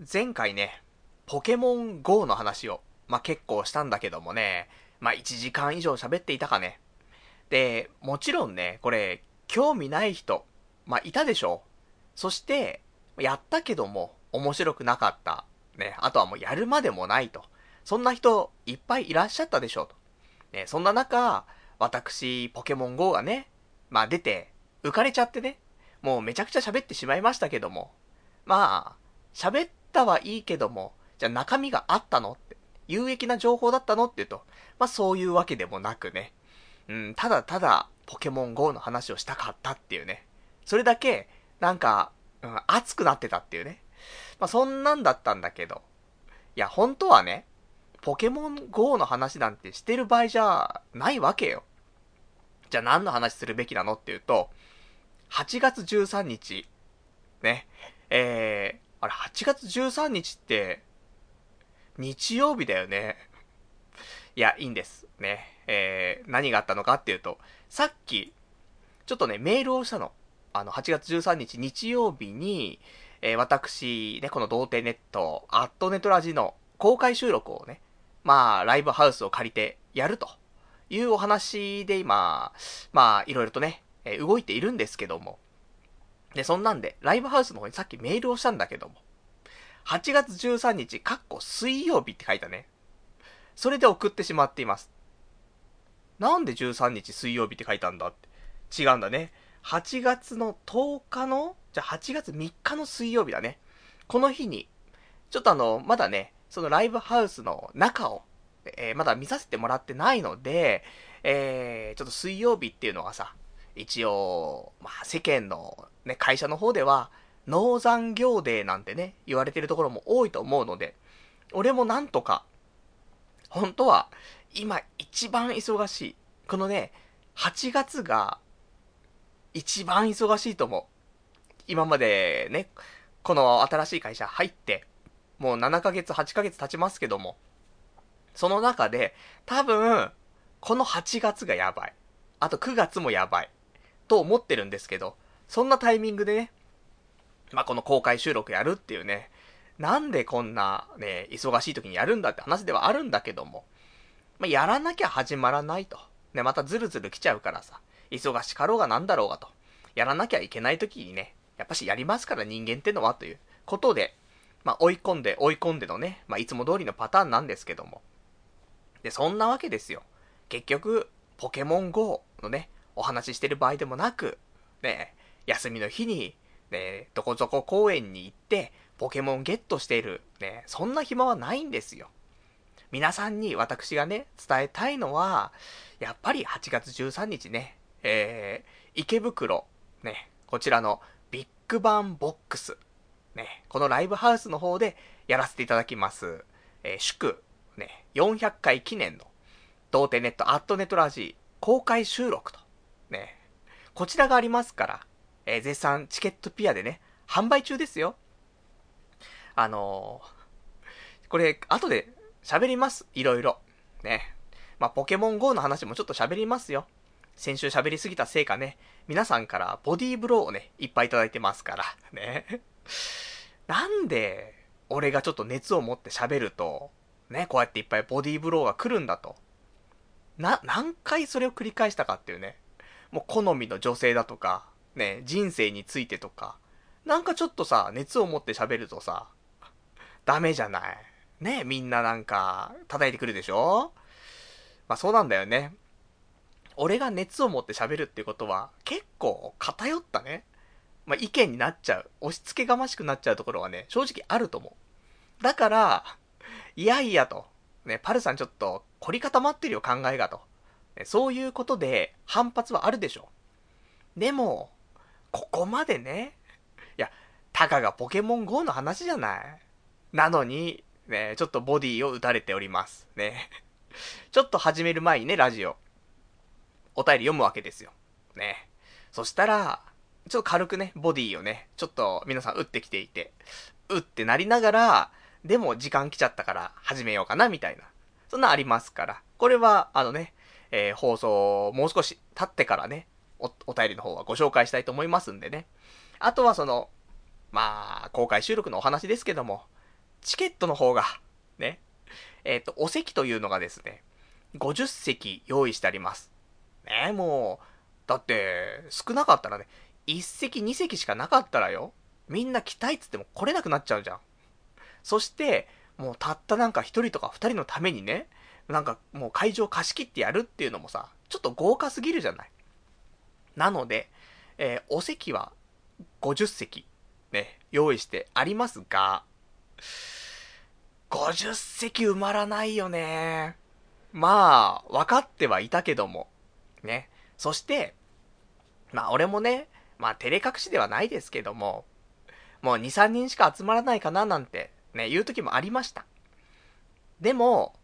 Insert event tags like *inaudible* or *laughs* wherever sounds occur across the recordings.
前回ね、ポケモン GO の話を、まあ、結構したんだけどもね、まあ、1時間以上喋っていたかね。で、もちろんね、これ、興味ない人、まあ、いたでしょ？そして、やったけども、面白くなかった。ね、あとはもうやるまでもないと。そんな人、いっぱいいらっしゃったでしょ？と。ね、そんな中、私、ポケモン GO がね、まあ出て、浮かれちゃってね、もうめちゃくちゃ喋ってしまいましたけども、まあ、喋ったはいいけども、じゃあ中身があったのって、有益な情報だったのって言うと、まあそういうわけでもなくね、うん、ただただポケモン GO の話をしたかったっていうね、それだけ、なんか、うん、熱くなってたっていうね。まあそんなんだったんだけど、いや本当はね、ポケモン GO の話なんてしてる場合じゃないわけよ。じゃあ何の話するべきなのっていうと、8月13日、ね、えー、あれ、8月13日って、日曜日だよね。いや、いいんです。ね。えー、何があったのかっていうと、さっき、ちょっとね、メールをしたの。あの、8月13日日曜日に、えー、私、ね、この童貞ネット、アットネトラジの公開収録をね、まあ、ライブハウスを借りてやるというお話で今、まあ、いろいろとね、えー、動いているんですけども。で、そんなんで、ライブハウスの方にさっきメールをしたんだけども。8月13日、かっこ水曜日って書いたね。それで送ってしまっています。なんで13日水曜日って書いたんだって。違うんだね。8月の10日の、じゃあ8月3日の水曜日だね。この日に、ちょっとあの、まだね、そのライブハウスの中を、えー、まだ見させてもらってないので、えー、ちょっと水曜日っていうのはさ、一応、まあ、世間の、ね、会社の方では、農残業デーなんてね、言われてるところも多いと思うので、俺もなんとか、本当は、今一番忙しい。このね、8月が、一番忙しいと思う。今までね、この新しい会社入って、もう7ヶ月、8ヶ月経ちますけども、その中で、多分、この8月がやばい。あと9月もやばい。と思ってるんですけど、そんなタイミングでね、まあ、この公開収録やるっていうね、なんでこんなね、忙しい時にやるんだって話ではあるんだけども、まあ、やらなきゃ始まらないと。ね、またズルズル来ちゃうからさ、忙しかろうがなんだろうがと。やらなきゃいけない時にね、やっぱしやりますから人間ってのはということで、まあ、追い込んで追い込んでのね、まあ、いつも通りのパターンなんですけども。で、そんなわけですよ。結局、ポケモン GO のね、お話ししてる場合でもなく、ね、休みの日に、ね、どこぞこ公園に行って、ポケモンゲットしている、ね、そんな暇はないんですよ。皆さんに私がね、伝えたいのは、やっぱり8月13日ね、えー、池袋、ね、こちらのビッグバンボックス、ね、このライブハウスの方でやらせていただきます。えー、祝、ね、400回記念の、童貞ネット at ねとらじ公開収録とね、こちらがありますから、えー、絶賛チケットピアでね、販売中ですよ。あのー、これ、後で喋ります。いろいろ。ね。まあ、ポケモン GO の話もちょっと喋りますよ。先週喋りすぎたせいかね、皆さんからボディーブローをね、いっぱいいただいてますから。ね。なんで、俺がちょっと熱を持って喋ると、ね、こうやっていっぱいボディーブローが来るんだと。な、何回それを繰り返したかっていうね。もう好みの女性だとか、ね、人生についてとか、なんかちょっとさ、熱を持って喋るとさ、ダメじゃない。ね、みんななんか、叩いてくるでしょ？まあそうなんだよね。俺が熱を持って喋るってことは、結構偏ったね、まあ意見になっちゃう。押し付けがましくなっちゃうところはね、正直あると思う。だから、いやいやと。ね、パルさんちょっと凝り固まってるよ考えがと。そういうことで反発はあるでしょ。でも、ここまでね、いや、たかがポケモン GO の話じゃない。なのに、ね、ちょっとボディを打たれております。ね。*laughs* ちょっと始める前にね、ラジオ。お便り読むわけですよ。ね。そしたら、ちょっと軽くね、ボディをね、ちょっと皆さん打ってきていて、打ってなりながら、でも時間来ちゃったから始めようかな、みたいな。そんなありますから。これは、あのね、えー、放送もう少し経ってからね、お、お便りの方はご紹介したいと思いますんでね。あとはその、まあ、公開収録のお話ですけども、チケットの方が、ね、えっ、と、お席というのがですね、50席用意してあります。ねもう、だって、少なかったらね、1席2席しかなかったらよ、みんな来たいっつっても来れなくなっちゃうじゃん。そして、もうたったなんか1人とか2人のためにね、なんかもう会場貸し切ってやるっていうのもさ、ちょっと豪華すぎるじゃない？なので、えー、お席は50席、ね、用意してありますが、50席埋まらないよね。まあ、分かってはいたけども。ね。そして、まあ俺もね、まあ照れ隠しではないですけども、もう2、3人しか集まらないかななんて、ね、言う時もありました。でも、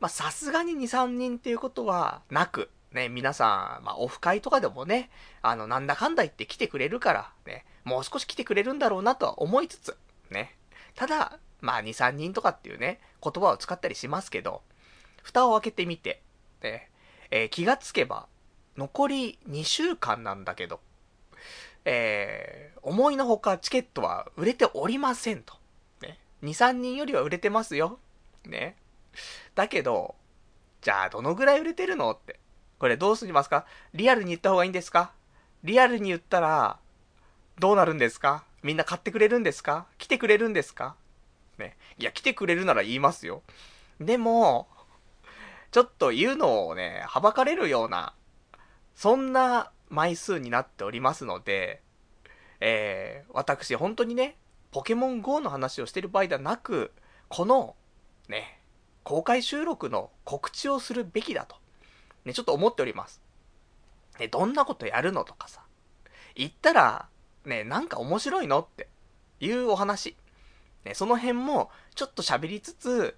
まあさすがに2、3人っていうことはなく、ね、皆さん、まあオフ会とかでもね、あの、なんだかんだ言って来てくれるから、ね、もう少し来てくれるんだろうなとは思いつつ、ね。ただ、まあ2、3人とかっていうね、言葉を使ったりしますけど、蓋を開けてみて、ね、えー、気がつけば、残り2週間なんだけど、えー、思いのほかチケットは売れておりませんと。ね。2、3人よりは売れてますよ。ね。だけど、じゃあどのぐらい売れてるのって。これどうしますか？リアルに言った方がいいんですか？リアルに言ったら、どうなるんですか？みんな買ってくれるんですか？来てくれるんですか？ね。いや、来てくれるなら言いますよ。でも、ちょっと言うのをね、はばかれるような、そんな枚数になっておりますので、えー、私、本当にね、ポケモン GO の話をしてる場合ではなく、この、ね、公開収録の告知をするべきだと、ね、ちょっと思っております。ね、どんなことやるのとかさ、言ったら、ね、なんか面白いのっていうお話。ね、その辺もちょっと喋りつつ、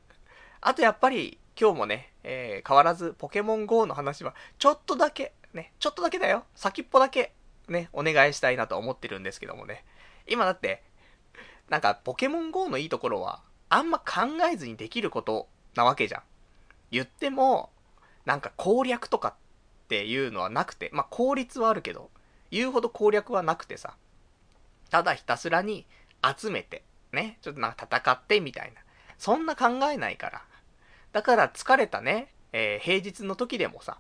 あとやっぱり今日もね、えー、変わらずポケモン GO の話はちょっとだけ、ね、ちょっとだけだよ。先っぽだけ、ね、お願いしたいなと思ってるんですけどもね。今だって、なんかポケモン GO のいいところは、あんま考えずにできることなわけじゃん。言っても、なんか攻略とかっていうのはなくて、まあ効率はあるけど、言うほど攻略はなくてさ、ただひたすらに集めて、ね、ちょっとなんか戦ってみたいな。そんな考えないから。だから疲れたね、えー、平日の時でもさ、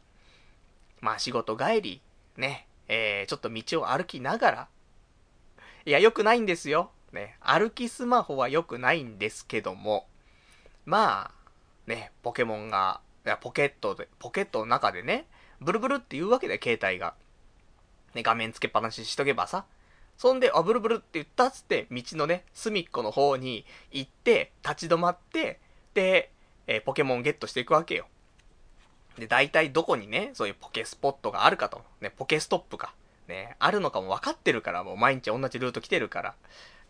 まあ仕事帰り、ね、えー、ちょっと道を歩きながら、いや、良くないんですよ。ね、歩きスマホは良くないんですけども、まあ、ね、ポケモンが、いや、ポケットで、ポケットの中でね、ブルブルって言うわけで、携帯が。ね、画面つけっぱなししとけばさ。そんで、あ、ブルブルって言ったっつって、道のね、隅っこの方に行って、立ち止まって、で、えー、ポケモンゲットしていくわけよ。で、大体どこにね、そういうポケスポットがあるかと。ね、ポケストップか。ね、あるのかも分かってるから、もう毎日同じルート来てるから。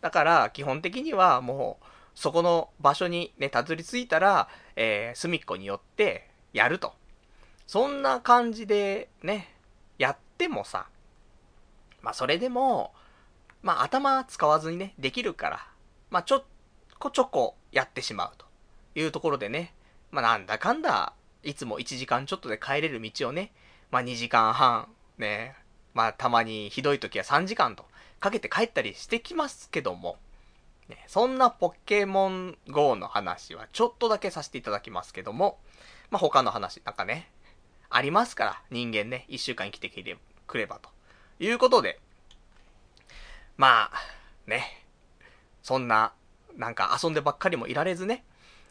だから、基本的にはもう、そこの場所にね、たどり着いたら、えー、隅っこに寄って、やると。そんな感じで、ね、やってもさ、まあそれでも、まあ頭使わずにね、できるから、まあちょこちょこやってしまうというところでね、まあなんだかんだいつも1時間ちょっとで帰れる道をね、まあ2時間半、ね、まあたまにひどい時は3時間とかけて帰ったりしてきますけども、ね、そんなポケモン GO の話はちょっとだけさせていただきますけども、まあ他の話なんかね、ありますから、人間ね、1週間生きてくればということで、まあ、ね、そんな、なんか遊んでばっかりもいられずね、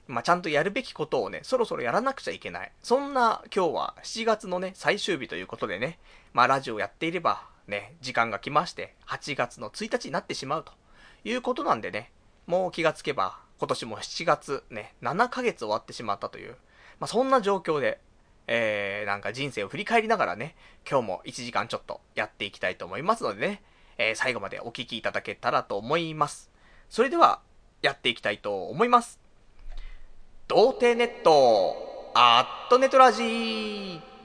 まあ、ちゃんとやるべきことをね、そろそろやらなくちゃいけない。そんな今日は7月のね、最終日ということでね、まあラジオやっていればね、時間が来まして、8月の1日になってしまうということなんでね、もう気がつけば今年も7月ね、7ヶ月終わってしまったという、まあそんな状況で、えー、なんか人生を振り返りながらね、今日も1時間ちょっとやっていきたいと思いますのでね、えー、最後までお聴きいただけたらと思います。それでは、やっていきたいと思います。童貞ネット、アットネトラジー。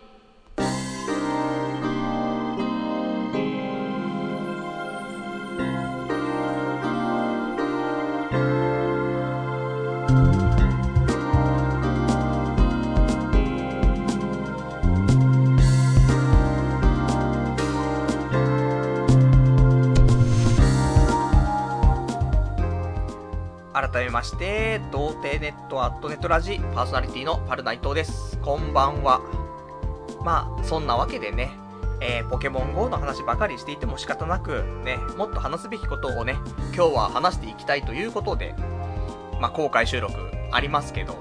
改めまして、童貞ネットアットネットラジパーソナリティのパルナイトです。こんばんは。まあ、そんなわけでね、えー、ポケモン GO の話ばかりしていても仕方なく、ね、もっと話すべきことをね、今日は話していきたいということで、まあ、公開収録ありますけど、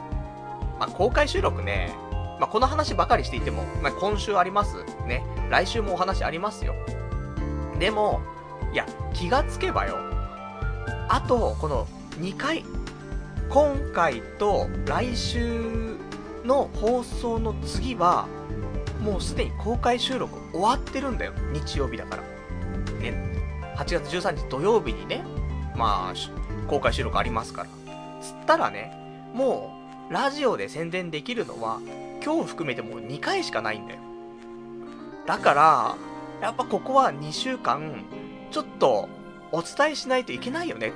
まあ、公開収録ね、まあ、この話ばかりしていても、まあ、今週あります。ね、来週もお話ありますよ。でも、いや、気がつけばよ、あと、この2回、今回と来週の放送の次は、もうすでに公開収録終わってるんだよ。日曜日だから。ね。8月13日土曜日にね、まあ、公開収録ありますから。つったらね、もう、ラジオで宣伝できるのは、今日含めてもう2回しかないんだよ。だから、やっぱここは2週間、ちょっと、お伝えしないといけないよね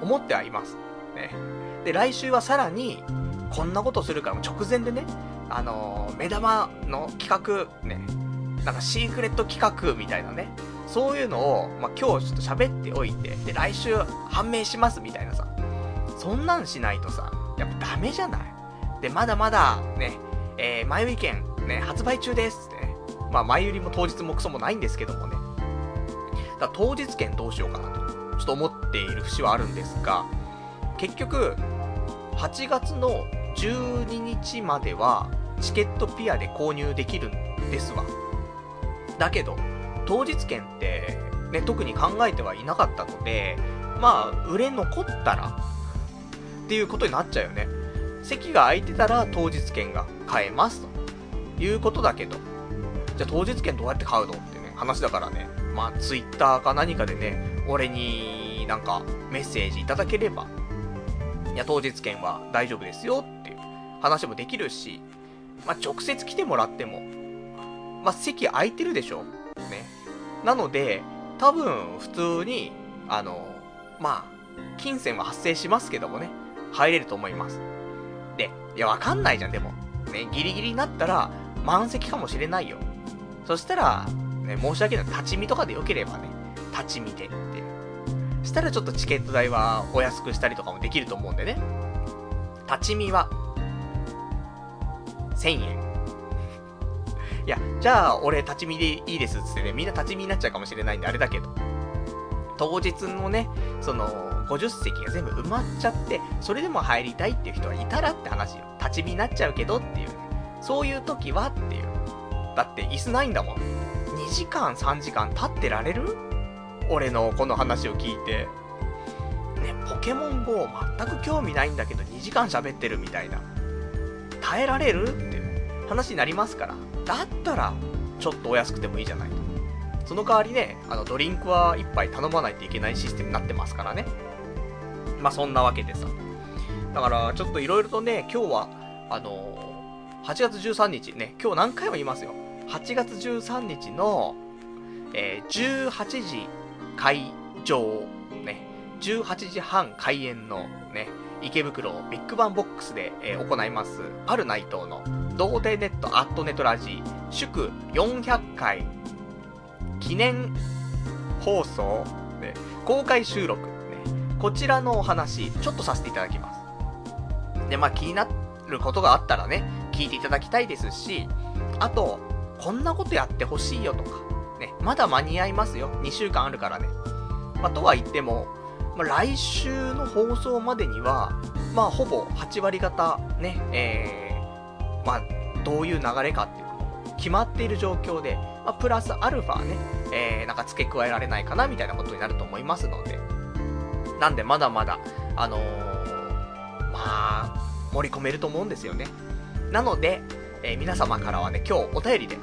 思ってはいます。ね。で、来週はさらに、こんなことするから直前でね、あのー、目玉の企画、ね、なんかシークレット企画みたいなね、そういうのを、まあ、今日ちょっと喋っておいて、で、来週判明しますみたいなさ、そんなんしないとさ、やっぱダメじゃない？で、まだまだ、ね、えー、前売り券、ね、発売中ですってね。まあ、前売りも当日もクソもないんですけどもね。だ当日券どうしようかなと、ちょっと思っている節はあるんですが、結局、8月の12日までは、チケットピアで購入できるんですわ。だけど、当日券って、ね、特に考えてはいなかったので、まあ、売れ残ったら、っていうことになっちゃうよね。席が空いてたら当日券が買えますということだけど、じゃあ当日券どうやって買うのってね、話だからね、まあ、ツイッターか何かでね、俺になんかメッセージいただければ、いや、当日券は大丈夫ですよっていう話もできるし、まあ、直接来てもらっても、まあ、席空いてるでしょ？ね。なので、多分、普通に、あの、まあ、金銭は発生しますけどもね、入れると思います。で、いや、わかんないじゃん、でも。ね、ギリギリになったら、満席かもしれないよ。そしたら、ね、申し訳ない。立ち見とかでよければね、立ち見でって。したらちょっとチケット代はお安くしたりとかもできると思うんでね。立ち見は、1000円。いや、じゃあ、俺立ち見でいいですっつってね、みんな立ち見になっちゃうかもしれないんであれだけど。当日のね、その、50席が全部埋まっちゃって、それでも入りたいっていう人がいたらって話よ。立ち見になっちゃうけどっていう、ね、そういう時はっていう。だって椅子ないんだもん。2時間3時間立ってられる？俺のこの話を聞いて。ね、ポケモン GO 全く興味ないんだけど2時間喋ってるみたいな。耐えられる？って話になりますから。だったら、ちょっとお安くてもいいじゃないと。その代わりね、あの、ドリンクは1杯頼まないといけないシステムになってますからね。まあ、そんなわけでさ。だから、ちょっといろいろとね、今日は、あのー、8月13日ね、今日何回も言いますよ。8月13日の、えー、18時開場、ね、18時半開演のね、池袋ビッグバンボックスで、えー、行います、ある内藤の、童貞ネットアットネトラジ祝400回記念放送、ね、公開収録、ね、こちらのお話、ちょっとさせていただきます。で、まあ気になることがあったらね、聞いていただきたいですし、あと、こんなことやってほしいよとか、ね、まだ間に合いますよ。2週間あるからね。まあ、とは言っても、まあ、来週の放送までには、まあ、ほぼ8割方、ね、えー、まあ、どういう流れかっていうのも決まっている状況で、まあ、プラスアルファね、えー、なんか付け加えられないかなみたいなことになると思いますので、なんでまだまだ、あのー、まあ、盛り込めると思うんですよね。なので、えー、皆様からはね、今日お便りで、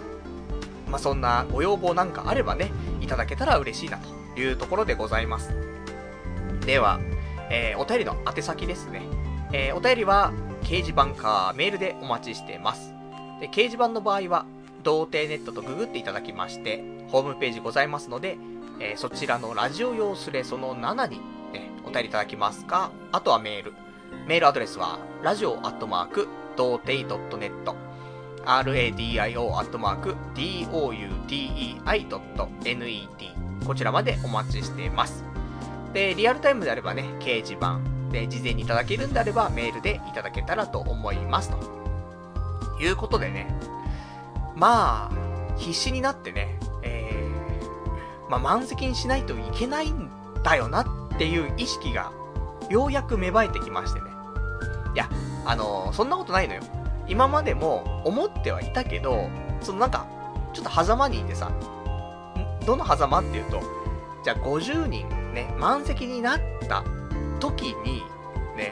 まあ、そんなご要望なんかあればね、いただけたら嬉しいなというところでございます。では、えー、お便りの宛先ですね。えー、お便りは、掲示板かメールでお待ちしてます。で、掲示板の場合は、童貞ネットとググっていただきまして、ホームページございますので、えー、そちらのラジオ用スレその7に、ね、お便りいただきますか、あとはメール。メールアドレスは、ラジオアットマーク、童貞 .net、radio.doutei.net、こちらまでお待ちしています。で、リアルタイムであればね、掲示板、で、事前にいただけるんであれば、メールでいただけたらと思います。ということでね、まあ、必死になってね、えー、まあ、満席にしないといけないんだよなっていう意識が、ようやく芽生えてきましてね。いや、あのー、そんなことないのよ。今までも思ってはいたけど、そのなんか、ちょっと狭間にいてさ、どの狭間っていうと、じゃあ50人ね、満席になった時に、ね、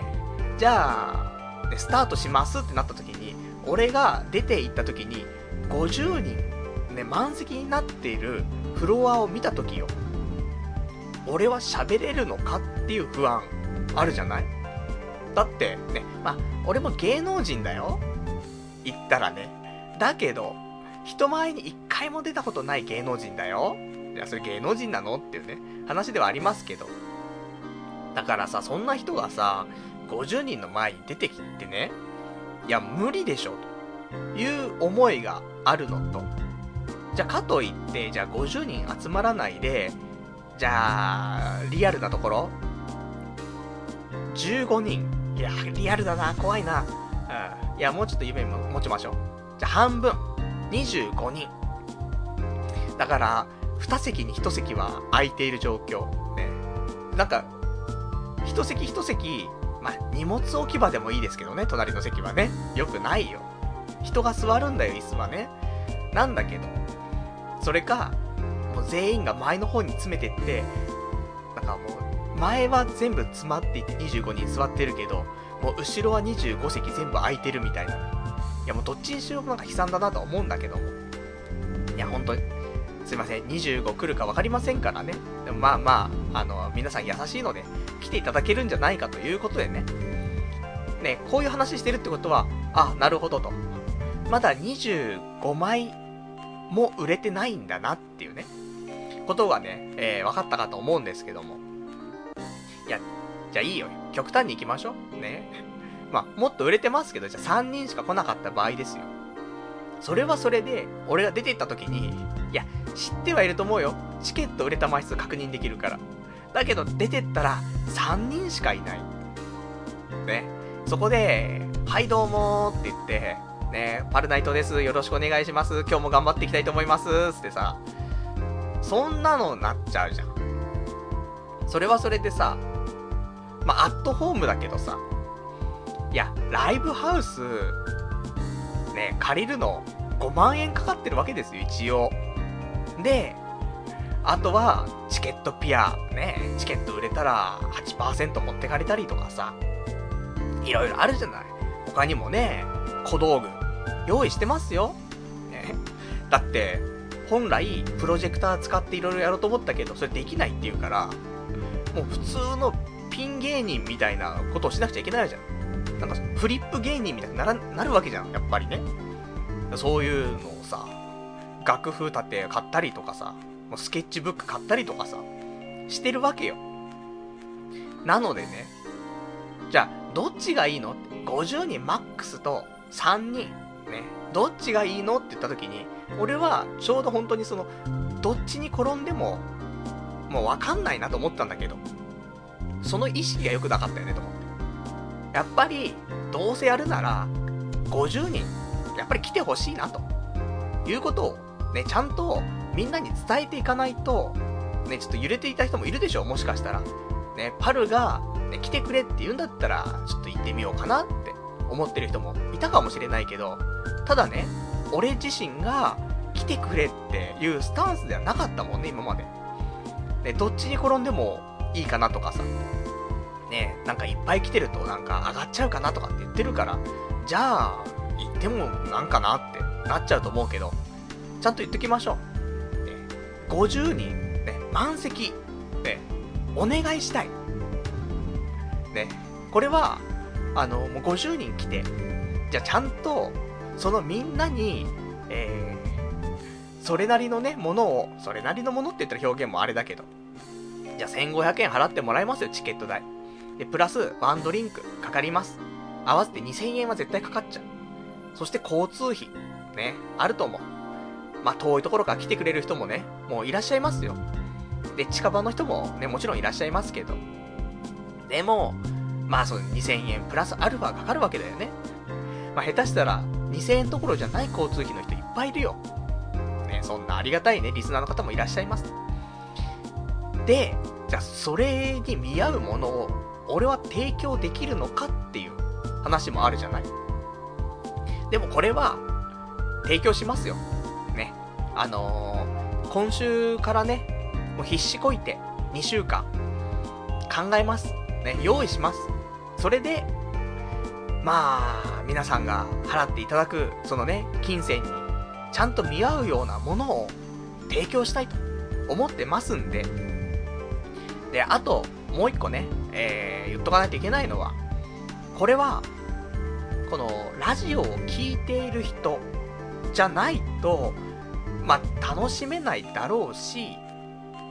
じゃあ、ね、スタートしますってなった時に、俺が出て行った時に、50人、ね、満席になっているフロアを見た時よ。俺は喋れるのかっていう不安、あるじゃない？だって、ね、まあ、俺も芸能人だよ。言ったらね。だけど、人前に一回も出たことない芸能人だよ。いや、それ芸能人なの？っていうね、話ではありますけど。だからさ、そんな人がさ、50人の前に出てきてね、いや、無理でしょ、という思いがあるのと。じゃあ、かといって、じゃあ50人集まらないで、じゃあ、リアルなところ ?15 人。いや、リアルだな、怖いな。いや、もうちょっと夢持ちましょう。じゃあ、半分。25人。だから、2席に1席は空いている状況。ね。なんか、1席1席、まあ、荷物置き場でもいいですけどね、隣の席はね。よくないよ。人が座るんだよ、椅子はね。なんだけど、それか、もう全員が前の方に詰めてって、なんかもう、前は全部詰まっていて25人座ってるけど、もう後ろは25席全部空いてるみたいな。いやもうどっちにしろなんか悲惨だなとは思うんだけども。いや、本当に、すいません、25来るか分かりませんからね。でもまあまあ、あの、皆さん優しいので、来ていただけるんじゃないかということでね。ね、こういう話してるってことは、あ、なるほどと。まだ25枚も売れてないんだなっていうね、ことがね、えー、分かったかと思うんですけども。いや、じゃあいいよ。極端に行きましょう。ね。*laughs* まあ、もっと売れてますけど、じゃあ3人しか来なかった場合ですよ。それはそれで、俺が出て行った時に、いや、知ってはいると思うよ。チケット売れた枚数確認できるから。だけど、出てったら、3人しかいない。ね。そこで、はいどうもーって言って、ね、パルナイトです。よろしくお願いします。今日も頑張っていきたいと思います。ってさ、そんなのなっちゃうじゃん。それはそれでさ、まあ、アットホームだけどさ、いや、ライブハウス、ね、借りるの5万円かかってるわけですよ、一応。で、あとは、チケットピア、ね、チケット売れたら8%持ってかれたりとかさ、いろいろあるじゃない。他にもね、小道具、用意してますよ。ね、だって、本来、プロジェクター使っていろいろやろうと思ったけど、それできないって言うから、もう普通のピン芸人みたいなことをしなくちゃいけないじゃん。なんか、フリップ芸人みたいにならなるわけじゃん、やっぱりね。そういうのをさ、楽譜立て買ったりとかさ、もうスケッチブック買ったりとかさ、してるわけよ。なのでね、じゃあ、どっちがいいの ?50 人マックスと3人、ね、どっちがいいのって言った時に、俺はちょうど本当にその、どっちに転んでも、もうわかんないなと思ったんだけど、その意識が良くなかったよねと思って。やっぱり、どうせやるなら、50人、やっぱり来てほしいなと。いうことを、ね、ちゃんとみんなに伝えていかないと、ね、ちょっと揺れていた人もいるでしょうもしかしたら。ね、パルが、ね、来てくれって言うんだったら、ちょっと行ってみようかなって思ってる人もいたかもしれないけど、ただね、俺自身が来てくれっていうスタンスではなかったもんね、今まで。ね、どっちに転んでもいいかなとかさ、ね、なんかいっぱい来てるとなんか上がっちゃうかなとかって言ってるから、じゃあ、行ってもなんかなってなっちゃうと思うけど、ちゃんと言っときましょう。ね、50人、ね、満席、ね、お願いしたい。ね、これは、あの、もう50人来て、じゃあちゃんと、そのみんなに、えー、それなりのね、ものを、それなりのものって言ったら表現もあれだけど、じゃあ1500円払ってもらいますよ、チケット代。で、プラス、ワンドリンクかかります。合わせて2000円は絶対かかっちゃう。そして交通費、ね、あると思う。まあ、遠いところから来てくれる人もね、もういらっしゃいますよ。で、近場の人もね、もちろんいらっしゃいますけど。でも、まあその2000円プラスアルファかかるわけだよね。まあ下手したら2000円どころじゃない交通費の人いっぱいいるよ。ね、そんなありがたいね、リスナーの方もいらっしゃいます。で、じゃあそれに見合うものを俺は提供できるのかっていう話もあるじゃない。でもこれは提供しますよ。ね。あのー、今週からね、もう必死こいて2週間考えます。ね、用意します。それで、まあ、皆さんが払っていただく、そのね、金銭に、ちゃんと見合うようなものを提供したいと思ってますんで、で、あと、もう一個ね、えー、言っとかないといけないのは、これは、この、ラジオを聴いている人じゃないと、まあ、楽しめないだろうし、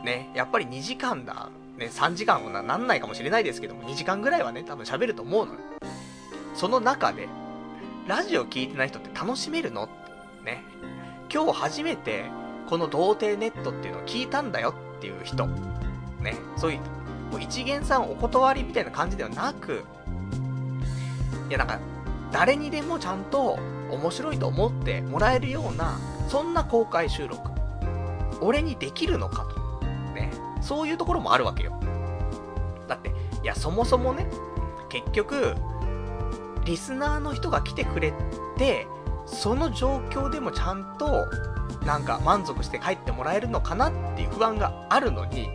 ね、やっぱり2時間だ、ね、3時間はなんないかもしれないですけども、2時間ぐらいはね、多分喋ると思うのよ。その中で、ラジオ聴いてない人って楽しめるの？ね。今日初めて、この童貞ネットっていうのを聞いたんだよっていう人。ね。そういう、もう一元さんお断りみたいな感じではなく、いやなんか、誰にでもちゃんと面白いと思ってもらえるような、そんな公開収録。俺にできるのかと。ね。そういうところもあるわけよ。だって、いや、そもそもね、結局、リスナーの人が来てくれて、その状況でもちゃんと、なんか満足して帰ってもらえるのかなっていう不安があるのに、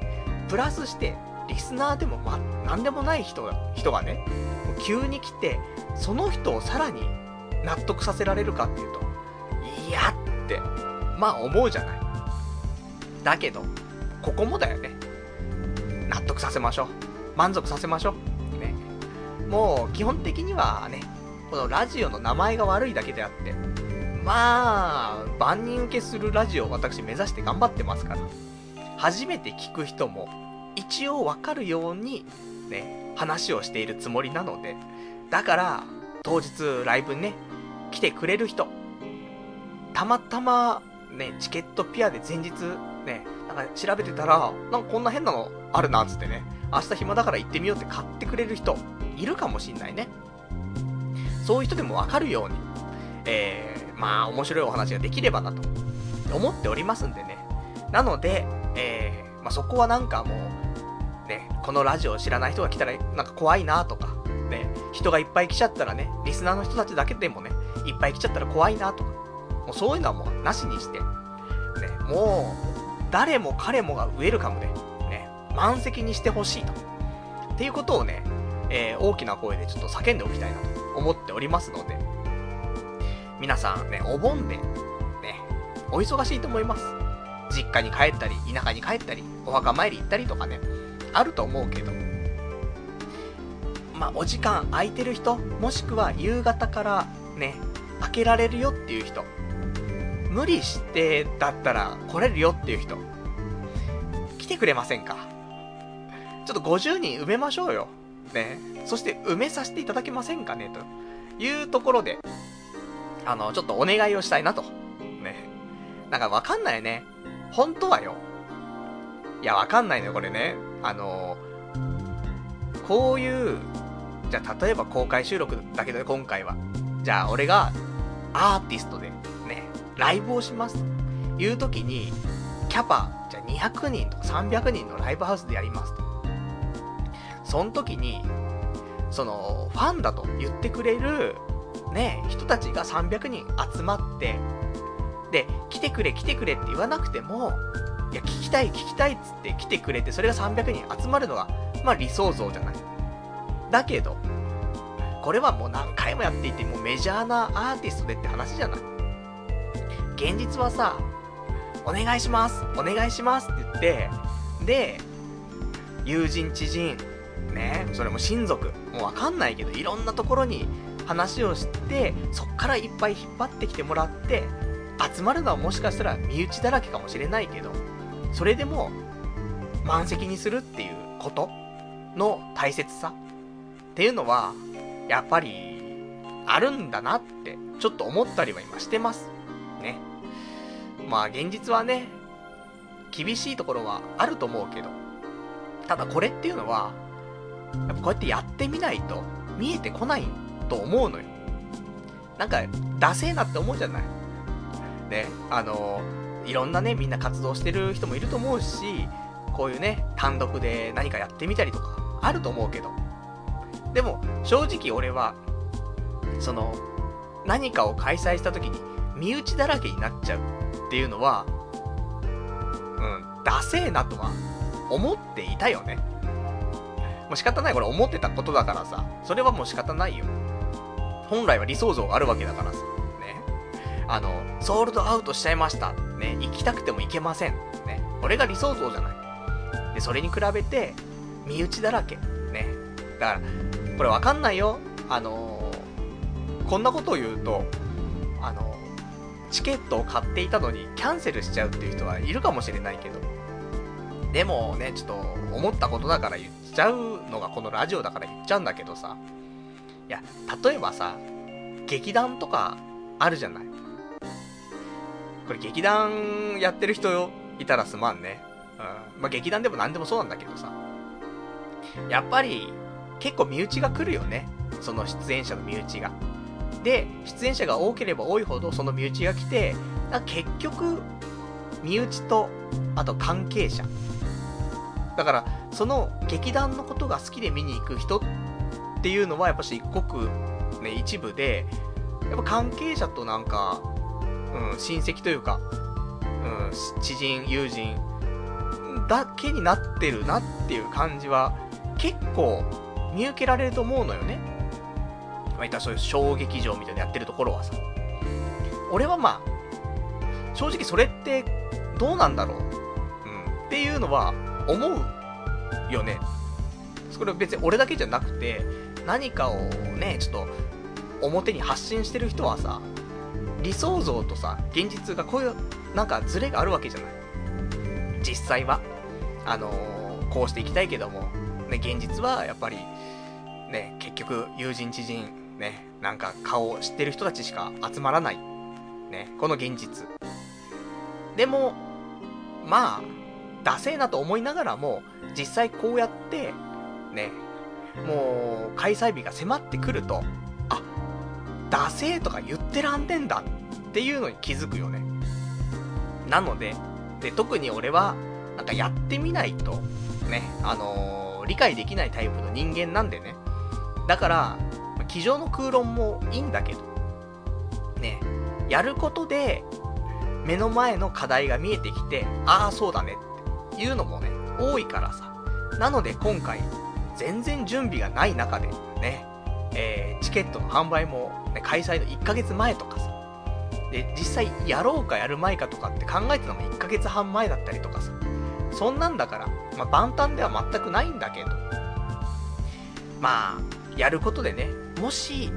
プラスして、リスナーでもま、なんでもない人が、人がね、急に来て、その人をさらに納得させられるかっていうと、いやって、まあ思うじゃない。だけど、ここもだよね。納得させましょう。満足させましょう。ね。もう、基本的にはね、このラジオの名前が悪いだけであって、まあ、万人受けするラジオを私目指して頑張ってますから。初めて聞く人も、一応わかるように、ね、話をしているつもりなので、だから、当日ライブにね、来てくれる人、たまたま、ね、チケットピアで前日、ね、なんか調べてたら、なんかこんな変なのあるな、つってね、明日暇だから行ってみようって買ってくれる人、いるかもしんないね。そういう人でもわかるように、えー、まあ、面白いお話ができればなと、思っておりますんでね。なので、えー、まあ、そこはなんかもう、ね、このラジオを知らない人が来たら、なんか怖いなとか、ね、人がいっぱい来ちゃったらね、リスナーの人たちだけでもね、いっぱい来ちゃったら怖いなとか、もうそういうのはもうなしにして、ね、もう、誰も彼もがウェルカムで、ね、満席にしてほしいと。っていうことをね、えー、大きな声でちょっと叫んでおきたいなと思っておりますので、皆さんね、お盆で、ね、お忙しいと思います。実家に帰ったり、田舎に帰ったり、お墓参り行ったりとかね、あると思うけど、まあ、お時間空いてる人、もしくは夕方からね、開けられるよっていう人、無理してだったら来れるよっていう人、来てくれませんか？ちょっと50人埋めましょうよ。ね。そして埋めさせていただけませんかね？というところで、あの、ちょっとお願いをしたいなと。ね。なんかわかんないね。本当はよ。いや、わかんないのよ、これね。あのこういう、じゃあ例えば公開収録だけどね、今回は。じゃあ俺がアーティストでね、ライブをしますという時に、キャパ、じゃあ200人とか300人のライブハウスでやりますと。その時に、その、ファンだと言ってくれる、ね、人たちが300人集まって、で、来てくれ来てくれって言わなくても、いや、聞きたい聞きたいっつって来てくれて、それが300人集まるのが、まあ理想像じゃない。だけど、これはもう何回もやっていて、もうメジャーなアーティストでって話じゃない。現実はさ、お願いしますお願いしますって言って、で、友人知人、ね、それも親族、もうわかんないけど、いろんなところに話をして、そっからいっぱい引っ張ってきてもらって、集まるのはもしかしたら身内だらけかもしれないけど、それでも満席にするっていうことの大切さっていうのは、やっぱり、あるんだなって、ちょっと思ったりは今してます。ね。まあ現実はね、厳しいところはあると思うけど、ただこれっていうのは、やっぱこうやってやってみないと見えてこないと思うのよ。なんか、ダセーなって思うじゃないね、あのいろんなね、みんな活動してる人もいると思うし、こういうね、単独で何かやってみたりとか、あると思うけど。でも、正直俺は、その、何かを開催した時に、身内だらけになっちゃうっていうのは、うん、ダセーなとは思っていたよね。もう仕方ない、これ思ってたことだからさ、それはもう仕方ないよ。本来は理想像があるわけだからさ、あの、ソールドアウトしちゃいました。ね、行きたくても行けません。ね、これが理想像じゃない？で、それに比べて、身内だらけ。ね。だから、これわかんないよ。あのー、こんなことを言うと、あのー、チケットを買っていたのにキャンセルしちゃうっていう人はいるかもしれないけど、でもね、ちょっと思ったことだから言っちゃうのがこのラジオだから言っちゃうんだけどさ、いや、例えばさ、劇団とかあるじゃない？これ劇団やってる人いたらすまんね。うん。まあ、劇団でも何でもそうなんだけどさ。やっぱり、結構身内が来るよね。その出演者の身内が。で、出演者が多ければ多いほどその身内が来て、結局、身内と、あと関係者。だから、その劇団のことが好きで見に行く人っていうのは、やっぱし一国、ね、一部で、やっぱ関係者となんか、うん、親戚というか、うん、知人、友人、だけになってるなっていう感じは、結構見受けられると思うのよね。まあ、いったらそういう小劇場みたいなやってるところはさ。俺はまあ、正直それってどうなんだろう、うん、っていうのは思うよね。それは別に俺だけじゃなくて、何かをね、ちょっと表に発信してる人はさ、理想像とさ、現実がこういうなんかズレがあるわけじゃない。実際は。あのー、こうしていきたいけども、ね、現実はやっぱり、ね、結局友人知人、ね、なんか顔を知ってる人たちしか集まらない。ね、この現実。でも、まあ、ダセーなと思いながらも、実際こうやって、ね、もう、開催日が迫ってくると、ダセーとか言ってらんねんだっていうのに気づくよね。なので、で、特に俺は、なんかやってみないと、ね、あのー、理解できないタイプの人間なんでね。だから、机上の空論もいいんだけど、ね、やることで、目の前の課題が見えてきて、ああ、そうだねっていうのもね、多いからさ。なので今回、全然準備がない中でね、えー、チケットの販売も、ね、開催の1ヶ月前とかさ、で、実際やろうかやる前かとかって考えてたのも1ヶ月半前だったりとかさ、そんなんだから、まあ、万端では全くないんだけど、まあ、やることでね、もし、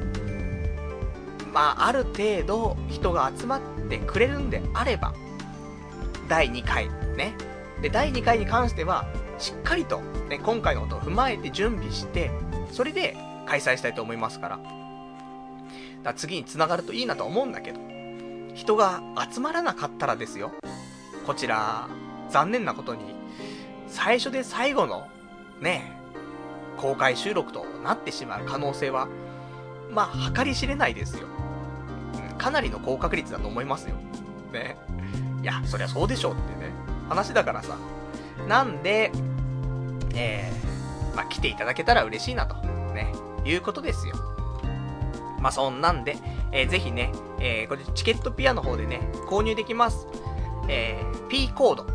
まあ、ある程度人が集まってくれるんであれば、第2回、ね。で、第2回に関しては、しっかりと、ね、今回のことを踏まえて準備して、それで開催したいと思いますから。だから次に繋がるといいなと思うんだけど、人が集まらなかったらですよ。こちら、残念なことに、最初で最後の、ね、公開収録となってしまう可能性は、まあ、計り知れないですよ。かなりの高確率だと思いますよ。ね。いや、そりゃそうでしょうってね、話だからさ。なんで、えー、まあ、来ていただけたら嬉しいなと、ね、いうことですよ。まあ、そんなんで、えー、ぜひね、えー、これチケットピアの方でね、購入できます。えー、P コード。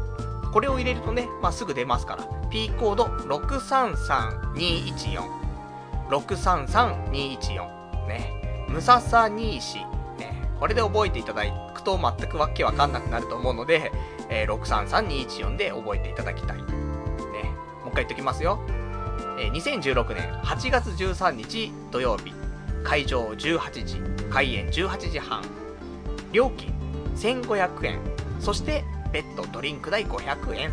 これを入れるとね、まあ、すぐ出ますから。P コード633214。633214。ね。ムササニーシ。ね。これで覚えていただくと全くわけわかんなくなると思うので、えー、633214で覚えていただきたい。ね。もう一回言っときますよ。え、2016年8月13日土曜日。会場18時。開演18時半。料金1500円。そして、別途ドリンク代500円。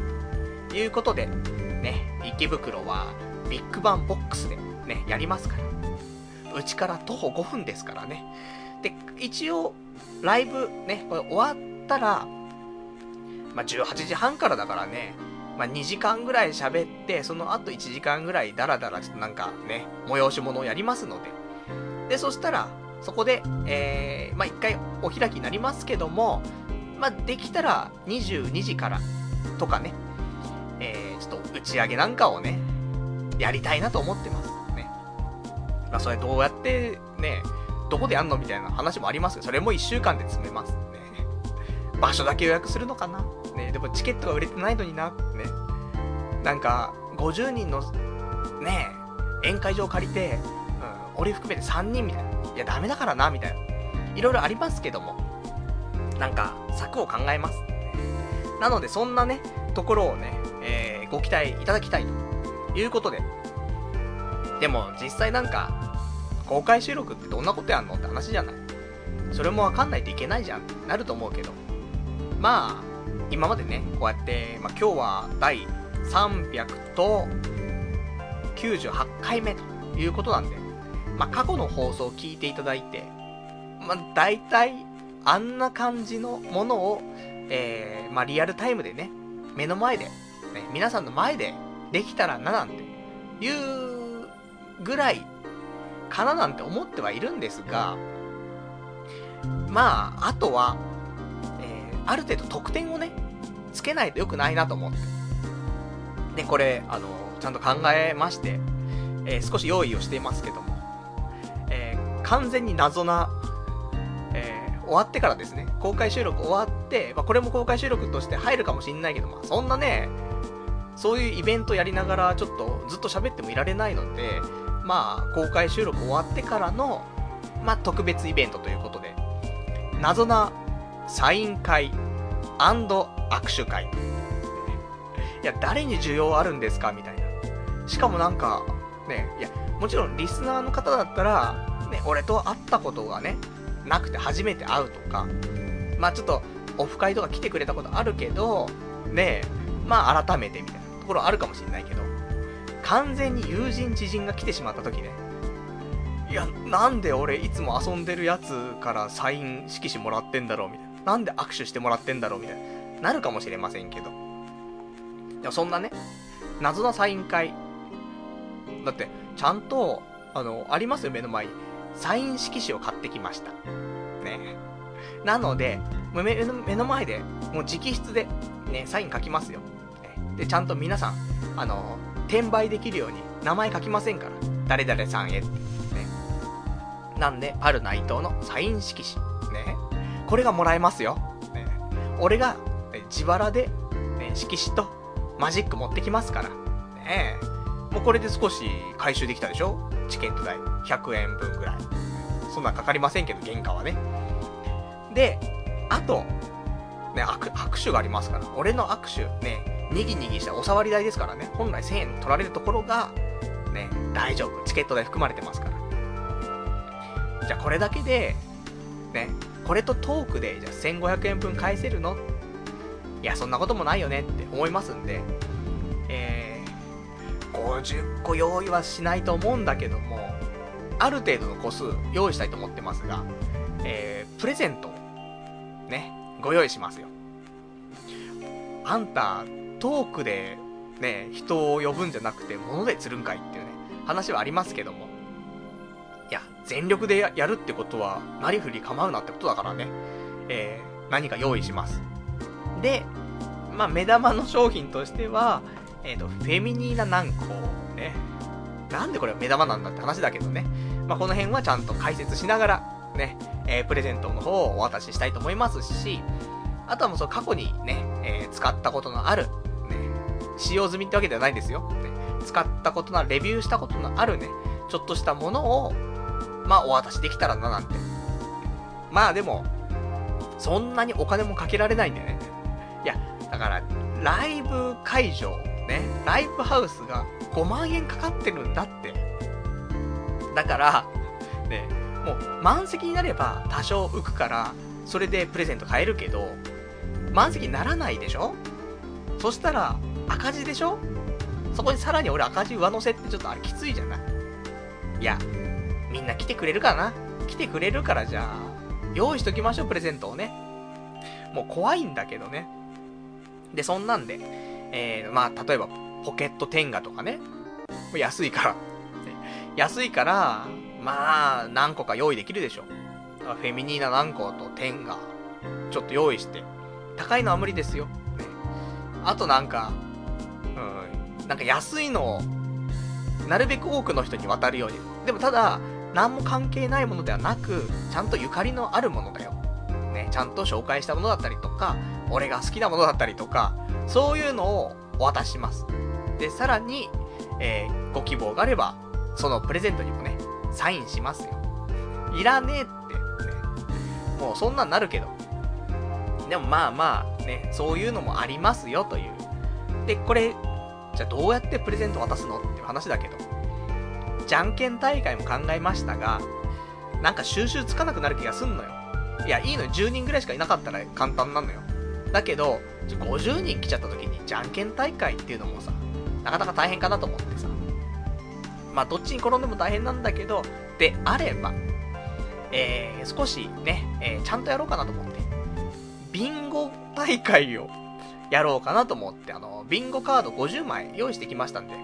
ということで、ね、池袋はビッグバンボックスでね、やりますから。うちから徒歩5分ですからね。で、一応、ライブね、これ終わったら、まあ、18時半からだからね、まあ、2時間ぐらい喋って、その後1時間ぐらいダラダラちょっとなんかね、催し物をやりますので。で、そしたら、そこで、えー、まあ、一回お開きになりますけども、まあ、できたら22時からとかね、えー、ちょっと打ち上げなんかをね、やりたいなと思ってます。ね。まあ、それどうやってね、どこでやんのみたいな話もありますけど、それも1週間で詰めます。ね。*laughs* 場所だけ予約するのかなね。でもチケットが売れてないのになって。ね。なんか、50人の、ね、宴会場を借りて、うん、俺含めて3人みたいな。いや、ダメだからな、みたいな。いろいろありますけども、なんか、策を考えます。なので、そんなね、ところをね、えー、ご期待いただきたいということで。でも、実際なんか、公開収録ってどんなことやんのって話じゃない。それもわかんないといけないじゃんってなると思うけど。まあ、今までね、こうやって、まあ今日は第300と98回目ということなんで、まあ過去の放送を聞いていただいて、まあ大体あんな感じのものを、えー、まあリアルタイムでね、目の前で、ね、皆さんの前でできたらななんていうぐらいかななんて思ってはいるんですが、まあ、あとは、ある程度得点をね、つけないと良くないなと思って。で、これ、あの、ちゃんと考えまして、えー、少し用意をしていますけども、えー、完全に謎な、えー、終わってからですね、公開収録終わって、まあ、これも公開収録として入るかもしんないけど、まあ、そんなね、そういうイベントやりながら、ちょっとずっと喋ってもいられないので、まあ、公開収録終わってからの、まあ、特別イベントということで、謎なサイン会握手会。いや、誰に需要あるんですか？みたいな。しかもなんか、ね、いや、もちろんリスナーの方だったら、ね、俺と会ったことがね、なくて初めて会うとか、まあちょっと、オフ会とか来てくれたことあるけど、ね、まあ改めてみたいなところあるかもしれないけど、完全に友人知人が来てしまった時ね、いや、なんで俺いつも遊んでるやつからサイン色紙もらってんだろう？みたいな。なんで握手してもらってんだろうみたいな。なるかもしれませんけど。でもそんなね、謎のサイン会。だって、ちゃんと、あの、ありますよ、目の前に。サイン色紙を買ってきました。ね。なので、目の前で、もう直筆で、ね、サイン書きますよ。で、ちゃんと皆さん、あの、転売できるように名前書きませんから。誰々さんへって。ね。なんで、ある内藤のサイン色紙。ね。これがもらえますよ。ね。俺が、自腹で、ね、色紙とマジック持ってきますから。ねもうこれで少し回収できたでしょ？チケット代100円分ぐらい。そんなんかかりませんけど、原価はね。で、あと、ね、握手がありますから。俺の握手、ね、にぎにぎしたお触り代ですからね、本来1000円取られるところが、ね、大丈夫。チケット代含まれてますから。じゃあこれだけで、ね、これとトークで、じゃあ1500円分返せるの？いや、そんなこともないよねって思いますんで、えー、50個用意はしないと思うんだけども、ある程度の個数用意したいと思ってますが、えー、プレゼント、ね、ご用意しますよ。あんた、トークでね、人を呼ぶんじゃなくて、物で釣るんかいっていうね、話はありますけども。いや、全力でやるってことは、なりふり構うなってことだからね。えー、何か用意します。で、まあ、目玉の商品としては、えっ、ー、と、フェミニーナ軟膏ね。なんでこれ目玉なんだって話だけどね。まあ、この辺はちゃんと解説しながら、ね、えー、プレゼントの方をお渡ししたいと思いますし、あとはもうその過去にね、えー、使ったことのある、ね使用済みってわけではないんですよ。ね、使ったことのある、レビューしたことのあるね、ちょっとしたものを、まあ、お渡しできたらななんて。まあでも、そんなにお金もかけられないんだよね。いや、だから、ライブ会場、ね、ライブハウスが5万円かかってるんだって。だから、ね、もう満席になれば多少浮くから、それでプレゼント買えるけど、満席にならないでしょ？そしたら、赤字でしょ？そこにさらに俺赤字上乗せってちょっとあれきついじゃない？いや、みんな来てくれるかな？来てくれるからじゃあ、用意しときましょう、プレゼントをね。もう怖いんだけどね。で、そんなんで、えー、まあ、例えば、ポケットテンガとかね。安いから。安いから、まあ、何個か用意できるでしょ。フェミニーナ何個とテンガ、ちょっと用意して。高いのは無理ですよ。ね、あとなんか、うん、なんか安いのを、なるべく多くの人に渡るように。でもただ、何も関係ないものではなく、ちゃんとゆかりのあるものだよ。ね、ちゃんと紹介したものだったりとか、俺が好きなものだったりとか、そういうのをお渡しします。で、さらに、えー、ご希望があれば、そのプレゼントにもね、サインしますよ。いらねえって、ね。もうそんなんなるけど。でもまあまあ、ね、そういうのもありますよという。で、これ、じゃあどうやってプレゼント渡すのっていう話だけど、じゃんけん大会も考えましたが、なんか収集つかなくなる気がすんのよ。いや、いいのよ。10人ぐらいしかいなかったら簡単なのよ。だけど、50人来ちゃった時にじゃんけん大会っていうのもさ、なかなか大変かなと思ってさ。まあ、どっちに転んでも大変なんだけど、であれば、えー、少しね、えー、ちゃんとやろうかなと思って、ビンゴ大会をやろうかなと思って、あの、ビンゴカード50枚用意してきましたんで、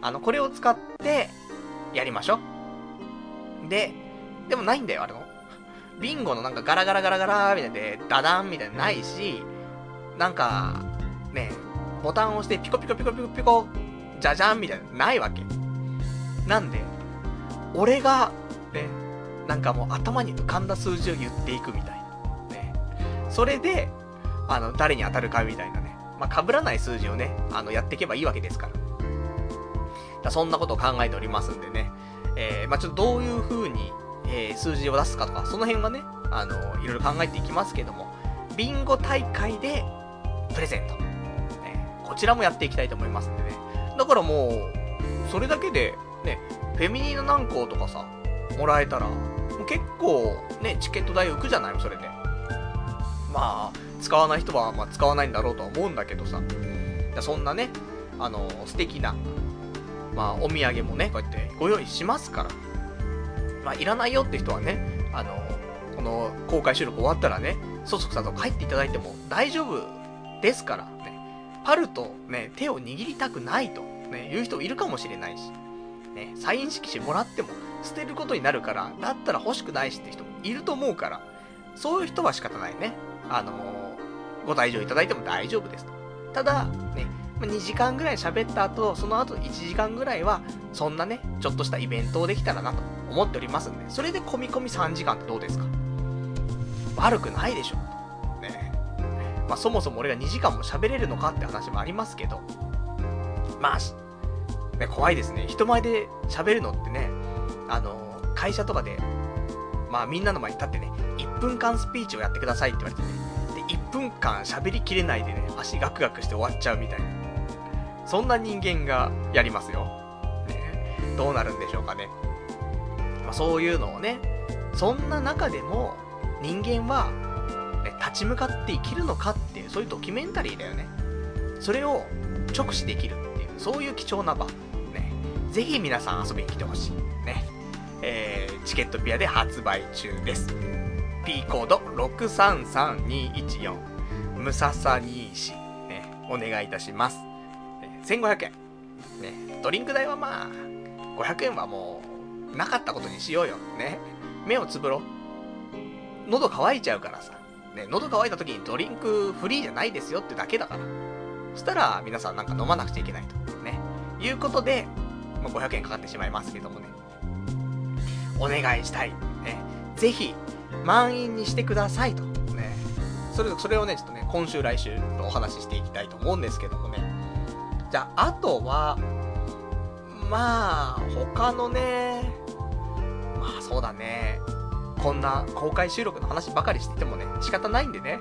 あの、これを使って、やりましょ。で、でもないんだよ、あれの。ビンゴのなんかガラガラガラガラみたいで、ダダンみたいなないし、なんか、ね、ボタンを押してピコピコピコピコピコ、じゃじゃんみたいな、ないわけ。なんで、俺が、ね、なんかもう頭に浮かんだ数字を言っていくみたいな。ね。それで、あの、誰に当たるかみたいなね。まあ、被らない数字をね、あの、やっていけばいいわけですから。だそんなことを考えておりますんでね。えー、まあ、ちょっとどういう風に、えー、数字を出すかとか、その辺はね、あの、いろいろ考えていきますけども、ビンゴ大会で、プレゼント。ね、こちらもやっていきたいと思いますんでね。だからもう、それだけで、ね、フェミニーナ何個とかさ、もらえたら、もう結構、ね、チケット代浮くじゃない、それで。まあ、使わない人は、まあ、使わないんだろうとは思うんだけどさ。そんなね、あの、素敵な、まあ、お土産もね、こうやってご用意しますから。まあ、いらないよって人はね、あの、この公開収録終わったらね、そそくさと帰っていただいても大丈夫ですからね。パルとね、手を握りたくないと、ね、いう人いるかもしれないし。ね、サイン色紙もらっても捨てることになるから、だったら欲しくないしって人もいると思うから、そういう人は仕方ないね。あのー、ご退場いただいても大丈夫ですと。ただ、ね、2時間ぐらい喋った後、その後1時間ぐらいは、そんなね、ちょっとしたイベントをできたらなと思っておりますんで、それで込み込み3時間ってどうですか？悪くないでしょ。ね。まあそもそも俺が2時間も喋れるのかって話もありますけど、まあ、ね、怖いですね。人前で喋るのってね、あの、会社とかで、まあみんなの前に立ってね、1分間スピーチをやってくださいって言われてね、で、1分間喋りきれないでね、足ガクガクして終わっちゃうみたいな。そんな人間がやりますよ。ね、どうなるんでしょうかね。まあ、そういうのをね、そんな中でも人間は、ね、立ち向かって生きるのかっていう、そういうドキュメンタリーだよね。それを直視できるっていう、そういう貴重な場。ねぜひ皆さん遊びに来てほしい。ね。えー、チケットピアで発売中です。P コード633214。ムササニーシ。ね。お願いいたします。1500円。ね。ドリンク代はまあ、500円はもう、なかったことにしようよ。ね。目をつぶろ。喉乾いちゃうからさ。ね。喉乾いた時にドリンクフリーじゃないですよってだけだから。そしたら、皆さんなんか飲まなくちゃいけないと。ね。いうことで、まあ、500円かかってしまいますけどもね。お願いしたい。ね。ぜひ、満員にしてくださいと。ね。それ、それをね、ちょっとね、今週来週とお話ししていきたいと思うんですけどもね。じゃあ、あとは、まあ、他のね、まあそうだね。こんな公開収録の話ばかりしててもね、仕方ないんでね。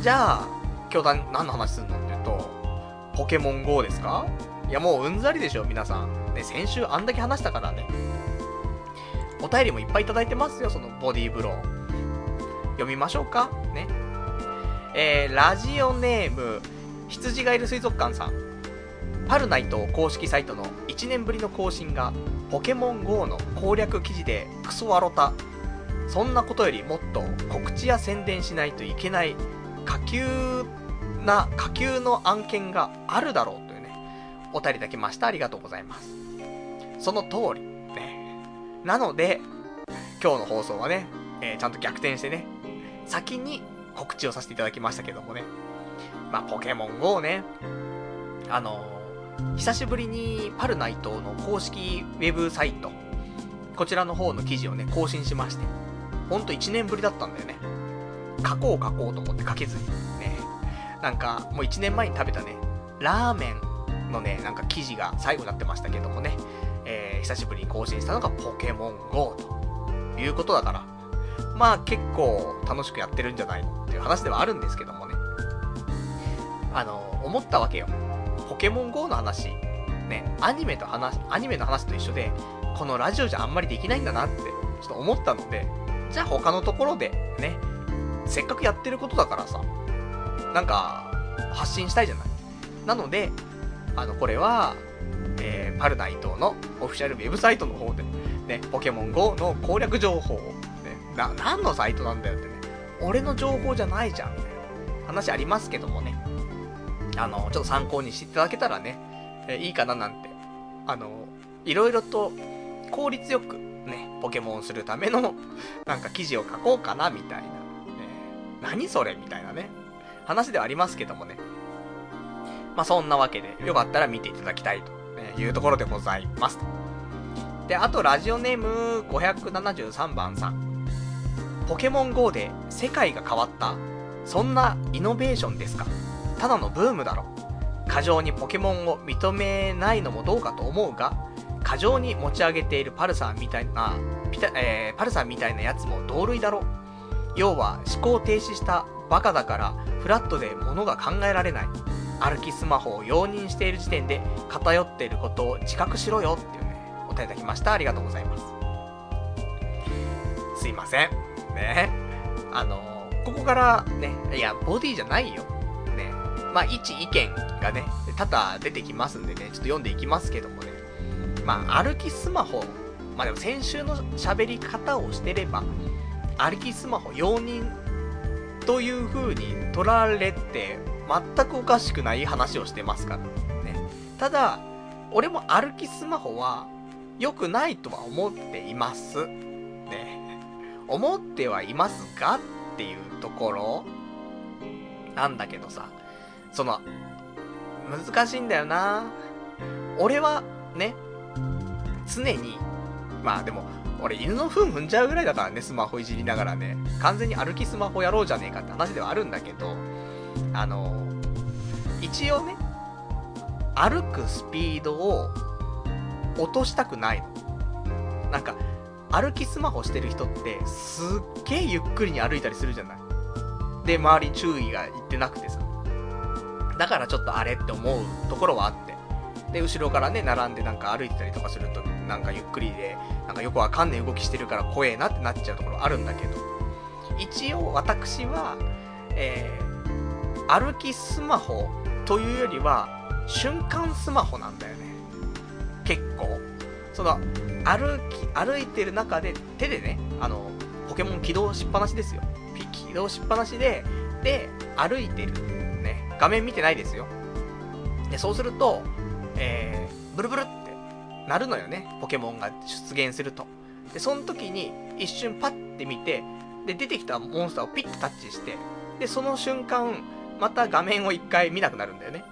じゃあ、今日何の話すんのって言うと、ポケモン GO ですか？いやもううんざりでしょ、皆さん。ね、先週あんだけ話したからね。お便りもいっぱいいただいてますよ、そのボディーブロー。読みましょうか？ね。えー、ラジオネーム、羊がいる水族館さん。パルナイト公式サイトの1年ぶりの更新が、ポケモン GO の攻略記事でクソワロタ。そんなことよりもっと告知や宣伝しないといけない下級な火球の案件があるだろうというね、お便りだきました。ありがとうございます。その通り。ね。なので、今日の放送はね、えー、ちゃんと逆転してね、先に告知をさせていただきましたけどもね。まあ、ポケモン GO ね、あの、久しぶりにパルナイトの公式ウェブサイト、こちらの方の記事をね、更新しまして、ほんと1年ぶりだったんだよね。書こう書こうと思って書けずに。ね。なんか、もう1年前に食べたね、ラーメンのね、なんか記事が最後になってましたけどもね、えー、久しぶりに更新したのがポケモン GO ということだから、まあ結構楽しくやってるんじゃないのっていう話ではあるんですけどもね。あの、思ったわけよ。ポケモン GO の話、ね、アニメと話、アニメの話と一緒で、このラジオじゃあんまりできないんだなって、ちょっと思ったので、じゃあ他のところで、ね、せっかくやってることだからさ、なんか、発信したいじゃない。なので、あの、これは、えー、パルナイトのオフィシャルウェブサイトの方で、ね、ポケモン GO の攻略情報を、ね、な、何のサイトなんだよってね、俺の情報じゃないじゃん、話ありますけどもね、あの、ちょっと参考にしていただけたらね、え、いいかななんて、あの、いろいろと効率よくね、ポケモンするための、*laughs* なんか記事を書こうかな、みたいな。ね、何それみたいなね、話ではありますけどもね。まあ、そんなわけで、よかったら見ていただきたいと、いうところでございます。で、あと、ラジオネーム573番さん。ポケモン GO で世界が変わったそんなイノベーションですか？ただのブームだろ。過剰にポケモンを認めないのもどうかと思うが、過剰に持ち上げているパルサーみたいな、ピタえー、パルサーみたいなやつも同類だろ。要は思考停止したバカだからフラットで物が考えられない。歩きスマホを容認している時点で偏っていることを自覚しろよっていうね、お便りいただきました。ありがとうございます。すいません。ね。あの、ここからね、いや、ボディじゃないよ。まあ、一意見がね、多々出てきますんでね、ちょっと読んでいきますけどもね。まあ、歩きスマホ、まあでも先週の喋り方をしてれば、歩きスマホ容認という風に取られて、全くおかしくない話をしてますからね。ただ、俺も歩きスマホは良くないとは思っています。ね。思ってはいますがっていうところなんだけどさ、その、難しいんだよな。俺はね、常に、まあでも、俺犬の糞踏んじゃうぐらいだからね、スマホいじりながらね。完全に歩きスマホやろうじゃねえかって話ではあるんだけど、あの、一応ね、歩くスピードを落としたくないの。なんか、歩きスマホしてる人ってすっげえゆっくりに歩いたりするじゃない。で、周り注意がいってなくてさ。だからちょっとあれって思うところはあって。で、後ろからね、並んでなんか歩いてたりとかすると、なんかゆっくりで、なんかよくわかんない動きしてるから怖えなってなっちゃうところあるんだけど、一応私は、えー、歩きスマホというよりは、瞬間スマホなんだよね。結構。その、歩き、歩いてる中で手でね、あの、ポケモン起動しっぱなしですよ。起動しっぱなしで、で、歩いてる。画面見てないですよ。で、そうすると、えー、ブルブルってなるのよね。ポケモンが出現すると。で、その時に一瞬パッて見て、で、出てきたモンスターをピッとタッチして、で、その瞬間、また画面を一回見なくなるんだよね。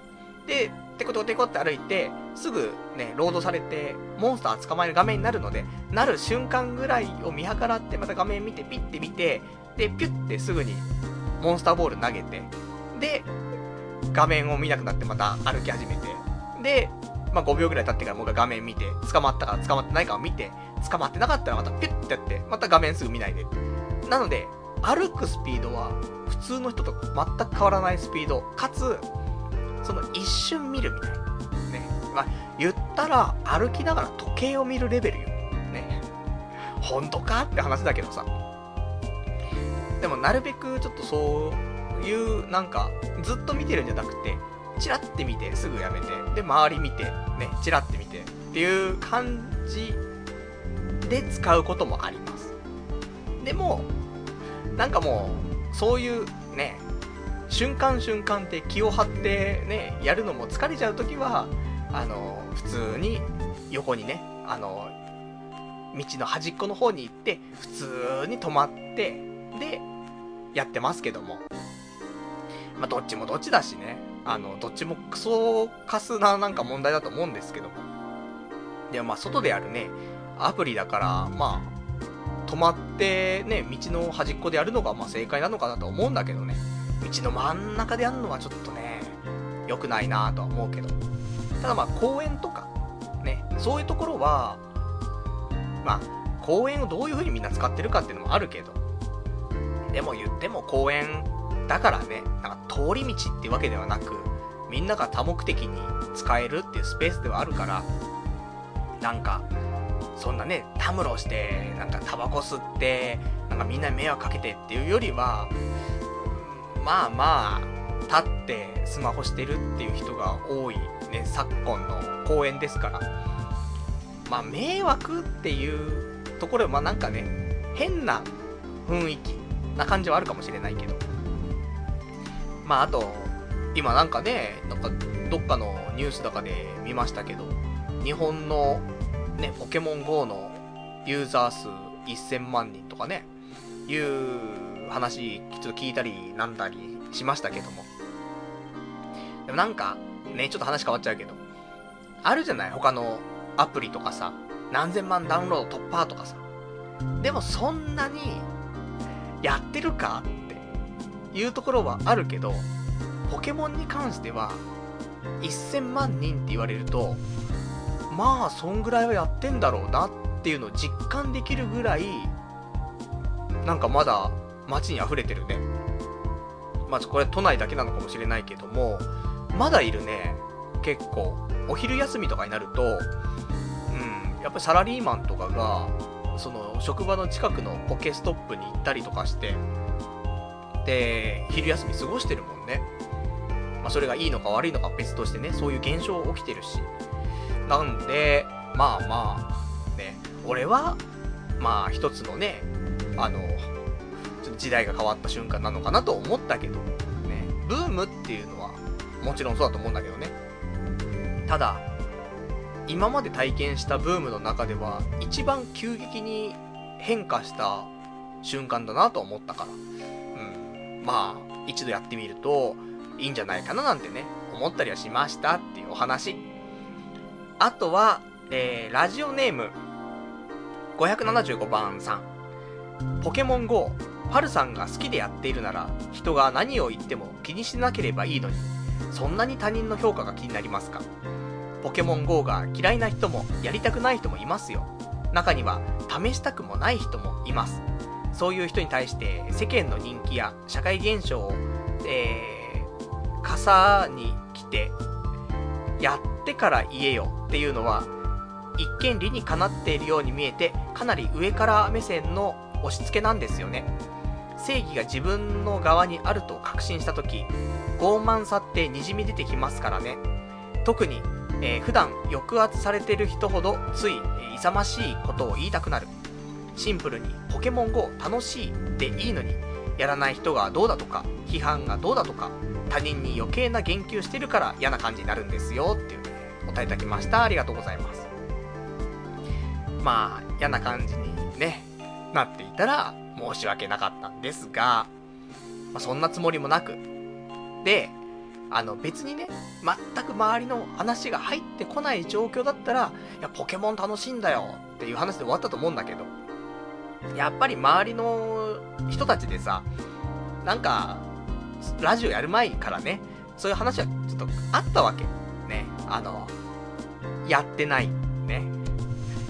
で、テコテコテコって歩いて、すぐね、ロードされて、モンスター捕まえる画面になるので、なる瞬間ぐらいを見計らって、また画面見て、ピッて見て、で、ピュッてすぐに、モンスターボール投げて、で、画面を見なくなってまた歩き始めて、で、まあ、5秒ぐらい経ってからもう一回画面見て、捕まったか捕まってないかを見て、捕まってなかったらまたピュッてやって、また画面すぐ見ないで。なので、歩くスピードは普通の人と全く変わらないスピード、かつ、その一瞬見るみたいな。ね。まあ、言ったら歩きながら時計を見るレベルよ。ね。本当かって話だけどさ。でもなるべくちょっとそういう、なんか、ずっと見てるんじゃなくて、チラって見てすぐやめて、で、周り見て、ね、チラって見てっていう感じで使うこともあります。でも、なんかもう、そういうね、瞬間瞬間って気を張ってね、やるのも疲れちゃう時は、あの、普通に横にね、あの、道の端っこの方に行って、普通に止まって、で、やってますけども。まあ、どっちもどっちだしね。あの、どっちもクソカスななんか問題だと思うんですけども。でもまあ、外でやるね、アプリだから、まあ、止まってね、道の端っこでやるのがまあ正解なのかなと思うんだけどね。道の真ん中でやるのはちょっとね、良くないなとは思うけど。ただまあ公園とか、ね、そういうところは、まあ、公園をどういう風にみんな使ってるかっていうのもあるけど、でも言っても公園だからね、なんか通り道っていうわけではなく、みんなが多目的に使えるっていうスペースではあるから、なんか、そんなね、たむろして、なんかタバコ吸って、なんかみんなに迷惑かけてっていうよりは、まあまあ、立ってスマホしてるっていう人が多いね、昨今の公園ですから、まあ迷惑っていうところはまあなんかね、変な雰囲気な感じはあるかもしれないけど、まああと、今なんかね、なんかどっかのニュースとかで見ましたけど、日本のね、ポケモン GO のユーザー数1000万人とかね、いう話、ちょっと聞いたりなんだりしましたけども。でもなんか、ね、ちょっと話変わっちゃうけど、あるじゃない？他のアプリとかさ、何千万ダウンロード突破とかさ。でもそんなに、やってるか？いうところはあるけど、ポケモンに関しては、1000万人って言われると、まあ、そんぐらいはやってんだろうなっていうのを実感できるぐらい、なんかまだ街に溢れてるね。まあ、これ都内だけなのかもしれないけども、まだいるね。結構。お昼休みとかになると、うん、やっぱりサラリーマンとかが、その職場の近くのポケストップに行ったりとかして、で、昼休み過ごしてるもんね。まあ、それがいいのか悪いのか別としてね、そういう現象起きてるし。なんで、まあまあ、ね、俺は、まあ一つのね、あの、ちょっと時代が変わった瞬間なのかなと思ったけど、ね、ブームっていうのは、もちろんそうだと思うんだけどね。ただ、今まで体験したブームの中では、一番急激に変化した瞬間だなと思ったから。まあ、一度やってみると、いいんじゃないかななんてね、思ったりはしましたっていうお話。あとは、えー、ラジオネーム、575番さん。ポケモン GO、パルさんが好きでやっているなら、人が何を言っても気にしなければいいのに、そんなに他人の評価が気になりますか？ポケモン GO が嫌いな人もやりたくない人もいますよ。中には試したくもない人もいます。そういう人に対して世間の人気や社会現象を、えー、傘に来てやってから言えよっていうのは、一見理にかなっているように見えて、かなり上から目線の押し付けなんですよね。正義が自分の側にあると確信した時、傲慢さって滲み出てきますからね。特に、えー、普段抑圧されてる人ほどつい、えー、勇ましいことを言いたくなる。シンプルにポケモン GO 楽しいでいいのに、やらない人がどうだとか、批判がどうだとか、他人に余計な言及してるから嫌な感じになるんですよっていうお答えいただきました。ありがとうございます。まあ、嫌な感じにね、なっていたら申し訳なかったんですが、まあ、そんなつもりもなく。で、あの別にね、全く周りの話が入ってこない状況だったら、いや、ポケモン楽しいんだよっていう話で終わったと思うんだけど、やっぱり周りの人たちでさ、なんか、ラジオやる前からね、そういう話はちょっとあったわけ。ね。あの、やってない。ね。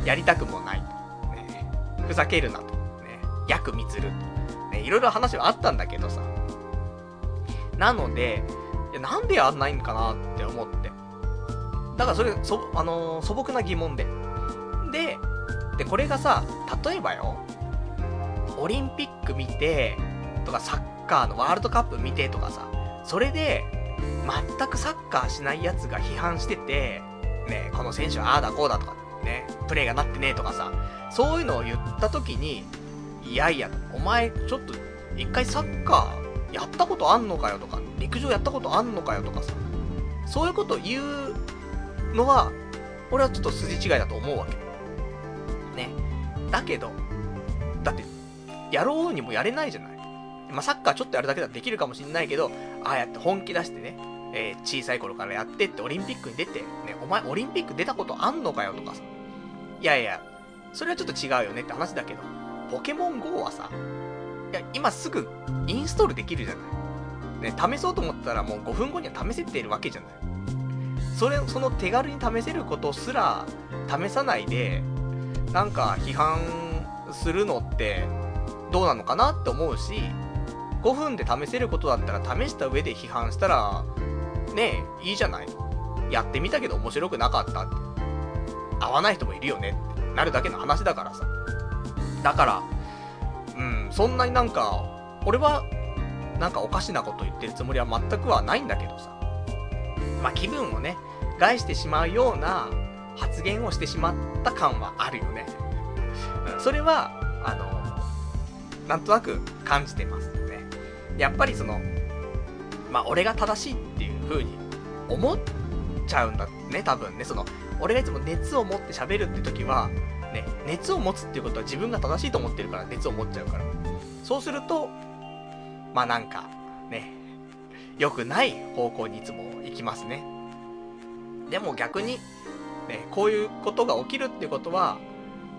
やりたくもない。ね。ふざけるなと。ね。ヤクミツルと。ね。いろいろ話はあったんだけどさ。なので、いやなんでやんないんかなって思って。だからそれ、そ、あのー、素朴な疑問で。で、で、これがさ、例えばよ、オリンピック見て、とかサッカーのワールドカップ見てとかさ、それで、全くサッカーしない奴が批判してて、ね、この選手はああだこうだとか、ね、プレーがなってねえとかさ、そういうのを言った時に、いやいや、お前ちょっと一回サッカーやったことあんのかよとか、陸上やったことあんのかよとかさ、そういうことを言うのは、俺はちょっと筋違いだと思うわけ。ね。だけど、だって、やろうにもやれないじゃない。まあ、サッカーちょっとやるだけだとできるかもしんないけど、ああやって本気出してね、えー、小さい頃からやってってオリンピックに出て、ね、お前オリンピック出たことあんのかよとかさ。いやいや、それはちょっと違うよねって話だけど、ポケモン GO はさ、いや、今すぐインストールできるじゃない。ね、試そうと思ったらもう5分後には試せているわけじゃない。それ、その手軽に試せることすら試さないで、なんか批判するのってどうなのかなって思うし、5分で試せることだったら試した上で批判したら、ねえ、いいじゃない。やってみたけど面白くなかったって。合わない人もいるよねってなるだけの話だからさ。だから、うん、そんなになんか、俺は、なんかおかしなこと言ってるつもりは全くはないんだけどさ。まあ、気分をね、害してしまうような発言をしてしまった感はあるよね。それは、あの、なんとなく感じてますね。やっぱりその、まあ、俺が正しいっていう風に思っちゃうんだね、多分ね。その、俺がいつも熱を持って喋るって時は、ね、熱を持つっていうことは自分が正しいと思ってるから熱を持っちゃうから。そうすると、まあなんか、ね、良くない方向にいつも行きますね。でも逆に、ね、こういうことが起きるってことは、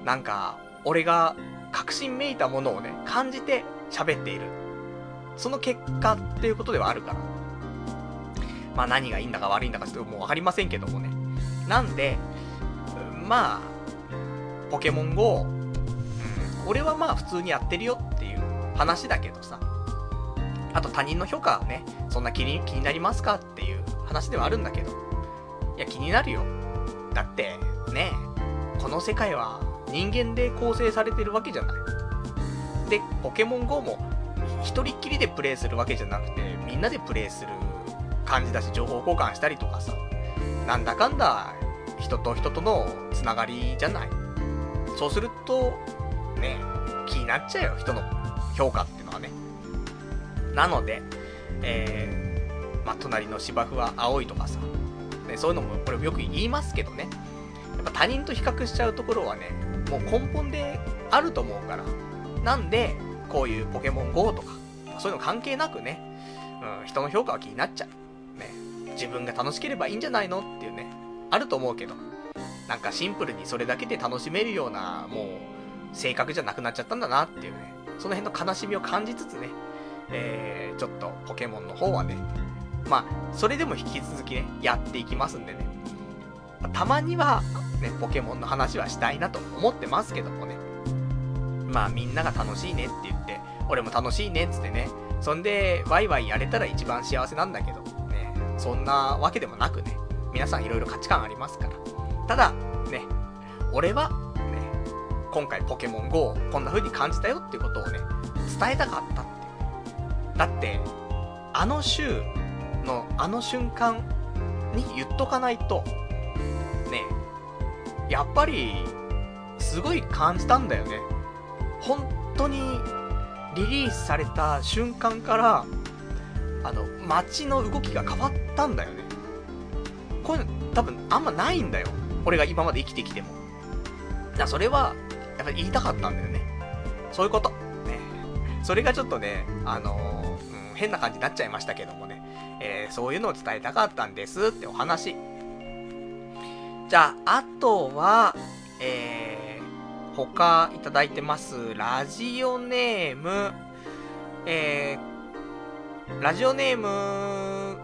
なんか、俺が確信めいたものをね、感じて喋っている。その結果っていうことではあるから。まあ何がいいんだか悪いんだかちょっともうわかりませんけどもね。なんで、まあ、ポケモン GO、うん、俺はまあ普通にやってるよっていう話だけどさ。あと他人の評価はね、そんな気に気になりますかっていう話ではあるんだけど。いや、気になるよ。だって、ね、この世界は人間で構成されてるわけじゃない。で、ポケモン GO も一人っきりでプレイするわけじゃなくて、みんなでプレイする感じだし、情報交換したりとかさ。なんだかんだ、人と人とのつながりじゃない。そうすると、ね、気になっちゃうよ、人の評価ってのはね。なので、えー、まあ、隣の芝生は青いとかさ、ね、そういうのもこれよく言いますけどね。っぱ他人と比較しちゃうところはね、もう根本であると思うから。なんで、こういうポケモン GO とか、そういうの関係なくね、うん、人の評価は気になっちゃう。ね、自分が楽しければいいんじゃないのっていうね、あると思うけど、なんかシンプルにそれだけで楽しめるような、もう、性格じゃなくなっちゃったんだなっていうね、その辺の悲しみを感じつつね、えー、ちょっとポケモンの方はね、まあ、それでも引き続きね、やっていきますんでね、たまには、ね、ポケモンの話はしたいなと思ってますけどもね、まあみんなが楽しいねって言って、俺も楽しいねっつってね、そんで、ワイワイやれたら一番幸せなんだけど、ね、そんなわけでもなくね、皆さんいろいろ価値観ありますから。ただ、ね、俺は、ね、今回ポケモン GO をこんな風に感じたよっていうことをね、伝えたかったって。だって、あの週のあの瞬間に言っとかないと、ね、やっぱり、すごい感じたんだよね。本当に、リリースされた瞬間から、あの、街の動きが変わったんだよね。こういうの多分あんまないんだよ。俺が今まで生きてきても。だそれは、やっぱり言いたかったんだよね。そういうこと。ね。それがちょっとね、あのー、うん、変な感じになっちゃいましたけどもね。えー、そういうのを伝えたかったんですってお話。じゃあ、あとは、えー、他いただいてます。ラジオネーム、えー、ラジオネーム、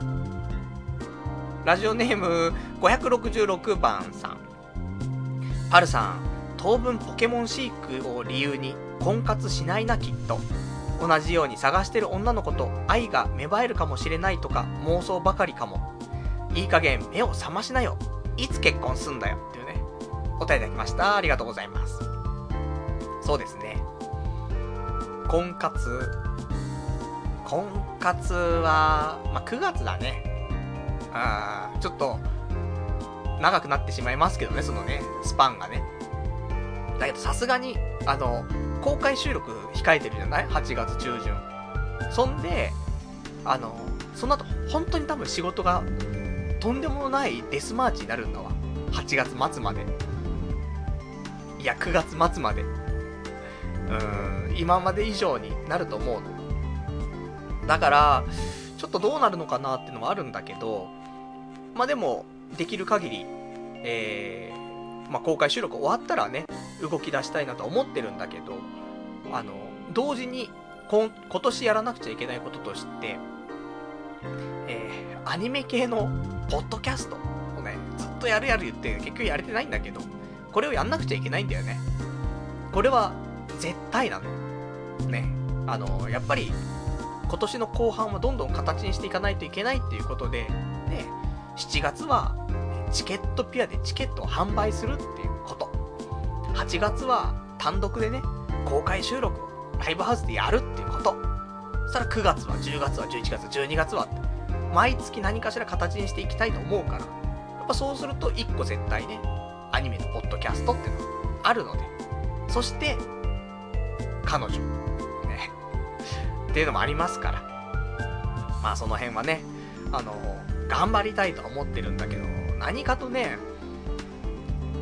ラジオネーム566番さん。パルさん、当分ポケモン飼育を理由に婚活しないなきっと。同じように探してる女の子と愛が芽生えるかもしれないとか妄想ばかりかも。いい加減目を覚ましなよ。いつ結婚すんだよ。っていうね、お答えいただきました。ありがとうございます。そうですね。婚活。婚活は、まあ、9月だね。あちょっと、長くなってしまいますけどね、そのね、スパンがね。だけどさすがに、あの、公開収録控えてるじゃない ?8 月中旬。そんで、あの、その後、本当に多分仕事がとんでもないデスマーチになるんだわ。8月末まで。いや、9月末まで。うーん、今まで以上になると思うの。だから、ちょっとどうなるのかなっていうのもあるんだけど、まあでも、できる限り、えー、まあ公開収録終わったらね、動き出したいなと思ってるんだけど、あの、同時に、今年やらなくちゃいけないこととして、えー、アニメ系のポッドキャストをね、ずっとやるやる言って結局やれてないんだけど、これをやんなくちゃいけないんだよね。これは絶対なの。ね。あの、やっぱり、今年の後半はどんどん形にしていかないといけないっていうことで、ね、7月はチケットピアでチケットを販売するっていうこと。8月は単独でね、公開収録をライブハウスでやるっていうこと。そしたら9月は、10月は、11月、12月は、毎月何かしら形にしていきたいと思うから、やっぱそうすると1個絶対ね、アニメのポッドキャストっていうのがあるので、そして、彼女、ね、*laughs* っていうのもありますから、まあその辺はね、あの、頑張りたいとは思ってるんだけど、何かとね、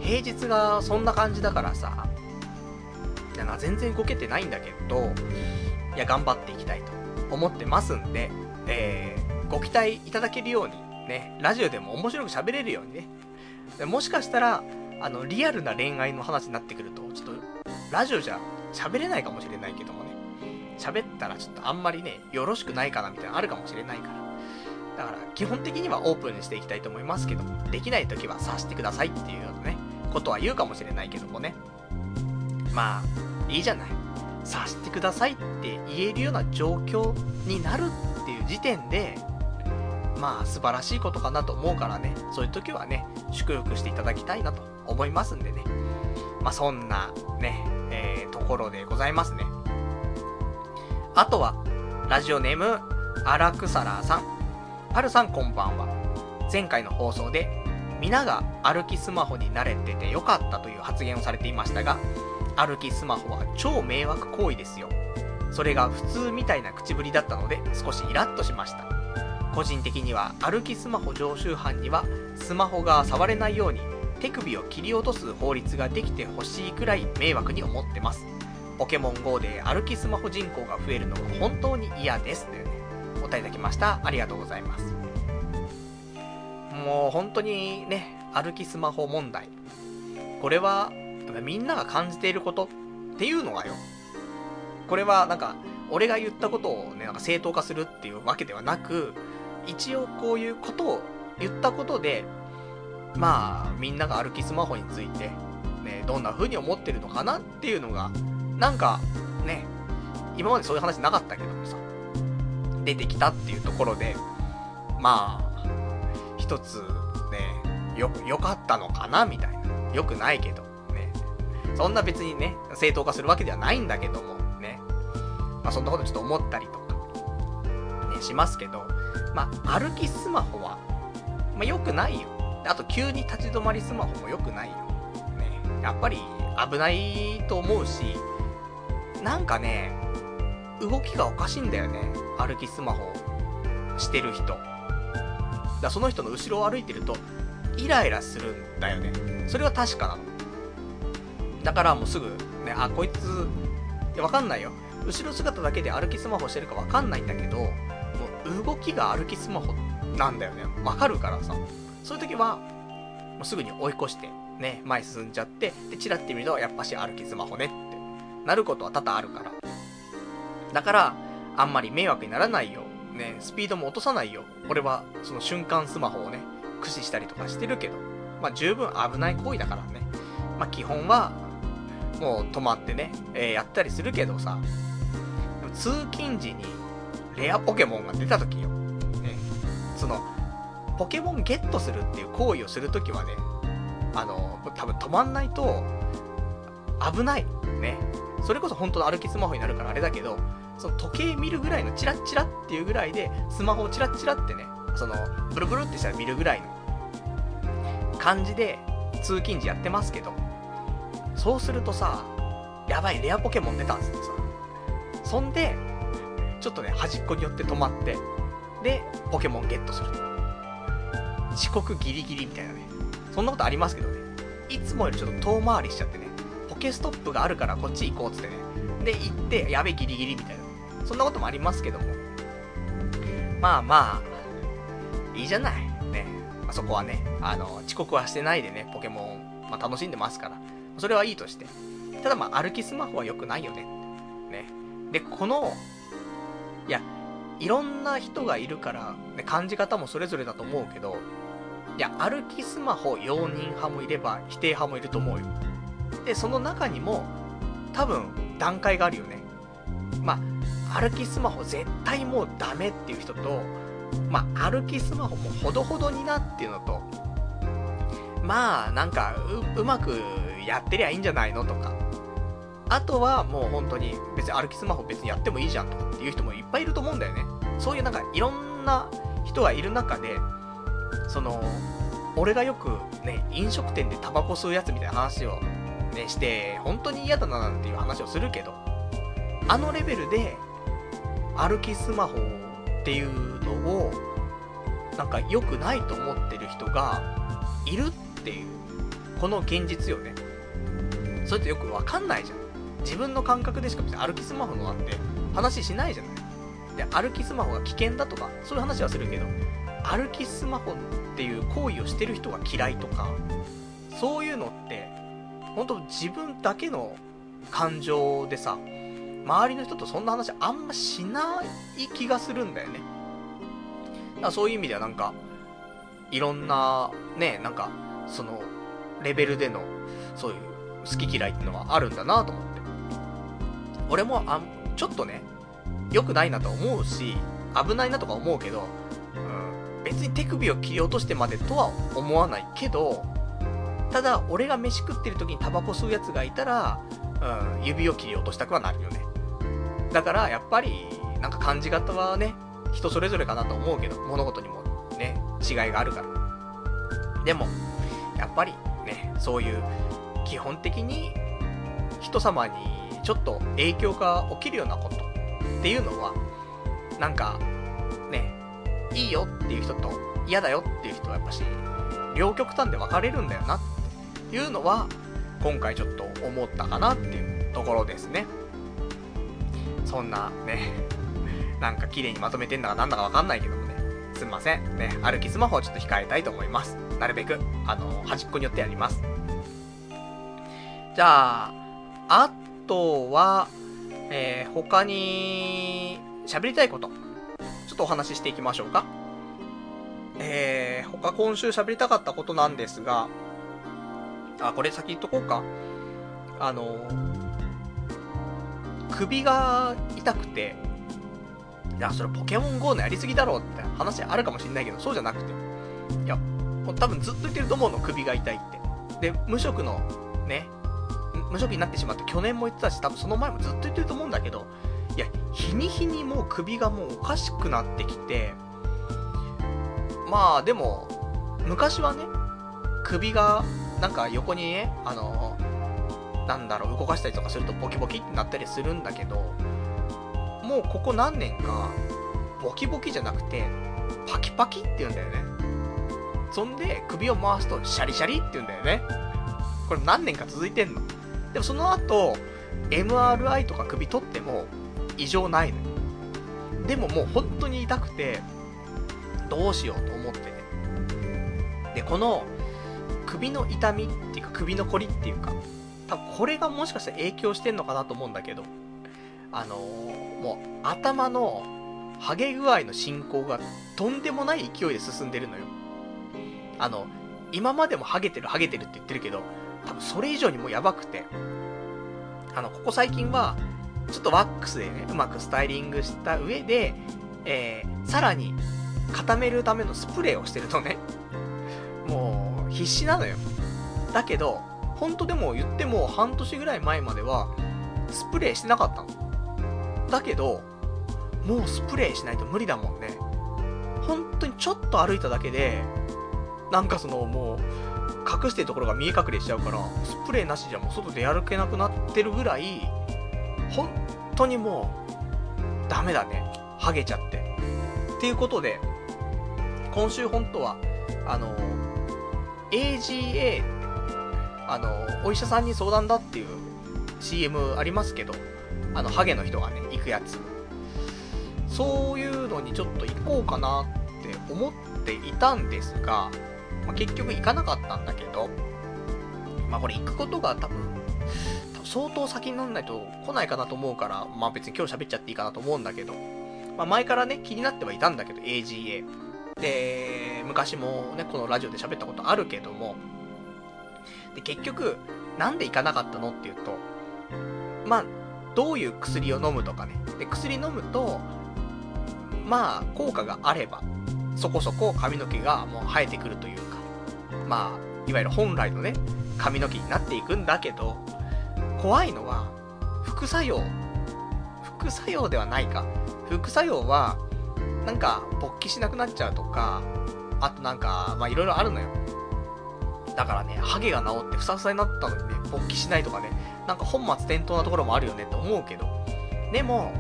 平日がそんな感じだからさ、いや全然動けてないんだけど、いや、頑張っていきたいと思ってますんで、え、ご期待いただけるように、ね、ラジオでも面白く喋れるようにね、もしかしたら、あの、リアルな恋愛の話になってくると、ちょっと、ラジオじゃ喋れないかもしれないけどもね、喋ったらちょっとあんまりね、よろしくないかなみたいなのあるかもしれないから。だから、基本的にはオープンにしていきたいと思いますけど、できない時はさしてくださいっていうようなね、ことは言うかもしれないけどもね。まあ、いいじゃない。さしてくださいって言えるような状況になるっていう時点で、まあ素晴らしいことかなと思うからね、そういう時はね、祝福していただきたいなと思いますんでね。まあそんなね、えー、ところでございますね。あとは、ラジオネーム、アラクサラーさん。パルさんこんばんは。前回の放送で、皆が歩きスマホに慣れててよかったという発言をされていましたが、歩きスマホは超迷惑行為ですよ。それが普通みたいな口ぶりだったので少しイラッとしました。個人的には歩きスマホ常習犯にはスマホが触れないように手首を切り落とす法律ができてほしいくらい迷惑に思ってます。ポケモン GO で歩きスマホ人口が増えるのが本当に嫌です。というね、お答えいただきました。ありがとうございます。もう本当にね、歩きスマホ問題。これは、みんなが感じていることっていうのがよ。これはなんか、俺が言ったことをね、なんか正当化するっていうわけではなく、一応こういうことを言ったことで、まあ、みんなが歩きスマホについて、ね、どんな風に思ってるのかなっていうのが、なんか、ね、今までそういう話なかったけどもさ、出てきたっていうところで、まあ、一つ、ね、よ、良かったのかなみたいな。良くないけど、ね。そんな別にね、正当化するわけではないんだけども、ね。まあそんなことちょっと思ったりとか、ね、しますけど、まあ、歩きスマホは、まあ良くないよ。あと急に立ち止まりスマホも良くないよ。ね。やっぱり危ないと思うし、なんかね、動きがおかしいんだよね。歩きスマホしてる人。だその人の後ろを歩いてると、イライラするんだよね。それは確かなの。だからもうすぐ、ね、あ、こいつ、いや、わかんないよ。後ろ姿だけで歩きスマホしてるかわかんないんだけど、もう動きが歩きスマホなんだよね。わかるからさ。そういう時は、もうすぐに追い越して、ね、前進んじゃって、で、チラって見ると、やっぱし歩きスマホねってなることは多々あるから。だから、あんまり迷惑にならないよ。ね、スピードも落とさないよ。俺は、その瞬間スマホをね、駆使したりとかしてるけど、まあ十分危ない行為だからね。まあ基本は、もう止まってね、えー、やったりするけどさ、通勤時にレアポケモンが出た時よ。ね、その、ポケモンゲットするっていう行為をするときはね、あの、多分止まんないと、危ない。ね。それこそ本当の歩きスマホになるからあれだけど、その時計見るぐらいのチラッチラっていうぐらいで、スマホをチラッチラってね、その、ブルブルってしたら見るぐらいの感じで通勤時やってますけど、そうするとさ、やばい、レアポケモン出たっつってさ、そんで、ちょっとね、端っこによって止まって、で、ポケモンゲットする。遅刻ギリギリみたいなね。そんなことありますけどね。いつもよりちょっと遠回りしちゃってね。ポケストップがあるからこっち行こうっつってね。で、行って、やべ、ギリギリみたいな。そんなこともありますけども。まあまあ、いいじゃない。ね。あそこはね、あの、遅刻はしてないでね、ポケモン、まあ、楽しんでますから。それはいいとして。ただまあ、歩きスマホは良くないよね。ね。で、この、いや、いろんな人がいるから、ね、感じ方もそれぞれだと思うけど、いや、歩きスマホ容認派もいれば、否定派もいると思うよ。で、その中にも、多分、段階があるよね。まあ、歩きスマホ絶対もうダメっていう人と、まあ、歩きスマホもほどほどになっていうのと、まあ、なんかう、うまくやってりゃいいんじゃないのとか、あとはもう本当に別に歩きスマホ別にやってもいいじゃんとかっていう人もいっぱいいると思うんだよね。そういうなんかいろんな人がいる中で、その、俺がよくね、飲食店でタバコ吸うやつみたいな話をね、して、本当に嫌だななんていう話をするけど、あのレベルで歩きスマホっていうのを、なんか良くないと思ってる人がいるっていう、この現実よね。それってよくわかんないじゃん。自分の感覚でしか別に歩きスマホのなんて話しないじゃない。で、歩きスマホが危険だとか、そういう話はするけど、歩きスマホっていう行為をしてる人が嫌いとか、そういうのって、本当自分だけの感情でさ、周りの人とそんな話あんましない気がするんだよね。だからそういう意味ではなんか、いろんな、ね、なんか、その、レベルでの、そういう好き嫌いってのはあるんだなと思って。俺もあちょっとね、良くないなと思うし、危ないなとか思うけど、うん、別に手首を切り落としてまでとは思わないけど、ただ、俺が飯食ってる時にタバコ吸うやつがいたら、うん、指を切り落としたくはなるよね。だから、やっぱり、なんか感じ方はね、人それぞれかなと思うけど、物事にもね、違いがあるから。でも、やっぱりね、そういう基本的に人様にちょっと影響が起きるようなことっていうのは、なんか、ね、いいよっていう人と嫌だよっていう人はやっぱし、両極端で分かれるんだよなっていうのは、今回ちょっと思ったかなっていうところですね。そんなね、なんか綺麗にまとめてんだかなんだかわかんないけどもね、すんません。ね、歩きスマホをちょっと控えたいと思います。なるべく、あの、端っこによってやります。じゃあ、あとは、えー、他に、喋りたいこと、ちょっとお話ししていきましょうか。えー、他今週喋りたかったことなんですが、あ、これ先言っとこうか。あの、首が痛くて、いや、それポケモン GO のやりすぎだろうって話あるかもしんないけど、そうじゃなくて。いや、もう多分ずっと言ってると思うの、首が痛いって。で、無職のね、無職になってしまって去年も言ってたし、多分その前もずっと言ってると思うんだけど、いや、日に日にもう首がもうおかしくなってきて、まあでも、昔はね、首がなんか横にね、あの、なんだろう、動かしたりとかするとボキボキってなったりするんだけど、もうここ何年か、ボキボキじゃなくて、パキパキって言うんだよね。そんで、首を回すとシャリシャリって言うんだよね。これ何年か続いてんの？でもその後、MRI とか首取っても異常ないのよ。でももう本当に痛くて、どうしようと思ってね。で、この首の痛みっていうか首のこりっていうか、多分これがもしかしたら影響してんのかなと思うんだけど、あのー、もう頭のハゲ具合の進行がとんでもない勢いで進んでるのよ。あの、今までもハゲてるハゲてるって言ってるけど、多分それ以上にもうやばくて、あの、ここ最近は、ちょっとワックスでね、うまくスタイリングした上で、えー、さらに固めるためのスプレーをしてるとね、もう必死なのよ。だけど、本当でも言っても半年ぐらい前までは、スプレーしてなかったの。だけど、もうスプレーしないと無理だもんね。本当にちょっと歩いただけで、なんかそのもう、隠してるところが見え隠れしちゃうから、スプレーなしじゃもう外で歩けなくなってるぐらい、本当にもう、ダメだね。ハゲちゃって。っていうことで、今週本当は、あの、AGA あの、お医者さんに相談だっていう CM ありますけど、あの、ハゲの人がね、行くやつ。そういうのにちょっと行こうかなって思っていたんですが、まあ、結局行かなかったんだけど、まあこれ行くことが多分、多分相当先にならないと来ないかなと思うから、まあ別に今日喋っちゃっていいかなと思うんだけど、まあ前からね、気になってはいたんだけど、AGA。で、昔もね、このラジオで喋ったことあるけども、で、結局、なんで行かなかったのっていうと、まあ、どういう薬を飲むとかね。で、薬飲むと、まあ、効果があれば、そこそこ髪の毛がもう生えてくるというか、まあ、いわゆる本来のね、髪の毛になっていくんだけど、怖いのは、副作用。副作用ではないか。副作用は、なんか、勃起しなくなっちゃうとか、あとなんか、まあいろいろあるのよ。だからね、ハゲが治ってふさふさになったのにね、勃起しないとかね、なんか本末転倒なところもあるよねって思うけど、でも、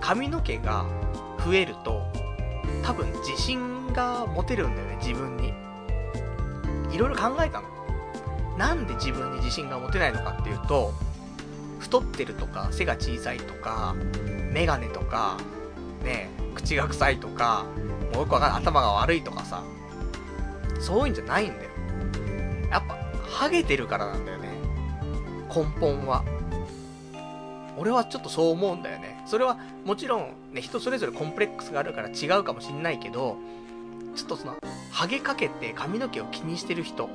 髪の毛が増えると、多分自信が持てるんだよね、自分に。いろいろ考えたの。なんで自分に自信が持てないのかっていうと、太ってるとか、背が小さいとか、メガネとか、ね、口が臭いとか、もうよくわかんない、頭が悪いとかさ、そういうんじゃないんだよ。やっぱ、ハゲてるからなんだよね。根本は。俺はちょっとそう思うんだよね。それはもちろんね、人それぞれコンプレックスがあるから違うかもしんないけど、ちょっとその、ハゲかけて髪の毛を気にしてる人、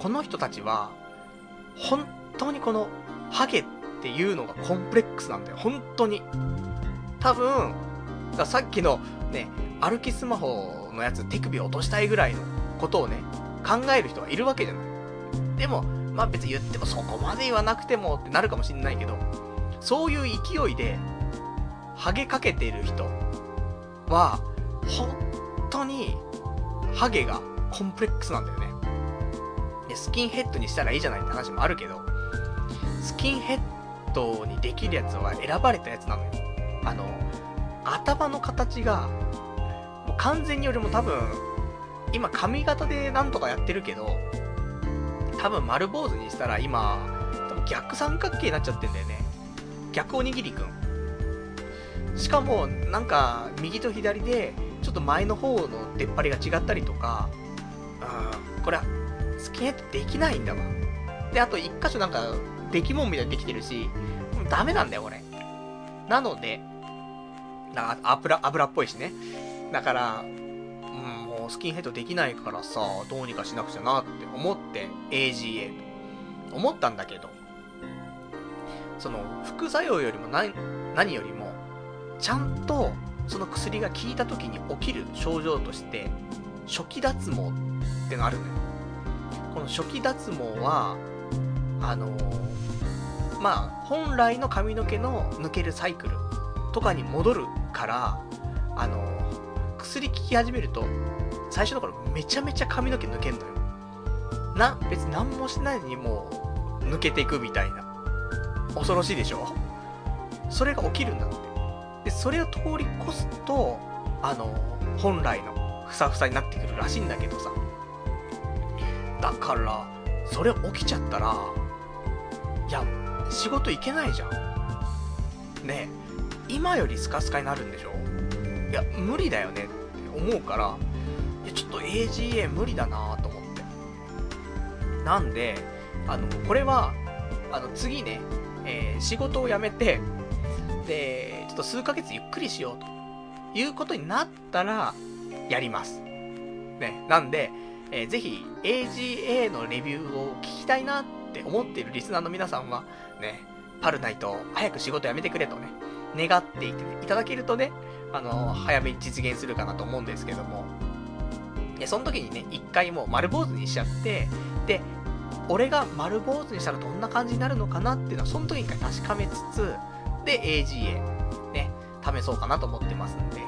この人たちは、本当にこの、ハゲっていうのがコンプレックスなんだよ。本当に。多分、さっきのね、歩きスマホのやつ手首を落としたいぐらいのことをね、考える人はいるわけじゃない。でも、まあ別に言ってもそこまで言わなくてもってなるかもしんないけど、そういう勢いで、ハゲかけてる人は、本当に、ハゲがコンプレックスなんだよね。で、スキンヘッドにしたらいいじゃないって話もあるけど、スキンヘッドにできるやつは選ばれたやつなのよ。あの、頭の形が、もう完全によりも多分、今髪型でなんとかやってるけど、多分丸坊主にしたら今、多分逆三角形になっちゃってんだよね。逆おにぎりくん。しかも、なんか、右と左で、ちょっと前の方の出っ張りが違ったりとか、うん、これは、スキンヘッドできないんだわ。で、あと一箇所なんか、出来物みたいにできてるし、ダメなんだよ、これ。なので、な油、油っぽいしね。だから、もうスキンヘッドできないからさ、どうにかしなくちゃなって思って AGA と思ったんだけど、その副作用よりも何何よりも、ちゃんとその薬が効いた時に起きる症状として、初期脱毛ってのあるのよ。この初期脱毛は、あのー、まあ、本来の髪の毛の抜けるサイクルとかに戻るから、あのー、薬効き始めると、最初の頃めちゃめちゃ髪の毛抜けんのよ。な、別に何もしないのにもう抜けていくみたいな。恐ろしいでしょ？それが起きるんだって。で、それを通り越すと、あの、本来のふさふさになってくるらしいんだけどさ。だから、それ起きちゃったら、いや、仕事行けないじゃん。ね今よりスカスカになるんでしょ？いや、無理だよねって思うから、いや、ちょっと AGA 無理だなと思って。なんで、あの、これは、あの、次ね、えー、仕事を辞めて、で、っと数ヶ月ゆっくりしようと。いうことになったら、やります。ね、なんで、えー、ぜひ AGA のレビューを聞きたいなって思っているリスナーの皆さんは、ね、パルナイト早く仕事辞めてくれとね、願っていて、いただけるとね、あの、早めに実現するかなと思うんですけども、で、その時にね、一回もう丸坊主にしちゃって、で、俺が丸坊主にしたらどんな感じになるのかなっていうのは、その時に一回確かめつつ、で、AGA、ね、試そうかなと思ってますんで、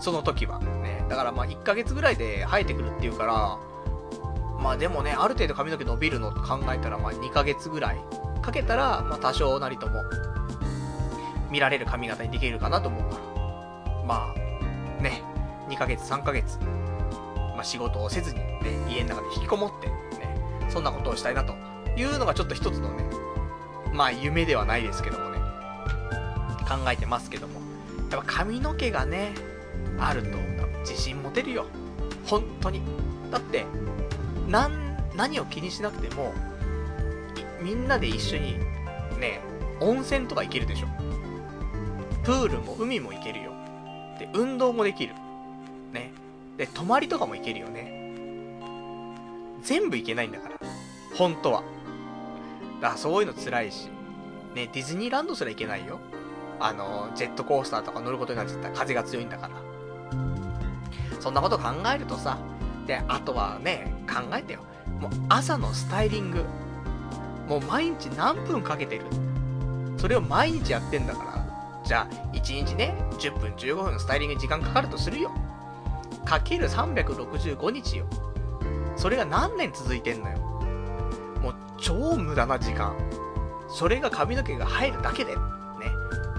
その時は、ね、だからまあ1ヶ月ぐらいで生えてくるっていうから、まあでもね、ある程度髪の毛伸びるのって考えたら、まあ2ヶ月ぐらいかけたら、まあ多少なりとも、見られる髪型にできるかなと思うから。まあ、ね、2ヶ月、3ヶ月、まあ、仕事をせずに、ね、家の中で引きこもって、ね、そんなことをしたいなというのがちょっと一つのね、まあ夢ではないですけどもね、考えてますけども、やっぱ髪の毛がね、あると自信持てるよ。本当に。だって、何を気にしなくても、みんなで一緒に、ね、温泉とか行けるでしょ。プールも海も行けるよ。で、運動もできる。ね。で、泊まりとかも行けるよね。全部行けないんだから。本当は。だからそういうの辛いし。ね、ディズニーランドすら行けないよ。あの、ジェットコースターとか乗ることになっちゃったら風が強いんだから。そんなこと考えるとさ、で、あとはね、考えてよ。もう朝のスタイリング。もう毎日何分かけてる。それを毎日やってんだから。じゃあ、1日ね、10分15分スタイリングに時間かかるとするよ。かける365日よ。それが何年続いてんのよ。もう超無駄な時間。それが髪の毛が生えるだけで、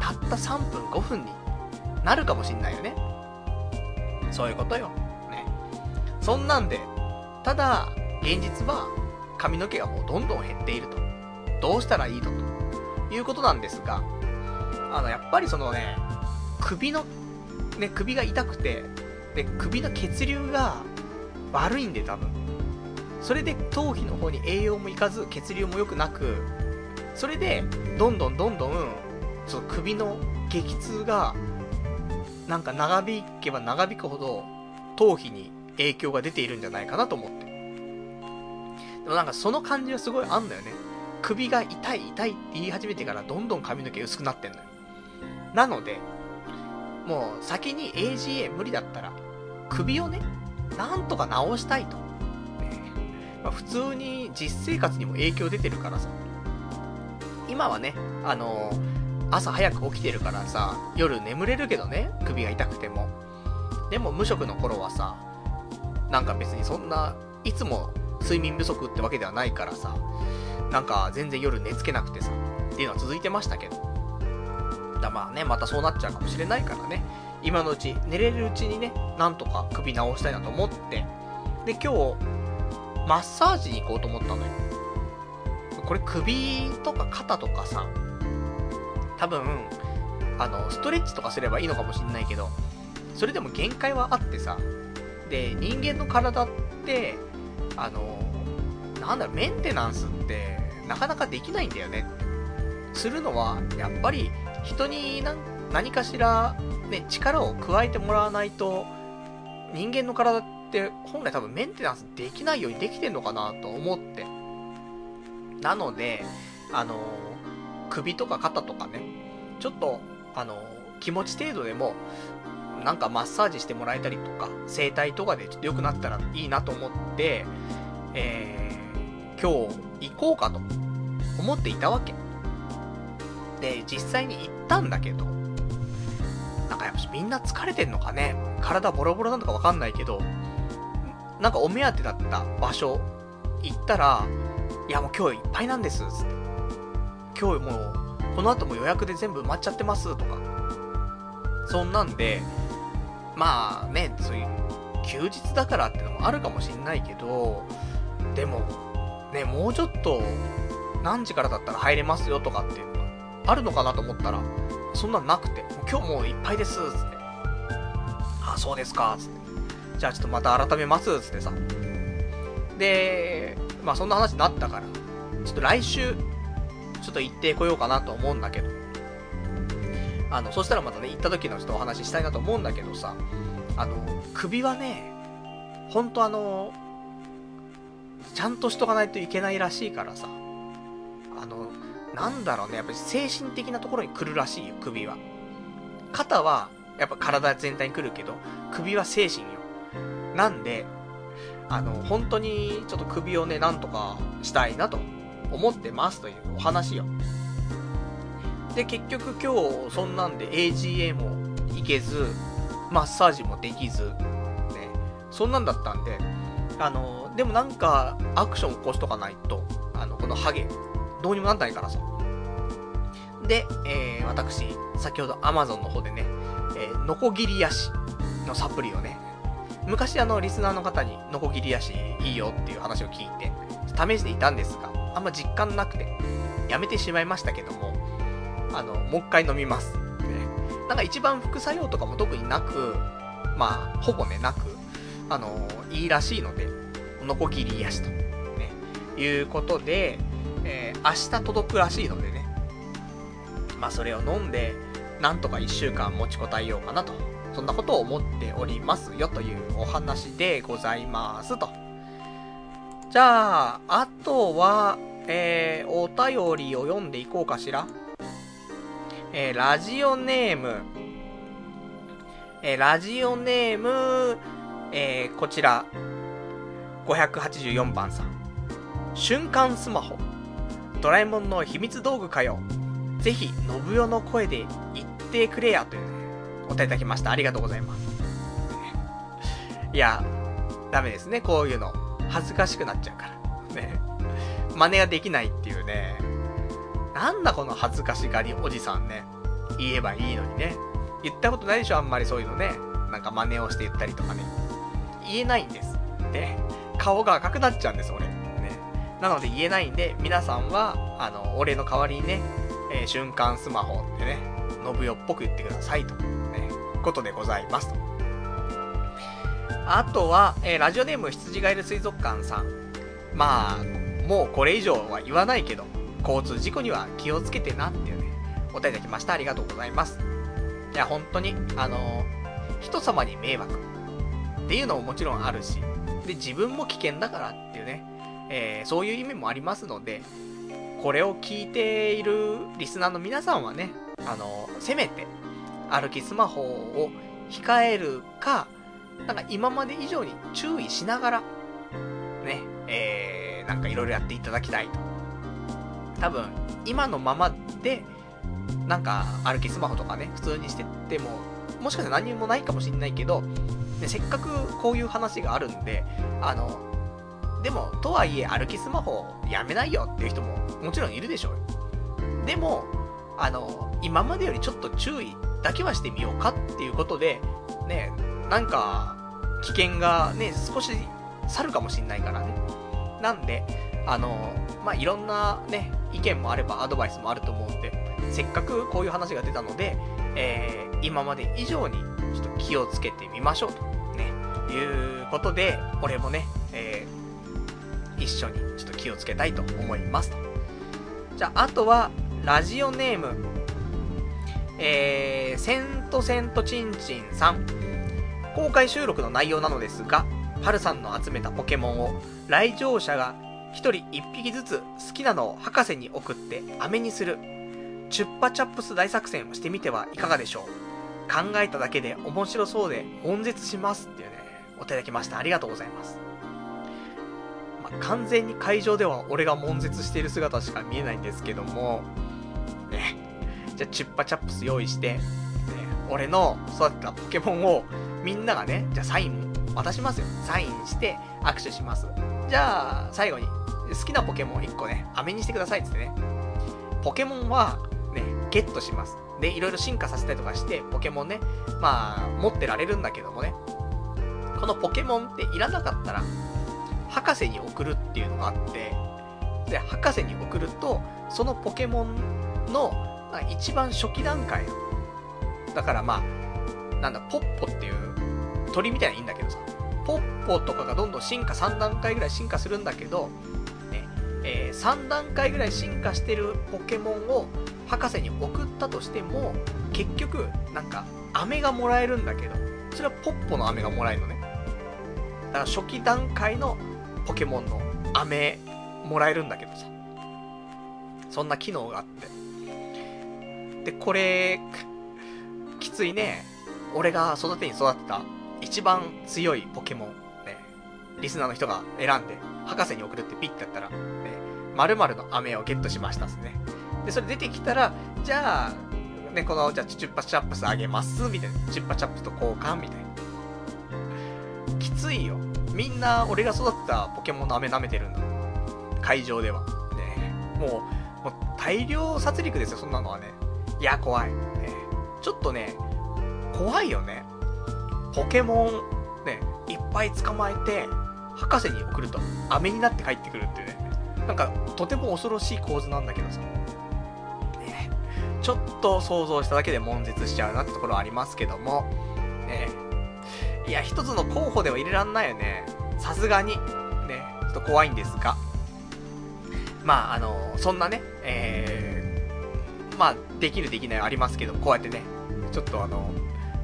たった3分5分になるかもしんないよね。そういうことよ。ね。そんなんで、ただ、現実は髪の毛がもうどんどん減っていると。どうしたらいいのということなんですが、あの、やっぱりそのね、首の、ね、首が痛くて、で、首の血流が悪いんで多分。それで頭皮の方に栄養もいかず、血流も良くなく、それで、どんどんどんどん、その首の激痛が、なんか長引けば長引くほど、頭皮に影響が出ているんじゃないかなと思って。でもなんかその感じはすごいあんだよね。首が痛い痛いって言い始めてからどんどん髪の毛薄くなってんのよ。なので、もう先に AGA 無理だったら、首をね、なんとか直したいと。まあ、普通に実生活にも影響出てるからさ。今はね、あのー、朝早く起きてるからさ、夜眠れるけどね、首が痛くても。でも無職の頃はさ、なんか別にそんな、いつも睡眠不足ってわけではないからさ、なんか全然夜寝つけなくてさ、っていうのは続いてましたけど。だまあね、またそうなっちゃうかもしれないからね、今のうち、寝れるうちにね、なんとか首直したいなと思って、で、今日、マッサージに行こうと思ったのよ。これ首とか肩とかさ、多分、あの、ストレッチとかすればいいのかもしんないけど、それでも限界はあってさ、で、人間の体って、あの、なんだろ、メンテナンスって、なかなかできないんだよね。するのは、やっぱり、人に何かしら、ね、力を加えてもらわないと、人間の体って本来多分メンテナンスできないようにできてんのかなと思って。なので、あの首とか肩とかね、ちょっと、あの気持ち程度でも、なんかマッサージしてもらえたりとか、整体とかでちょっと良くなったらいいなと思って、えー、今日行こうかと思っていたわけ。で、実際に行ったんだけど、なんかやっぱみんな疲れてんのかね体ボロボロなのかわかんないけど、なんかお目当てだった場所行ったら、いやもう今日いっぱいなんです、つって。今日もう、この後も予約で全部埋まっちゃってます、とか。そんなんで、まあね、そういう休日だからってのもあるかもしんないけど、でも、ね、もうちょっと、何時からだったら入れますよとかっていうのがあるのかなと思ったら、そんなんなくて、今日もういっぱいです、つって。あ、そうですか、つって。じゃあちょっとまた改めます、つってさ。で、まあそんな話になったから、ちょっと来週、ちょっと行ってこようかなと思うんだけど。あの、そしたらまたね、行った時のちょっとお話ししたいなと思うんだけどさ、あの、首はね、ほんとあの、ちゃんとしとかないといけないらしいからさ、あの、なんだろうね、やっぱり精神的なところに来るらしいよ、首は。肩は、やっぱ体全体に来るけど、首は精神よ。なんで、あの、本当にちょっと首をね、なんとかしたいなと思ってますというお話よ。で、結局今日、そんなんで AGA も行けず、マッサージもできず、ね、そんなんだったんで、あの、でもなんか、アクション起こしとかないと、あの、このハゲ、どうにもなんないからさ。で、えー、私、先ほど Amazon の方でね、えー、ノコギリヤシ、のサプリをね、昔あの、リスナーの方に、ノコギリ足いいよっていう話を聞いて、試していたんですが、あんま実感なくて、やめてしまいましたけども、あの、もう一回飲みます。ね。なんか一番副作用とかも特になく、まあ、ほぼね、なく、あの、いいらしいので、ノコギリ足と、ね、いうことで、えー、明日届くらしいのでね、まあそれを飲んで、なんとか1週間持ちこたえようかなと、そんなことを思っておりますよというお話でございますと。じゃあ、あとは、えー、お便りを読んでいこうかしら。えー、ラジオネーム、えー、ラジオネーム、えー、こちら、584番さん。瞬間スマホ。ドラえもんの秘密道具かよ。ぜひ、信代の声で言ってくれや、というね、お答えいただきました。ありがとうございます。いや、ダメですね、こういうの。恥ずかしくなっちゃうから。ね。真似ができないっていうね。なんだこの恥ずかしがりおじさんね。言えばいいのにね。言ったことないでしょ、あんまりそういうのね。なんか真似をして言ったりとかね。言えないんです。で、顔が赤くなっちゃうんです、俺。ね。なので言えないんで、皆さんは、あの、俺の代わりにね、えー、瞬間スマホってね、信代っぽく言ってくださいと。ね、ことでございますと。あとは、えー、ラジオネーム羊がいる水族館さん。まあ、もうこれ以上は言わないけど、交通事故には気をつけてなっていうね、お答えいただきました。ありがとうございます。いや、本当に、あのー、人様に迷惑っていうのももちろんあるし、で、自分も危険だからっていうね、えー、そういう意味もありますので、これを聞いているリスナーの皆さんはね、あのー、せめて、歩きスマホを控えるか、なんか今まで以上に注意しながら、ね、えー、なんかいろいろやっていただきたいと。多分、今のままで、なんか歩きスマホとかね、普通にしてても、もしかしたら何もないかもしんないけど、ね、せっかくこういう話があるんで、あの、でも、とはいえ歩きスマホやめないよっていう人ももちろんいるでしょうよ。でも、あの、今までよりちょっと注意だけはしてみようかっていうことで、ね、なんか、危険がね、少し去るかもしんないからね。なんで、あの、まあ、いろんなね、意見もあればアドバイスもあると思うんで、せっかくこういう話が出たので、えー、今まで以上にちょっと気をつけてみましょうと、ね、いうことで、俺もね、えー、一緒にちょっと気をつけたいと思いますと。じゃあ、あとは、ラジオネーム、えー、セントセントチンチンさん。公開収録の内容なのですが、ハルさんの集めたポケモンを来場者が1人1匹ずつ好きなのを博士に送って飴にする、チュッパチャップス大作戦をしてみてはいかがでしょう考えただけで面白そうで悶絶しますっていうね、お手だきました。ありがとうございます。まあ、完全に会場では俺が悶絶している姿しか見えないんですけども、ね、じゃあチュッパチャップス用意して、ね、俺の育てたポケモンをみんながね、じゃあサイン渡しますよ。サインして握手します。じゃあ、最後に、好きなポケモン1個ね、飴にしてくださいってってね。ポケモンは、ね、ゲットします。で、いろいろ進化させたりとかして、ポケモンね、まあ、持ってられるんだけどもね、このポケモンっていらなかったら、博士に送るっていうのがあって、で、博士に送ると、そのポケモンの一番初期段階だからまあ、なんだ、ポッポっていう鳥みたいないいんだけどさ、ポッポとかがどんどん進化、3段階ぐらい進化するんだけど、ね、えー、3段階ぐらい進化してるポケモンを博士に送ったとしても、結局、なんか、飴がもらえるんだけど、それはポッポの飴がもらえるのね。だから初期段階のポケモンの飴もらえるんだけどさ。そんな機能があって。で、これ、きついね。俺が育てに育てた一番強いポケモン、ね、リスナーの人が選んで、博士に送るってピッてやったら、ね、〇〇の飴をゲットしましたっすね。で、それ出てきたら、じゃあ、ね、この、じゃあ、チュッパチャップスあげます、みたいな。チュッパチャップスと交換、みたいな。きついよ。みんな、俺が育てたポケモンの飴舐めてるんだ。会場では。ね、もう、もう大量殺戮ですよ、そんなのはね。いや、怖い。ね、ちょっとね、怖いよね。ポケモン、ね、いっぱい捕まえて、博士に送ると、飴になって帰ってくるっていうね。なんか、とても恐ろしい構図なんだけどさ。ね、ちょっと想像しただけで悶絶しちゃうなってところはありますけども、ね、いや、一つの候補では入れらんないよね。さすがに。ね、ちょっと怖いんですが。まあ、あの、そんなね、えー、まあ、できるできないはありますけど、こうやってね、ちょっとあの、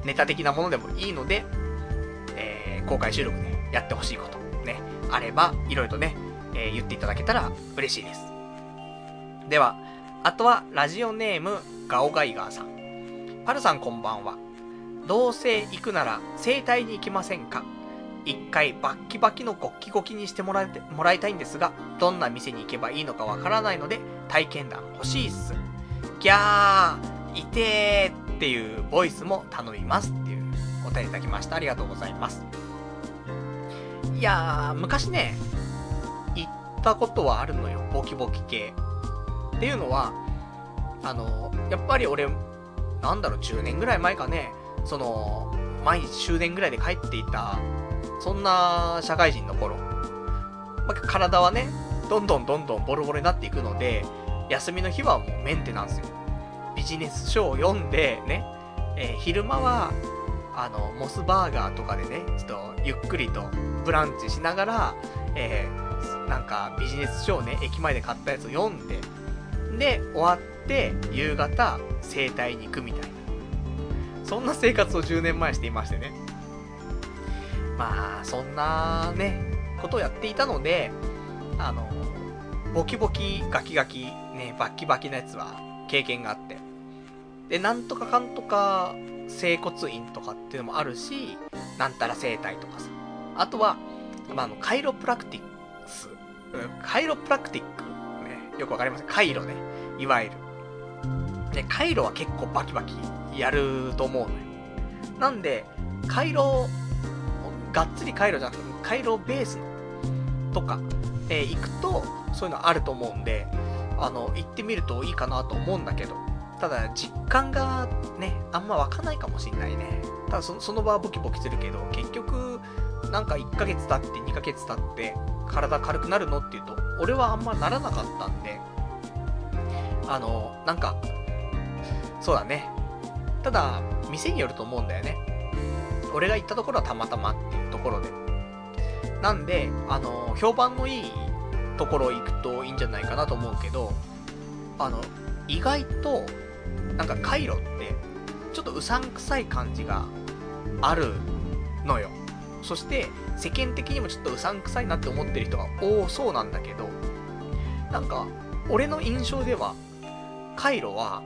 ネタ的なものでもいいので、えー、公開収録でやってほしいこと、ね、あれば、いろいろとね、えー、言っていただけたら嬉しいです。では、あとは、ラジオネーム、ガオガイガーさん。パルさんこんばんは。どうせ行くなら、整体に行きませんか？一回バッキバキのゴッキゴキにしてもらてもらいたいんですが、どんな店に行けばいいのかわからないので、体験談欲しいっす。ギャー、いてーっていうボイスも頼みますっていうお便りいただきました。ありがとうございます。いやー、昔ね、行ったことはあるのよ、ボキボキ系。っていうのは、あの、やっぱり俺、なんだろう、10年ぐらい前かね、その、毎日終電ぐらいで帰っていたそんな社会人の頃、まあ、体はね、どんどんどんどんボロボロになっていくので、休みの日はもうメンテナンスよ。ビジネス書を読んで、ね、えー、昼間は、あの、モスバーガーとかでね、ちょっとゆっくりとブランチしながら、えー、なんかビジネス書をね、駅前で買ったやつを読んで、で、終わって、夕方、整体に行くみたいな。そんな生活を10年前していましてね。まあ、そんなね、ことをやっていたので、あの、ボキボキ、ガキガキ、ね、バッキバキなやつは経験があって。で、なんとかかんとか、整骨院とかっていうのもあるし、なんたら整体とかさ。あとは、まあ、あの、カイロプラクティックス。カイロプラクティック。ね、よくわかりますカイロね。いわゆる。で、カイロは結構バキバキやると思うのよ。なんで、カイロがっつり回路じゃなくて、回路ベースとか、えー、行くと、そういうのあると思うんで、あの、行ってみるといいかなと思うんだけど、ただ、実感がね、あんま湧かないかもしんないね。ただそ、の場はボキボキするけど、結局、なんか1ヶ月経って2ヶ月経って、体軽くなるのっていうと、俺はあんまならなかったんで、あの、なんか、そうだね。ただ、店によると思うんだよね。俺が行ったところはたまたまっていうところで。なんで、あの、評判のいいところ行くといいんじゃないかなと思うけど、あの、意外と、なんかカイロって、ちょっとうさんくさい感じがあるのよ。そして、世間的にもちょっとうさんくさいなって思ってる人が多そうなんだけど、なんか、俺の印象では、カイロは、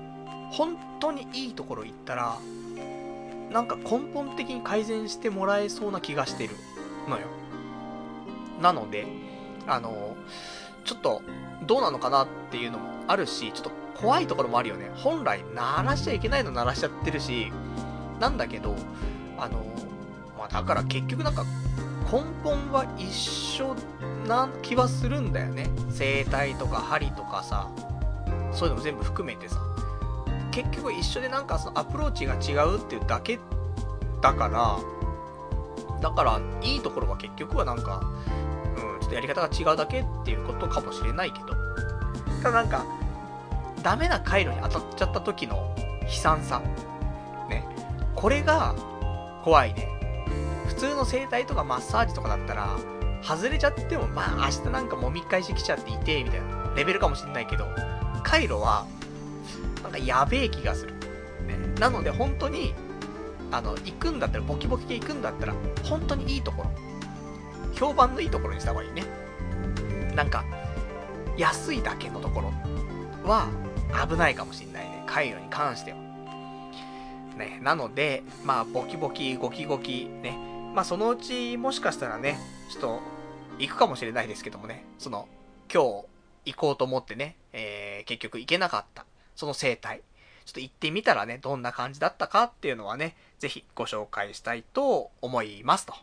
本当にいいところ行ったら、なんか根本的に改善してもらえそうな気がしてるのよ。なので、あの、ちょっと、どうなのかなっていうのもあるし、ちょっと怖いところもあるよね。本来、鳴らしちゃいけないの鳴らしちゃってるし、なんだけど、あの、まあ、だから結局なんか、根本は一緒な気はするんだよね。生態とか針とかさ、そういうのも全部含めてさ。結局一緒でなんかそのアプローチが違うっていうだけだから、だからいいところは結局はなんか、うん、ちょっとやり方が違うだけっていうことかもしれないけど、ただなんか、ダメな回路に当たっちゃった時の悲惨さ。ね。これが怖いね。普通の整体とかマッサージとかだったら、外れちゃっても、まあ明日なんかもみ返してきちゃっていて、みたいなレベルかもしんないけど、回路はなんかやべえ気がする。ね、なので本当に、あの、行くんだったら、ボキボキで行くんだったら、本当にいいところ。評判のいいところにした方がいいね。なんか、安いだけのところは危ないかもしんないね。回路に関しては。ね、なので、まあ、ボキボキ、ゴキゴキ、ね。まあ、そのうち、もしかしたらね、ちょっと、行くかもしれないですけどもね、その、今日、行こうと思ってね、えー、結局行けなかった。その生態。ちょっと行ってみたらね、どんな感じだったかっていうのはね、ぜひご紹介したいと思いますと。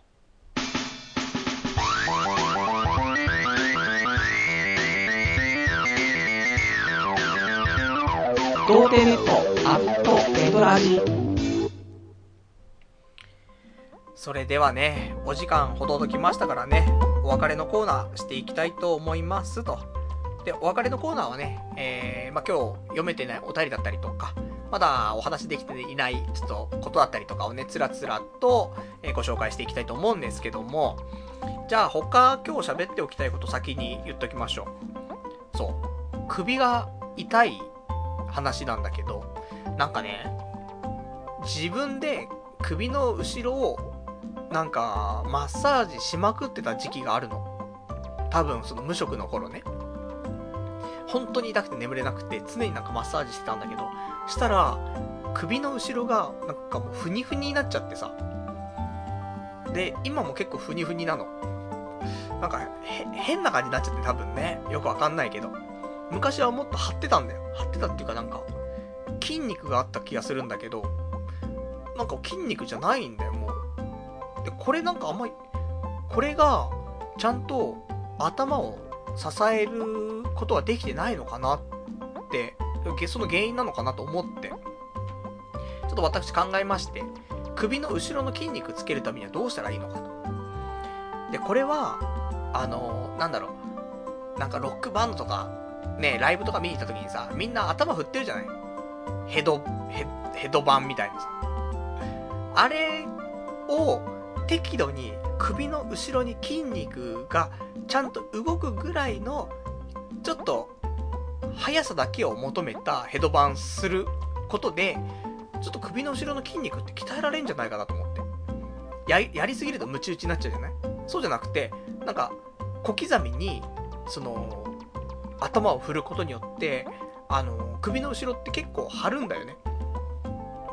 童貞ネットアットエドラジそれではね、お時間ほどときましたからね、お別れのコーナーしていきたいと思いますと。で、お別れのコーナーはね、えー、まあ、今日読めてないお便りだったりとか、まだお話できていない、ちょっとことだったりとかをね、つらつらと、えご紹介していきたいと思うんですけども、じゃあ他今日喋っておきたいこと先に言っときましょう。そう。首が痛い話なんだけど、なんかね、自分で首の後ろをなんかマッサージしまくってた時期があるの。多分その無職の頃ね。本当に痛くて眠れなくて常になんかマッサージしてたんだけど、したら首の後ろがなんかもうふにふにになっちゃってさ。で、今も結構ふにふになの。なんか変な感じになっちゃって多分ね。よくわかんないけど。昔はもっと張ってたんだよ。張ってたっていうかなんか、筋肉があった気がするんだけど、なんか筋肉じゃないんだよ、もう。で、これなんかあんまり、これが、ちゃんと頭を支えることができてないのかなって、その原因なのかなと思って、ちょっと私考えまして、首の後ろの筋肉つけるためにはどうしたらいいのかと。で、これは、あの、なんだろう、なんかロックバンドとか、ね、ライブとか見に行った時にさ、みんな頭振ってるじゃない？ヘド、ヘヘドバンみたいなさ。あれを適度に首の後ろに筋肉がちゃんと動くぐらいの、ちょっと速さだけを求めたヘドバンすることで、ちょっと首の後ろの筋肉って鍛えられんじゃないかなと思って。や、やりすぎるとムチ打ちになっちゃうじゃない？そうじゃなくて、なんか、小刻みに、その、頭を振ることによって、あの、首の後ろって結構張るんだよね。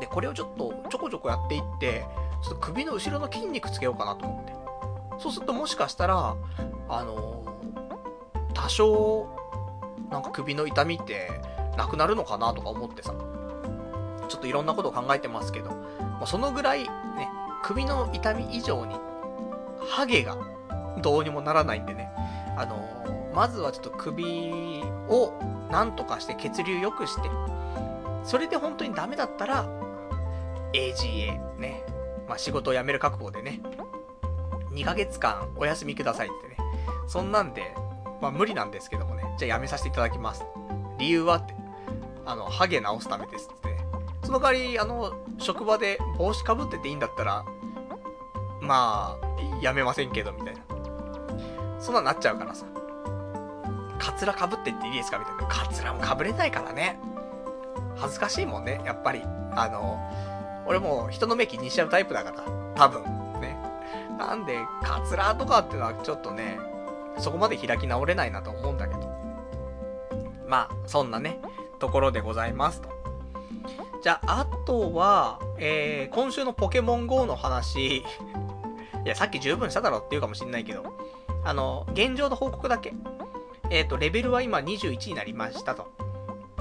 で、これをちょっとちょこちょこやっていって、ちょっと首の後ろの筋肉つけようかなと思って。そうするともしかしたら、あの多少、なんか首の痛みってなくなるのかなとか思ってさ。ちょっといろんなことを考えてますけど、まあ、そのぐらいね、首の痛み以上に、ハゲがどうにもならないんでね、あのまずはちょっと首をなんとかして血流良くして、それで本当にダメだったら、AGA ね、まあ、仕事を辞める覚悟でね、2ヶ月間お休みくださいってね、そんなんで、まあ無理なんですけどもね、じゃあ辞めさせていただきます。理由はって、あの、ハゲ直すためですって。その代わり、あの、職場で帽子かぶってていいんだったら、まあ、やめませんけど、みたいな。そんなんなっちゃうからさ。カツラかぶってっていいですか？みたいな。カツラもかぶれないからね。恥ずかしいもんね、やっぱり。あの、俺も人の目気にしちゃうタイプだから、多分。ね。なんで、カツラとかっていうのはちょっとね、そこまで開き直れないなと思うんだけど。まあ、そんなね、ところでございますと。じゃあ、あとは、えー、今週のポケモン GO の話いや、さっき十分しただろって言うかもしんないけど、あの、現状の報告だけ。えっ、ー、と、レベルは今21になりましたと。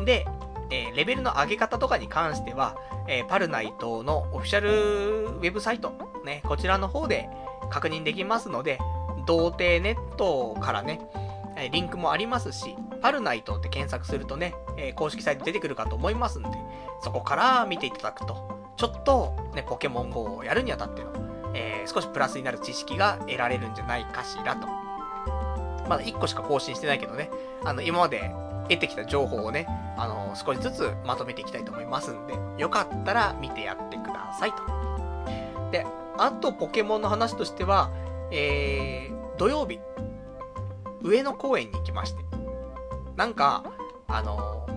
で、えー、レベルの上げ方とかに関しては、えー、パルナイトのオフィシャルウェブサイト、ね、こちらの方で確認できますので、童貞ネットからね、えリンクもありますし、パルナイトって検索するとね、え公式サイト出てくるかと思いますんで、そこから見ていただくと、ちょっとね、ポケモン GO をやるにあたっての、えー、少しプラスになる知識が得られるんじゃないかしらと。まだ1個しか更新してないけどね、あの、今まで得てきた情報をね、あの、少しずつまとめていきたいと思いますんで、よかったら見てやってくださいと。で、あとポケモンの話としては、えー、土曜日、上野公園に行きまして。なんか、あの、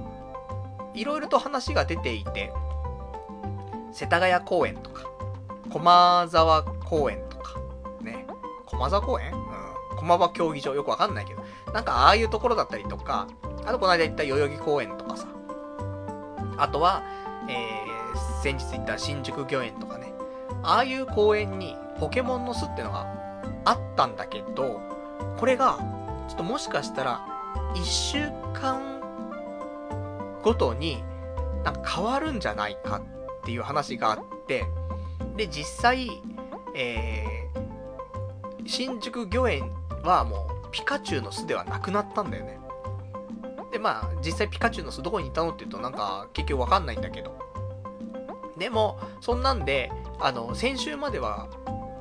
いろいろと話が出ていて、世田谷公園とか、駒沢公園とか、ね、駒沢公園？駒場競技場よくわかんないけど、なんかああいうところだったりとか、あとこの間行った代々木公園とかさ、あとは、えー、先日行った新宿御苑とかね、ああいう公園にポケモンの巣ってのがあったんだけど、これが、ちょっともしかしたら、1週間ごとに、なんか変わるんじゃないかっていう話があって、で、実際、えー、新宿御苑はもう、ピカチュウの巣ではなくなったんだよね。で、まあ、実際ピカチュウの巣どこにいたのって言うとなんか結局わかんないんだけど。でも、そんなんで、あの、先週までは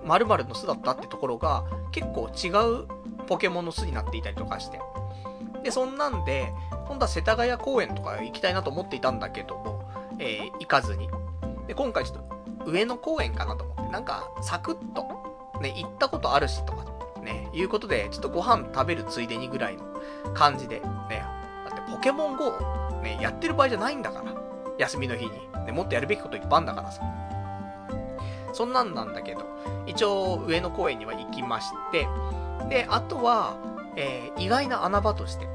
〇〇の巣だったってところが、結構違うポケモンの巣になっていたりとかして。で、そんなんで、今度は世田谷公園とか行きたいなと思っていたんだけども、えー、行かずに。で、今回ちょっと上野公園かなと思って、なんか、サクッと、ね、行ったことあるしとか、ね、いうことで、ちょっとご飯食べるついでにぐらいの感じで、ね、だってポケモン GO、ね、やってる場合じゃないんだから、休みの日に。ね、もっとやるべきこといっぱいあるんだからさ。そんなんなんだけど、一応上野公園には行きまして、で、あとは、えー、意外な穴場として、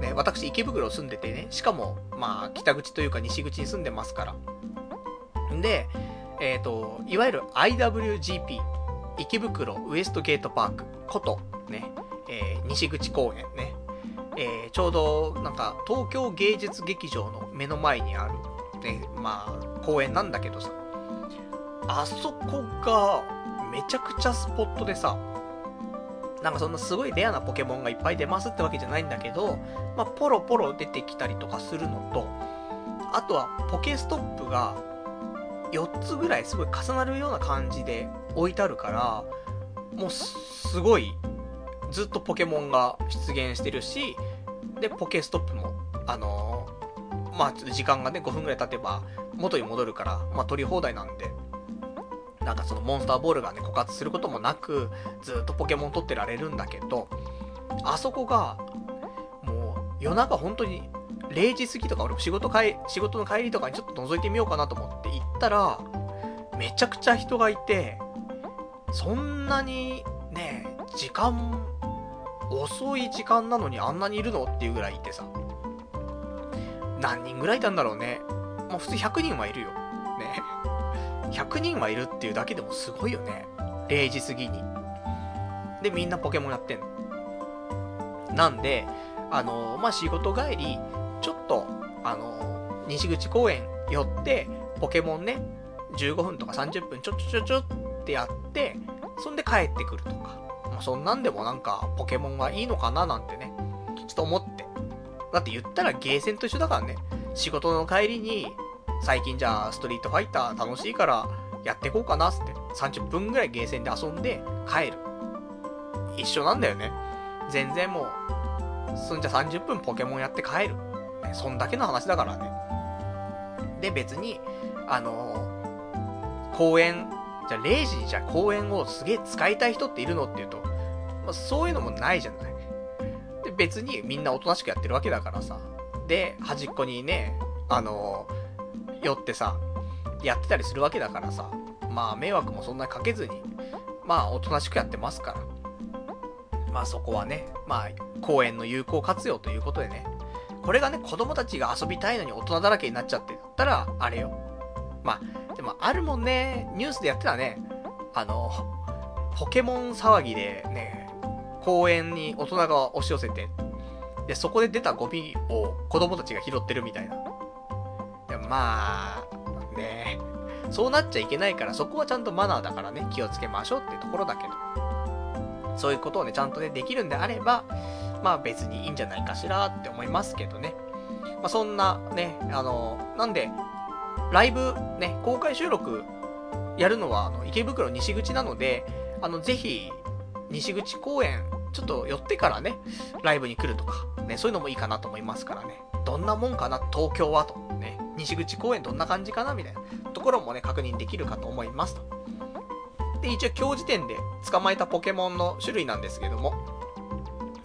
ね、私池袋住んでてね、しかも、まあ、北口というか西口に住んでますから。んで、えっ、ー、と、いわゆる IWGP、池袋ウエストゲートパークこと、ね、えー、西口公園ね、えー、ちょうど、なんか、東京芸術劇場の目の前にある、ね、まあ、公園なんだけどさ、あそこが、めちゃくちゃスポットでさ、なんかそんなすごいレアなポケモンがいっぱい出ますってわけじゃないんだけど、まあ、ポロポロ出てきたりとかするのと、あとはポケストップが4つぐらいすごい重なるような感じで置いてあるから、もうすごいずっとポケモンが出現してるし、で、ポケストップも、あのー、まあ、時間がね、5分ぐらい経てば元に戻るから、まあ、取り放題なんで、なんかそのモンスターボールがね、枯渇することもなく、ずっとポケモン取ってられるんだけど、あそこが、もう夜中本当に0時過ぎとか俺も仕事帰、仕事の帰りとかにちょっと覗いてみようかなと思って行ったら、めちゃくちゃ人がいて、そんなにね、時間、遅い時間なのにあんなにいるのっていうぐらいいてさ。何人ぐらいいたんだろうね。まあ普通100人はいるよ。ね。*laughs* 100人はいるっていうだけでもすごいよね。0時過ぎに。で、みんなポケモンやってんの。なんで、あのー、まあ、仕事帰り、ちょっと、あの、西口公園寄って、ポケモンね、15分とか30分ちょちょちょちょってやって、そんで帰ってくるとか。まあ、そんなんでもなんか、ポケモンはいいのかななんてね、ちょっと思って。だって言ったらゲーセンと一緒だからね。仕事の帰りに、最近じゃあストリートファイター楽しいからやってこうかなっつって30分ぐらいゲーセンで遊んで帰る。一緒なんだよね。全然もう、そんじゃ30分ポケモンやって帰る。そんだけの話だからね。で、別に、あのー、公園、じゃあ0時にじゃあ公園をすげえ使いたい人っているのって言うと、まあ、そういうのもないじゃない。で、別にみんなおとなしくやってるわけだからさ。で、端っこにね、あのー寄ってさ、やってたりするわけだからさ、まあ迷惑もそんなにかけずに、まあおとなしくやってますから。まあそこはね、まあ公園の有効活用ということでね、これがね、子供たちが遊びたいのに大人だらけになっちゃってたら、あれよ。まあ、でもあるもんね、ニュースでやってたね、あの、ポケモン騒ぎでね、公園に大人が押し寄せて、で、そこで出たゴミを子供たちが拾ってるみたいな。まあ、ねそうなっちゃいけないから、そこはちゃんとマナーだからね、気をつけましょうってところだけど。そういうことをね、ちゃんとね、できるんであれば、まあ別にいいんじゃないかしらって思いますけどね。まあそんなね、あの、なんで、ライブね、公開収録やるのは、あの、池袋西口なので、あの、ぜひ、西口公園、ちょっと寄ってからね、ライブに来るとか、ね、そういうのもいいかなと思いますからね。どんなもんかな、東京はと。ね、西口公園どんな感じかなみたいなところもね、確認できるかと思いますと。で、一応今日時点で捕まえたポケモンの種類なんですけども、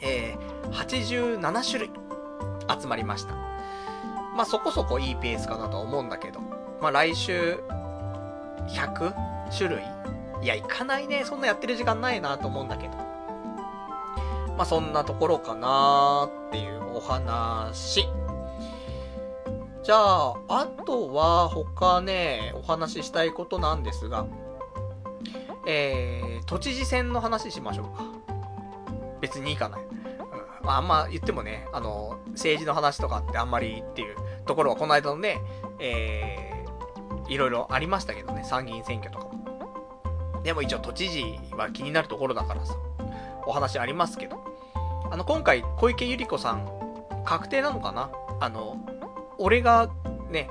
えー、87種類集まりました。まあそこそこいいペースかなとは思うんだけど、まあ来週100種類？いや、いかないね。そんなやってる時間ないなと思うんだけど。まあそんなところかなっていうお話。じゃあ、あとは他ね、お話ししたいことなんですが、えー、都知事選の話しましょうか。別にいいかな。まあ、あんま言ってもね、あの、政治の話とかってあんまりっていうところはこの間のね、えー、いろいろありましたけどね、参議院選挙とかも。でも一応都知事は気になるところだからさ、お話ありますけど。あの、今回、小池百合子さん、確定なのかな？あの、俺がね、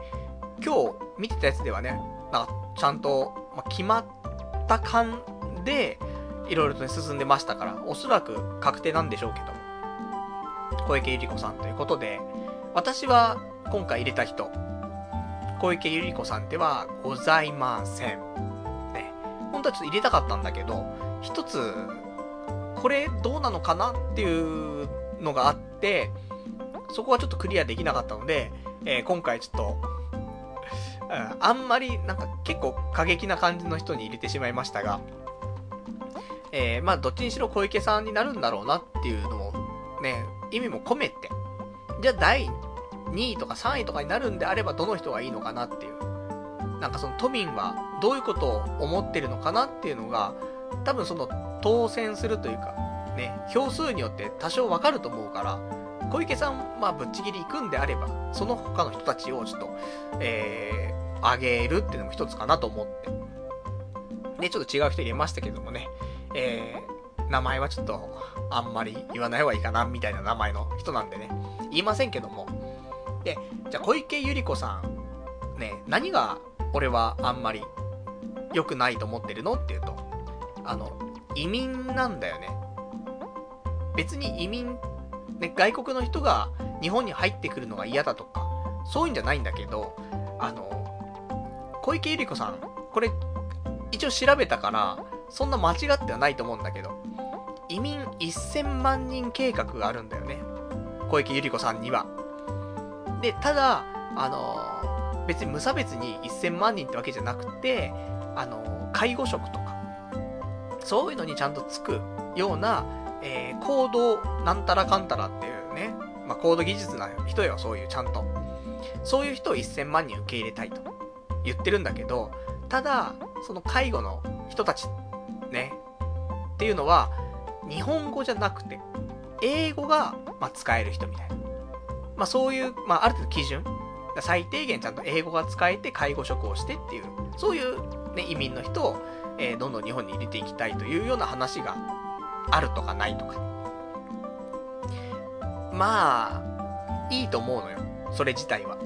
今日見てたやつではね、なんかちゃんと、ま決まった感で、いろいろとね、進んでましたから、おそらく確定なんでしょうけども。小池百合子さんということで、私は今回入れた人、小池百合子さんではございません。ね。本当はちょっと入れたかったんだけど、一つ、これどうなのかなっていうのがあって、そこはちょっとクリアできなかったので、えー、今回ちょっと、あんまりなんか結構過激な感じの人に入れてしまいましたが、えー、まあどっちにしろ小池さんになるんだろうなっていうのもね、意味も込めて、じゃあ第2位とか3位とかになるんであればどの人がいいのかなっていう。なんかその都民はどういうことを思ってるのかなっていうのが、多分その当選するというか、ね、票数によって多少わかると思うから、小池さん、まあ、ぶっちぎり行くんであれば、その他の人たちをちょっと、えー、あげるっていうのも一つかなと思って。で、ちょっと違う人入れましたけどもね、えー、名前はちょっと、あんまり言わない方がいいかな、みたいな名前の人なんでね、言いませんけども。で、じゃあ小池百合子さん、ね、何が俺はあんまり良くないと思ってるのっていうと、あの、移民なんだよね。別に移民ね、外国の人が日本に入ってくるのが嫌だとか、そういうんじゃないんだけど、あの、小池百合子さん、これ、一応調べたから、そんな間違ってはないと思うんだけど、移民1000万人計画があるんだよね。小池百合子さんには。で、ただ、あの、別に無差別に1000万人ってわけじゃなくて、あの、介護職とか、そういうのにちゃんとつくような、えー、コードなんたらかんたらっていうね、まあ、コード技術な人よ、そういうちゃんと。そういう人を1000万人受け入れたいと言ってるんだけど、ただ、その介護の人たち、ね、っていうのは、日本語じゃなくて、英語が、まあ、使える人みたいな。まあ、そういう、まあ、ある程度基準。最低限ちゃんと英語が使えて介護職をしてっていう、そういう、ね、移民の人を、えー、どんどん日本に入れていきたいというような話があるとかないとか。まあ、いいと思うのよ。それ自体は。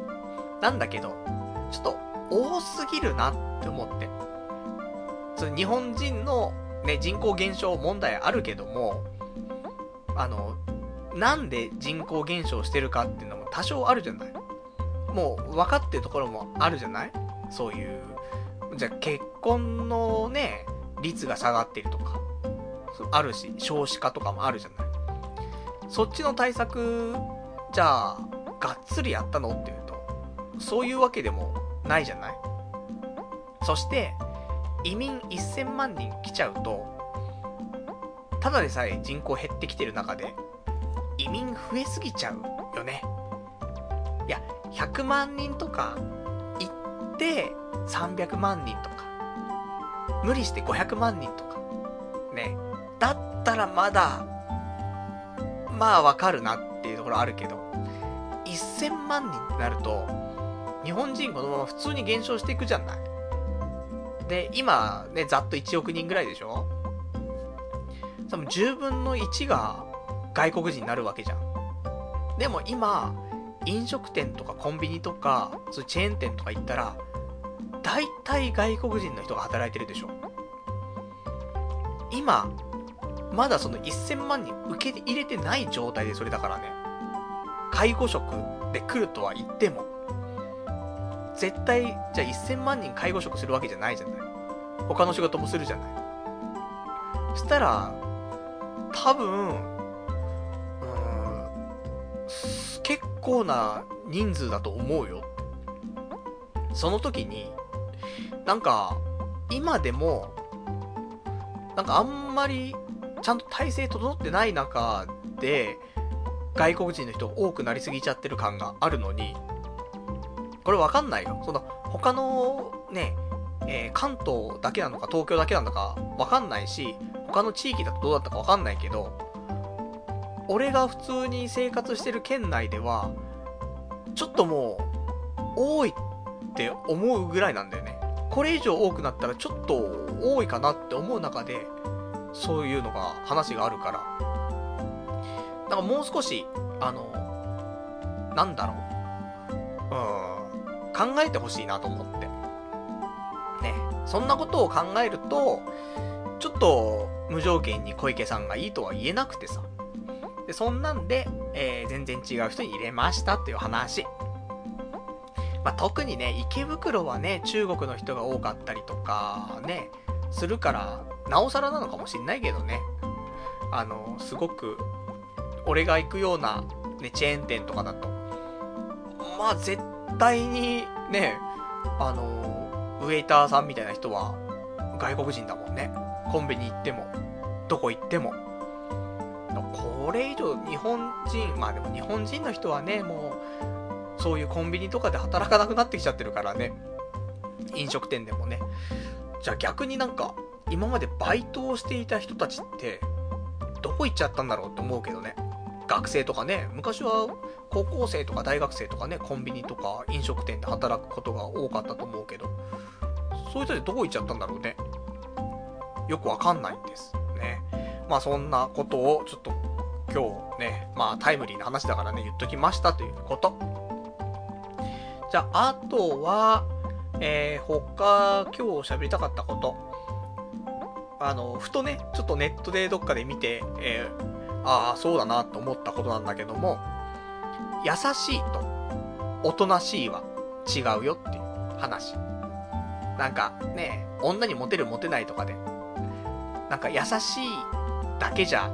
なんだけど、ちょっと多すぎるなって思って。そ日本人のね、人口減少問題あるけども、あの、なんで人口減少してるかっていうのも多少あるじゃない？もう分かってるところもあるじゃない？そういう。じゃあ結婚のね、率が下がってるとか。あるし、少子化とかもあるじゃない？そっちの対策、じゃあ、がっつりやったのっていうと、そういうわけでもないじゃない？そして、移民1000万人来ちゃうと、ただでさえ人口減ってきてる中で、移民増えすぎちゃうよね。いや、100万人とか行って300万人とか、無理して500万人とか、ね、だったらまだ、まあわかるなっていうところあるけど、1000万人ってなると、日本人このまま普通に減少していくじゃない。で、今ね、ざっと1億人ぐらいでしょ？多分10分の1が外国人になるわけじゃん。でも今、飲食店とかコンビニとか、そうチェーン店とか行ったら、大体外国人の人が働いてるでしょ。今、まだその1000万人受け入れてない状態でそれだからね。介護職で来るとは言っても、絶対、じゃあ1000万人介護職するわけじゃないじゃない。他の仕事もするじゃない。したら、多分、うん、結構な人数だと思うよ。その時に、なんか、今でも、なんかあんまりちゃんと体制整ってない中で、外国人の人多くなりすぎちゃってる感があるのに、これわかんないよ。その、他のね、えー、関東だけなのか東京だけなのかわかんないし、他の地域だとどうだったかわかんないけど、俺が普通に生活してる県内では、ちょっともう、多いって思うぐらいなんだよね。これ以上多くなったらちょっと多いかなって思う中で、そういうのが、話があるから。だからもう少し、あの、なんだろう。うん、考えてほしいなと思って。ね。そんなことを考えると、ちょっと無条件に小池さんがいいとは言えなくてさ。で、そんなんで、えー、全然違う人に入れましたっていう話。まあ、特にね、池袋はね、中国の人が多かったりとか、ね、するから、なおさらなのかもしんないけどね。あの、すごく、俺が行くような、ね、チェーン店とかだと、まあ、絶対に、ね、あの、ウェイターさんみたいな人は、外国人だもんね。コンビニ行っても、どこ行っても。これ以上日本人、まあでも日本人の人はね、もう、そういうコンビニとかで働かなくなってきちゃってるからね。飲食店でもね。じゃあ逆になんか、今までバイトをしていた人たちって、どこ行っちゃったんだろうって思うけどね。学生とかね、昔は高校生とか大学生とかね、コンビニとか飲食店で働くことが多かったと思うけど、そういう人でどこ行っちゃったんだろうね。よくわかんないんですね。まあそんなことをちょっと今日ね、まあタイムリーな話だからね、言っときましたということ。じゃあ、あとは、えー、他今日喋りたかったこと。あの、ふとね、ちょっとネットでどっかで見て、えー、ああ、そうだなと思ったことなんだけども、優しいと、おとなしいは違うよっていう話。なんかね、女にモテるモテないとかで、なんか優しいだけじゃ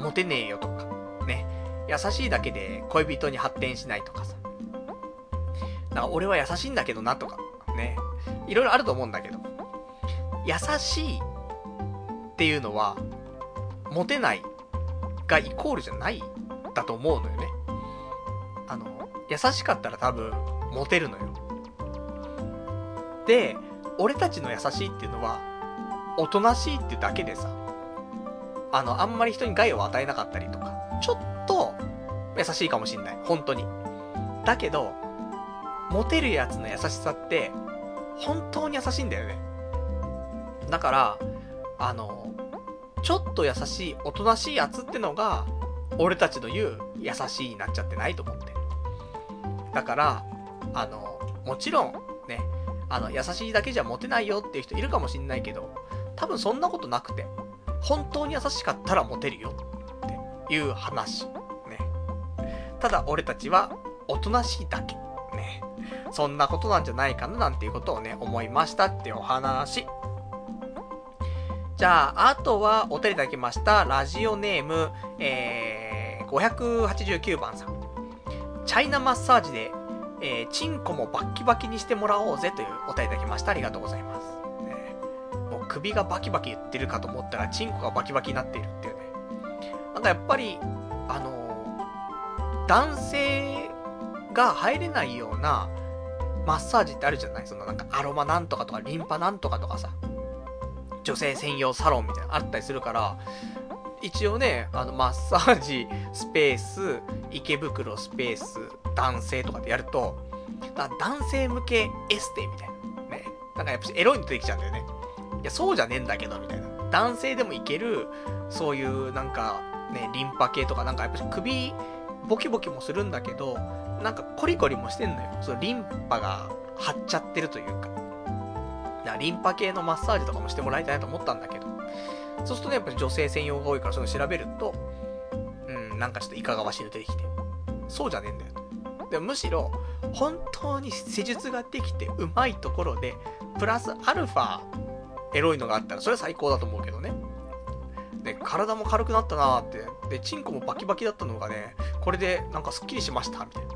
モテねえよとか、ね。優しいだけで恋人に発展しないとかさ。なんか俺は優しいんだけどなとか、ね。いろいろあると思うんだけど。優しいっていうのは、モテないがイコールじゃないだと思うのよね。優しかったら多分、モテるのよ。で、俺たちの優しいっていうのは、おとなしいってだけでさ、あの、あんまり人に害を与えなかったりとか、ちょっと、優しいかもしんない。本当に。だけど、モテるやつの優しさって、本当に優しいんだよね。だから、あの、ちょっと優しい、おとなしいやつってのが、俺たちの言う優しいになっちゃってないと思って。だから、あの、もちろん、ね、あの、優しいだけじゃモテないよっていう人いるかもしんないけど、多分そんなことなくて、本当に優しかったらモテるよっていう話。ね。ただ俺たちはおとなしいだけ。ね。そんなことなんじゃないかななんていうことをね、思いましたってお話。じゃあ、あとはお手いただきました、ラジオネーム、えー、589番さん。チャイナマッサージで、えー、チンコもバッキバキにしてもらおうぜというお便りいただきました。ありがとうございます。ね、もう首がバキバキ言ってるかと思ったら、チンコがバキバキになっているっていうね。なんかやっぱり、あのー、男性が入れないようなマッサージってあるじゃない？そのなんかアロマなんとかとかリンパなんとかとかさ。女性専用サロンみたいなのあったりするから、一応ね、あの、マッサージスペース、池袋スペース、男性とかでやると、だ男性向けエステみたいな。ね。なんかやっぱエロいの出てきちゃうんだよね。いや、そうじゃねえんだけど、みたいな。男性でもいける、そういうなんか、ね、リンパ系とか、なんかやっぱ首、ボキボキもするんだけど、なんかコリコリもしてんのよ。そのリンパが張っちゃってるというか。なリンパ系のマッサージとかもしてもらいたいなと思ったんだけど、そうするとね、やっぱり女性専用が多いから、その調べると、うん、なんかちょっといかがわしいの出てきて、そうじゃねえんだよと。でもむしろ、本当に施術ができてうまいところで、プラスアルファ、エロいのがあったら、それは最高だと思うけどね。で、体も軽くなったなーって。で、チンコもバキバキだったのがね、これでなんかスッキリしました、みたいな。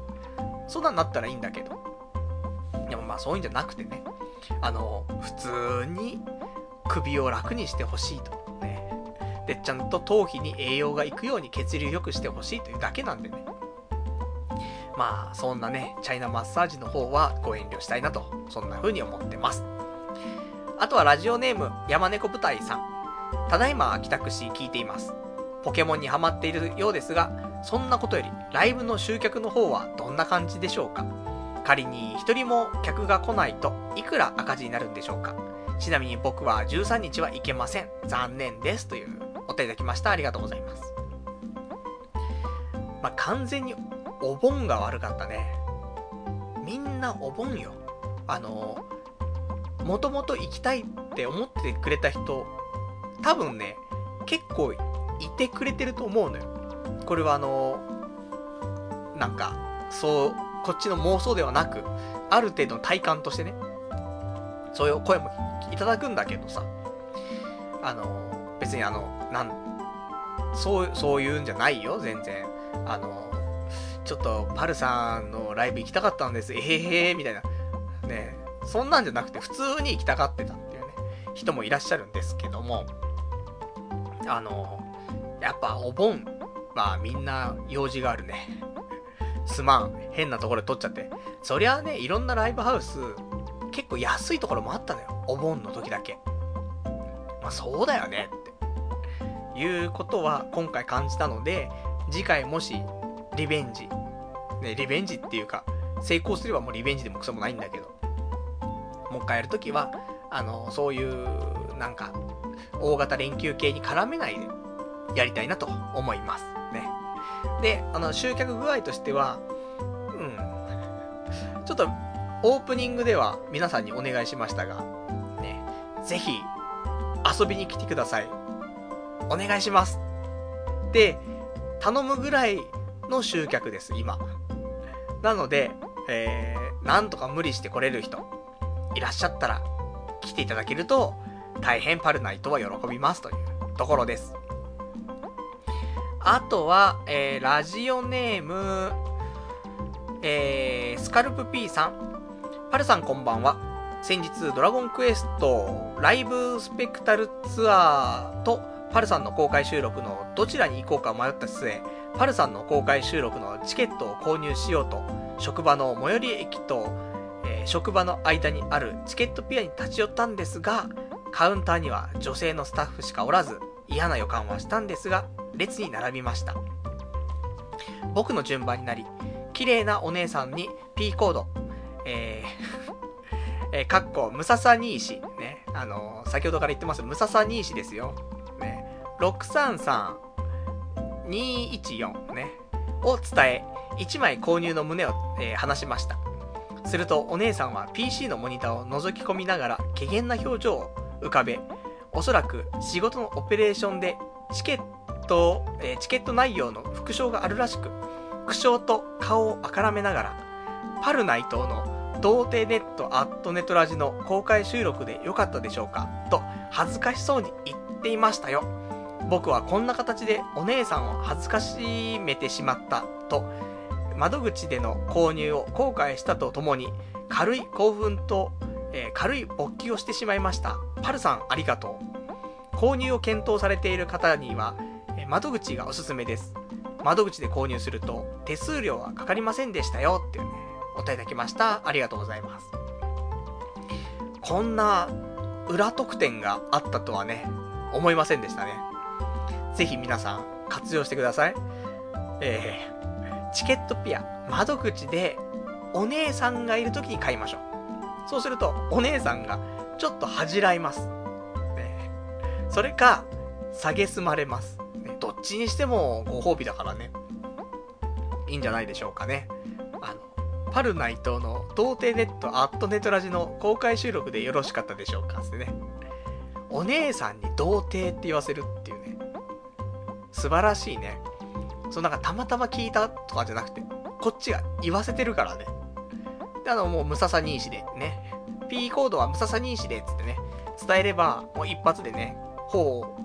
そんなんなったらいいんだけど。でもまあそういうんじゃなくてね。あの、普通に首を楽にしてほしいと。で、ちゃんと頭皮に栄養がいくように血流良くしてほしいというだけなんでね。まあ、そんなね、チャイナマッサージの方はご遠慮したいなと、そんな風に思ってます。あとはラジオネーム、山猫舞台さん。ただいま帰宅し聞いています。ポケモンにハマっているようですが、そんなことより、ライブの集客の方はどんな感じでしょうか？仮に一人も客が来ないといくら赤字になるんでしょうか？ちなみに僕は13日は行けません。残念です。というお手いただきました。ありがとうございます。まあ、完全にお盆が悪かったね。みんなお盆よ。あの、もともと行きたいって思ってくれた人、多分ね、結構いてくれてると思うのよ。これはあの、なんか、そう、こっちの妄想ではなく、ある程度の体感としてね、そういう声もいただくんだけどさ、あの、別にあの、なん、そう、そういうんじゃないよ、全然。あの、ちょっと、パルさんのライブ行きたかったんです、えへへみたいな。ねそんなんじゃなくて、普通に行きたがってたっていうね、人もいらっしゃるんですけども、あの、やっぱお盆はみんな用事があるね。すまん。変なところで撮っちゃって。そりゃあね、いろんなライブハウス、結構安いところもあったのよ。お盆の時だけ。まあそうだよね。いうことは今回感じたので、次回もし、リベンジ。ね、リベンジっていうか、成功すればもうリベンジでもクソもないんだけど。もう一回やるときは、あの、そういう、なんか、大型連休系に絡めないでやりたいなと思います。ね。で、あの、集客具合としては、うん。ちょっと、オープニングでは皆さんにお願いしましたが、ね、ぜひ、遊びに来てください。お願いします。で、頼むぐらいの集客です、今。なので、えー、なんとか無理して来れる人、いらっしゃったら、来ていただけると、大変パルナイトは喜びますというところです。あとは、えー、ラジオネーム、えー、スカルプ P さん。パルさんこんばんは。先日、ドラゴンクエストライブスペクタルツアーとパルさんの公開収録のどちらに行こうか迷った末、パルさんの公開収録のチケットを購入しようと、職場の最寄り駅と、えー、職場の間にあるチケットピアに立ち寄ったんですが、カウンターには女性のスタッフしかおらず、嫌な予感はしたんですが、列に並びました。僕の順番になり、綺麗なお姉さんに P コード、えー *laughs* えー、かっこ、ムササニーシ、ね、あのー、先ほどから言ってます、ムササニーシですよ。633-214ね、を伝え、1枚購入の旨を、えー、話しました。すると、お姉さんは PC のモニターを覗き込みながら、怪げな表情を浮かべ、おそらく仕事のオペレーションでチケット、えー、チケット内容の復唱があるらしく、苦笑と顔をあからめながら、パル内藤の童貞ネットアットネトラジの公開収録でよかったでしょうかと恥ずかしそうに言っていましたよ。僕はこんな形でお姉さんを恥ずかしめてしまったと、窓口での購入を後悔したとともに、軽い興奮とえー、軽い勃起をしてしまいました。パルさんありがとう。購入を検討されている方には、えー、窓口がおすすめです。窓口で購入すると手数料はかかりませんでしたよっていうね、お答えいただきました。ありがとうございます。こんな裏特典があったとはね、思いませんでしたね。ぜひ皆さん活用してください。えー、チケットピア、窓口でお姉さんがいる時に買いましょう。そうすると、お姉さんがちょっと恥じらいます。ね、それか、下げすまれます、ね。どっちにしてもご褒美だからね。いいんじゃないでしょうかね。あの、パルナイトの童貞ネットアットネトラジの公開収録でよろしかったでしょうかってね。お姉さんに童貞って言わせるっていう。素晴らしいね。そうなんかたまたま聞いたとかじゃなくて、こっちが言わせてるからね。で、あの、もうムササニーシでね、P コードはムササニーシでつってね、伝えれば、もう一発でね、頬を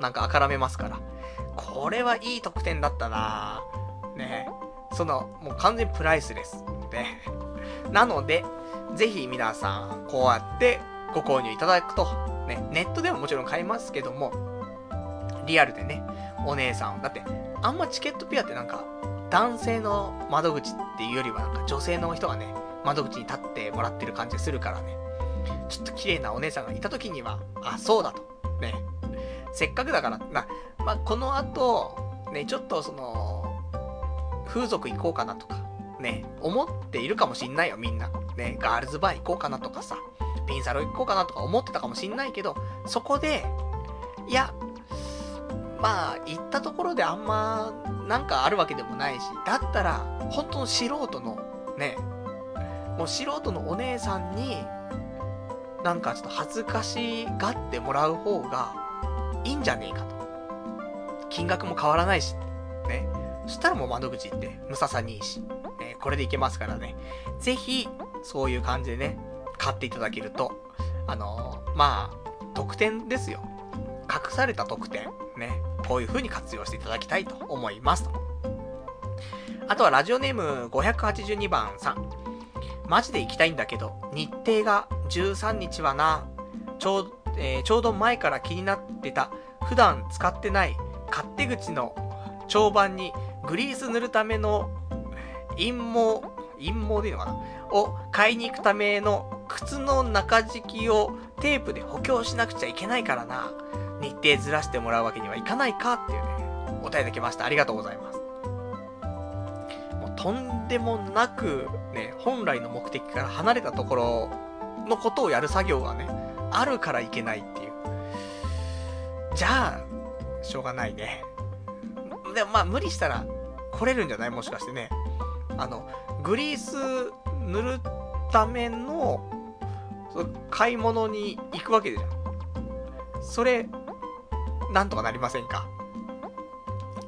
なんかあからめますから。これはいい特典だったなね。その、もう完全プライスレス。ね。なので、ぜひ皆さん、こうやってご購入いただくと、ね、ネットでももちろん買いますけども、リアルでね、お姉さん、だって、あんまチケットピアってなんか、男性の窓口っていうよりはなんか女性の人がね、窓口に立ってもらってる感じがするからね。ちょっと綺麗なお姉さんがいた時には、あ、そうだと。ね。せっかくだから、な、まあ、この後、ね、ちょっとその、風俗行こうかなとか、ね、思っているかもしんないよ、みんな。ね、ガールズバー行こうかなとかさ、ピンサロ行こうかなとか思ってたかもしんないけど、そこで、いや、まあ、行ったところであんま、なんかあるわけでもないし、だったら、本当の素人の、ね、もう素人のお姉さんに、なんかちょっと恥ずかしがってもらう方がいいんじゃねえかと。金額も変わらないし、ね。そしたらもう窓口行って、ムササにいいし、ね、これでいけますからね。ぜひ、そういう感じでね、買っていただけると、あのー、まあ、特典ですよ。隠された特典、ね。こういう風に活用していただきたいと思います。あとはラジオネーム582番さん。マジで行きたいんだけど、日程が13日はな、ちょう、えー、ちょうど前から気になってた、普段使ってない勝手口の長板にグリース塗るための陰毛、陰毛でいいのかな？を買いに行くための靴の中敷きをテープで補強しなくちゃいけないからな。日程ずらしてもらうわけにはいかないかっていうね、お答えいただきました。ありがとうございます。もうとんでもなく、ね、本来の目的から離れたところのことをやる作業がね、あるからいけないっていう。じゃあ、しょうがないね。でもまあ無理したら来れるんじゃない？もしかしてね。あの、グリース塗るための、買い物に行くわけじゃん。それ、なんとかなりませんか？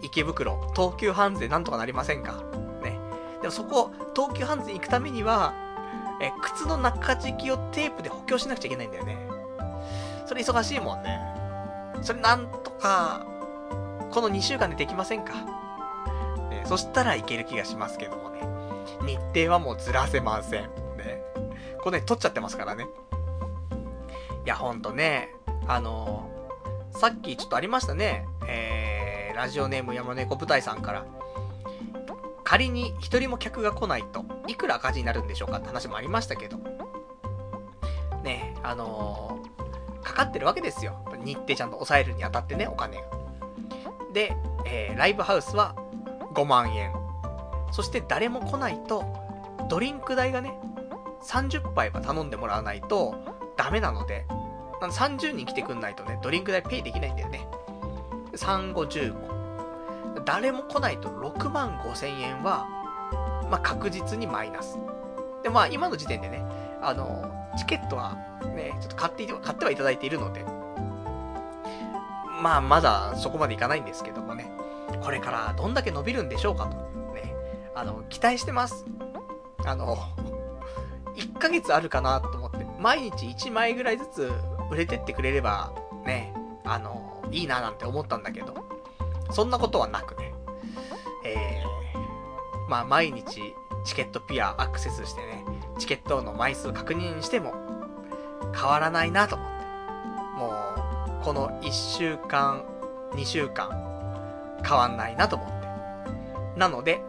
池袋、東急ハンズでなんとかなりませんか？ね。でもそこ、東急ハンズに行くためには、え、靴の中敷きをテープで補強しなくちゃいけないんだよね。それ忙しいもんね。それなんとか、この2週間でできませんか？ね、そしたらいける気がしますけどもね。日程はもうずらせません。ね。これね、取っちゃってますからね。いや、ほんとね、あの、さっきちょっとありましたね。えー、ラジオネーム山猫舞台さんから、仮に一人も客が来ないと、いくら赤字になるんでしょうかって話もありましたけど、ね、あのー、かかってるわけですよ。日程ちゃんと抑えるにあたってね、お金が。で、えー、ライブハウスは5万円。そして誰も来ないと、ドリンク代がね、30杯は頼んでもらわないとダメなので、30人来てくんないとね、ドリンク代ペイできないんだよね。3、5、15。誰も来ないと6万5千円は、まあ、確実にマイナス。で、まあ、今の時点でね、あの、チケットはね、ちょっと買って、買ってはいただいているので、まあ、まだそこまでいかないんですけどもね、これからどんだけ伸びるんでしょうかと、ね、あの、期待してます。あの、1ヶ月あるかなと思って、毎日1枚ぐらいずつ売れてってくれれば、ね、あの、いいななんて思ったんだけど、そんなことはなくね、えー、まあ毎日チケットピアアクセスしてね、チケットの枚数確認しても変わらないなと思って。もう、この1週間、2週間、変わんないなと思って。なので、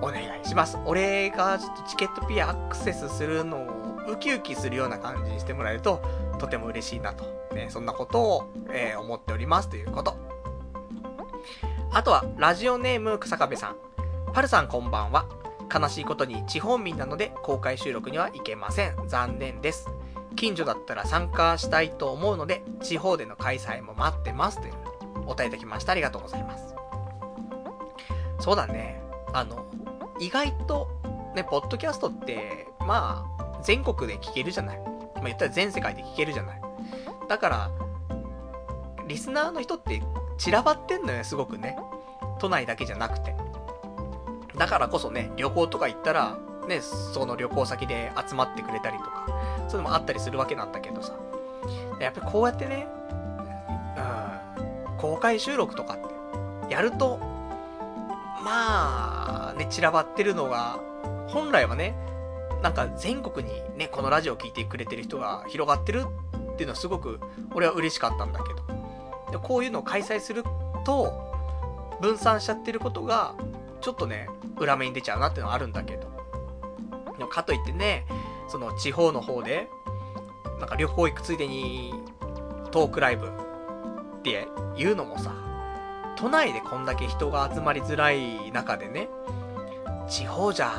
お願いします。俺がちょっとチケットピアアクセスするのをウキウキするような感じにしてもらえると、とても嬉しいなと、ね、そんなことを、えー、思っておりますということ。あとは、ラジオネーム草壁さん。パルさんこんばんは。悲しいことに地方民なので公開収録には行けません。残念です。近所だったら参加したいと思うので、地方での開催も待ってますというお答えいただきました。ありがとうございます。そうだね。あの、意外と、ね、ポッドキャストって、まあ、全国で聞けるじゃない。まあ、言ったら全世界で聞けるじゃない。だから、リスナーの人って散らばってんのよ、すごくね。都内だけじゃなくて。だからこそね、旅行とか行ったら、ね、その旅行先で集まってくれたりとか、そういうのもあったりするわけなんだけどさ。やっぱりこうやってね、うん、公開収録とかってやると、まあ、ね、散らばってるのが、本来はね、なんか全国にね、このラジオを聴いてくれてる人が広がってるっていうのはすごく俺は嬉しかったんだけど。でこういうのを開催すると、分散しちゃってることが、ちょっとね、裏目に出ちゃうなっていうのはあるんだけど。でもかといってね、その地方の方で、なんか旅行行くついでにトークライブっていうのもさ、都内でこんだけ人が集まりづらい中でね、地方じゃ、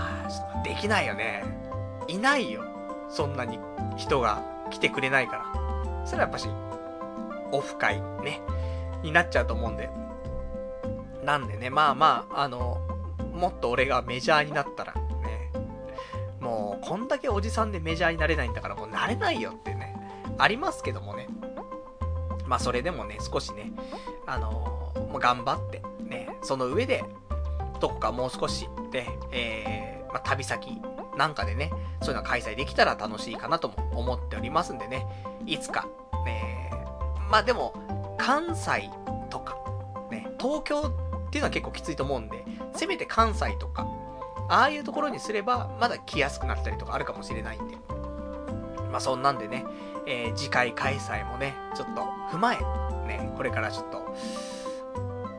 できないよね。いないよ。そんなに人が来てくれないから。それはやっぱし、オフ会ね、になっちゃうと思うんで。なんでね、まあまあ、あの、もっと俺がメジャーになったら、ね、もう、こんだけおじさんでメジャーになれないんだから、もうなれないよってね、ありますけどもね。まあそれでもね、少しね、あの、もう頑張って、ね、その上で、どこかもう少しで、えー、まあ旅先なんかでね、そういうの開催できたら楽しいかなとも思っておりますんでね、いつか、ね、まあでも、関西とか、ね、東京っていうのは結構きついと思うんで、せめて関西とか、ああいうところにすれば、まだ来やすくなったりとかあるかもしれないんで。まあそんなんでね、えー、次回開催もね、ちょっと踏まえ、ね、これからちょっと、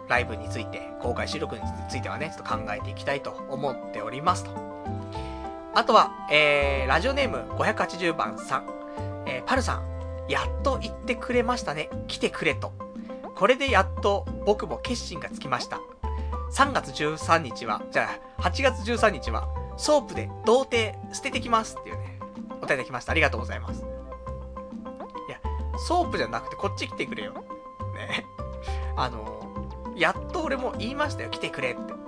ライブについて、公開収録についてはね、ちょっと考えていきたいと思っておりますと。あとは、えー、ラジオネーム580番さん、えー、パルさん、やっと言ってくれましたね。来てくれと。これでやっと僕も決心がつきました。3月13日は、じゃあ、8月13日は、ソープで童貞捨ててきますっていうね、お便りきました。ありがとうございます。いや、ソープじゃなくてこっち来てくれよ。ね。*laughs* あの、やっと俺も言いましたよ。来てくれって。うん。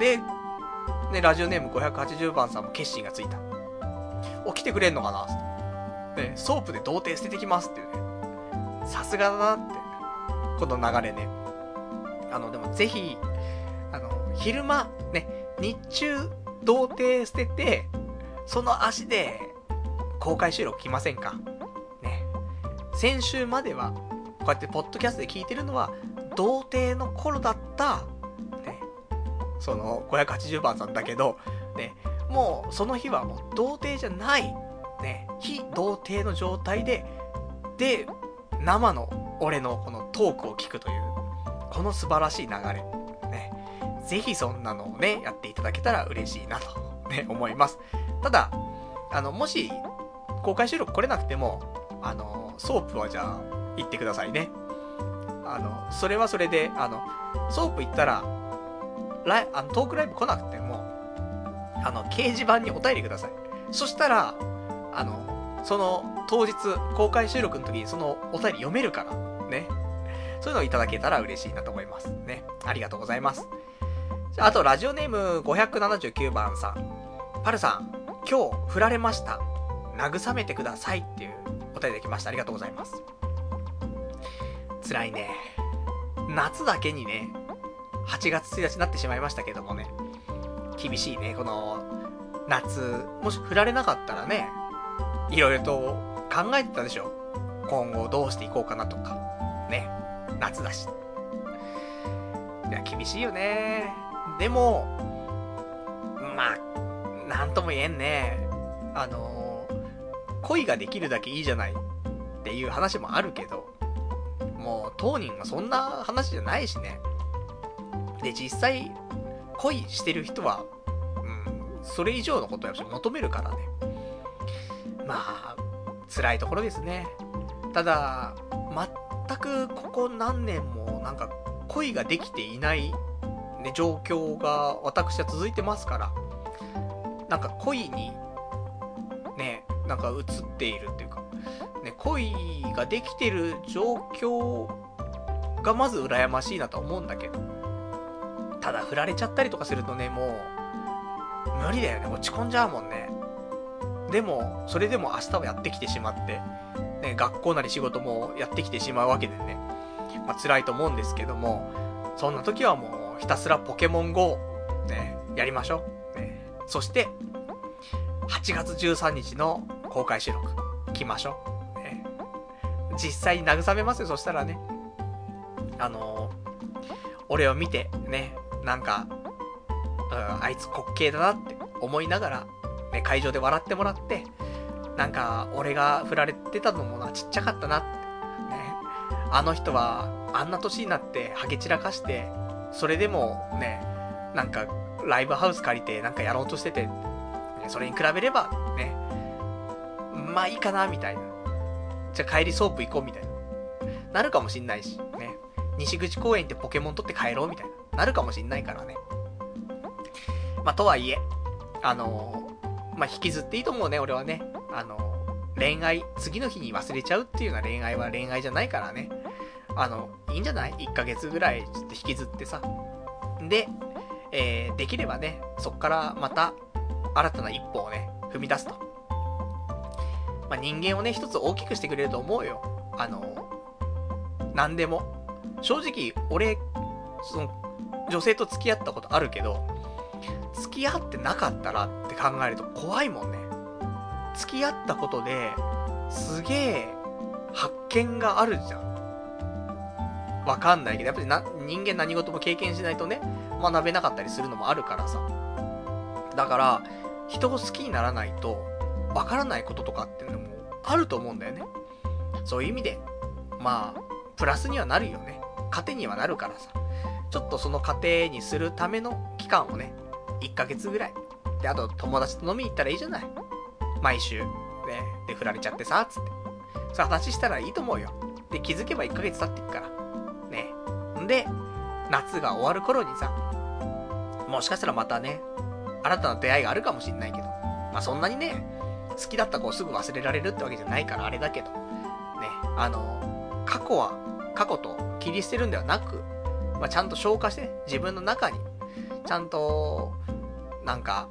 で、ね、ラジオネーム580番さんも決心がついた。お、来てくれんのかな？ね、ソープで童貞捨ててきますっていうね。さすがだなって。この流れね。あの、でもぜひ、あの、昼間、ね、日中、童貞捨てて、その足で、公開収録来ませんか？ね。先週までは、こうやってポッドキャストで聞いてるのは、童貞の頃だった、その、580番さんだけど、ね、もう、その日はもう、童貞じゃない、ね、非童貞の状態で、で、生の俺のこのトークを聞くという、この素晴らしい流れ。ね。ぜひそんなのをね、やっていただけたら嬉しいなと、ね、思います。ただ、あの、もし、公開収録来れなくても、あの、ソープはじゃあ、行ってくださいね。あの、それはそれで、あの、ソープ行ったら、ライあのトークライブ来なくても、あの、掲示板にお便りください。そしたら、あの、その、当日、公開収録の時にそのお便り読めるから、ね。そういうのをいただけたら嬉しいなと思います。ね。ありがとうございます。あ、あと、ラジオネーム579番さん。パルさん、今日振られました。慰めてくださいっていうお便りできました。ありがとうございます。辛いね。夏だけにね、8月1日になってしまいましたけどもね。厳しいね、この、夏、もし振られなかったらね、いろいろと考えてたでしょ。今後どうしていこうかなとか。ね。夏だし。いや、厳しいよね。でも、まあ、なんとも言えんね。あの恋ができるだけいいじゃないっていう話もあるけど、もう当人はそんな話じゃないしね。で、実際、恋してる人は、うん、それ以上のことをやっぱり求めるからね。まあ、辛いところですね。ただ、全くここ何年もなんか恋ができていない、ね、状況が私は続いてますから、なんか恋に、ね、なんか映っているっていうか、ね、恋ができてる状況がまず羨ましいなと思うんだけど、ただ振られちゃったりとかするとね、もう、無理だよね。落ち込んじゃうもんね。でも、それでも明日はやってきてしまって、ね、学校なり仕事もやってきてしまうわけでね、まあ、辛いと思うんですけども、そんな時はもうひたすらポケモン GO、ね、やりましょう。ね、そして、8月13日の公開収録、来ましょう。ね、実際に慰めますよ、そしたらね。あのー、俺を見て、ね、なんか、うん、あいつ滑稽だなって思いながら、ね、会場で笑ってもらって、なんか、俺が振られてたのもな、ちっちゃかったなって。ね。あの人は、あんな年になって、ハゲ散らかして、それでも、ね、なんか、ライブハウス借りて、なんかやろうとしてて、ね、それに比べれば、ね、まあいいかな、みたいな。じゃあ帰りソープ行こう、みたいな。なるかもしんないし、ね。西口公園行ってポケモン取って帰ろう、みたいな。なるかもしんないからね。まあ、とはいえ、あのまあ、引きずっていいと思うね、俺はね。あの、恋愛、次の日に忘れちゃうっていうような恋愛は恋愛じゃないからね。あの、いいんじゃない ?1 ヶ月ぐらいちょっと引きずってさ。で、えー、できればね、そっからまた新たな一歩をね、踏み出すと。まあ、人間をね、一つ大きくしてくれると思うよ。あの、何でも。正直、俺、その、女性と付き合ったことあるけど、付き合ってなかったらって考えると怖いもんね。付き合ったことで、すげえ、発見があるじゃん。わかんないけど、やっぱりな、人間何事も経験しないとね、学べなかったりするのもあるからさ。だから、人を好きにならないと、わからないこととかっていうのもあると思うんだよね。そういう意味で、まあ、プラスにはなるよね。糧にはなるからさ。ちょっとその糧にするための期間をね、1ヶ月ぐらい。で、あと友達と飲みに行ったらいいじゃない。毎週。ね。で、振られちゃってさ、つって。そう話したらいいと思うよ。で、気づけば1ヶ月経っていくから。ね。んで、夏が終わる頃にさ、もしかしたらまたね、新たな出会いがあるかもしんないけど、まあそんなにね、好きだった子をすぐ忘れられるってわけじゃないからあれだけど、ね、あの、過去は過去と切り捨てるんではなく、まあちゃんと消化して、自分の中に、ちゃんと、なんか、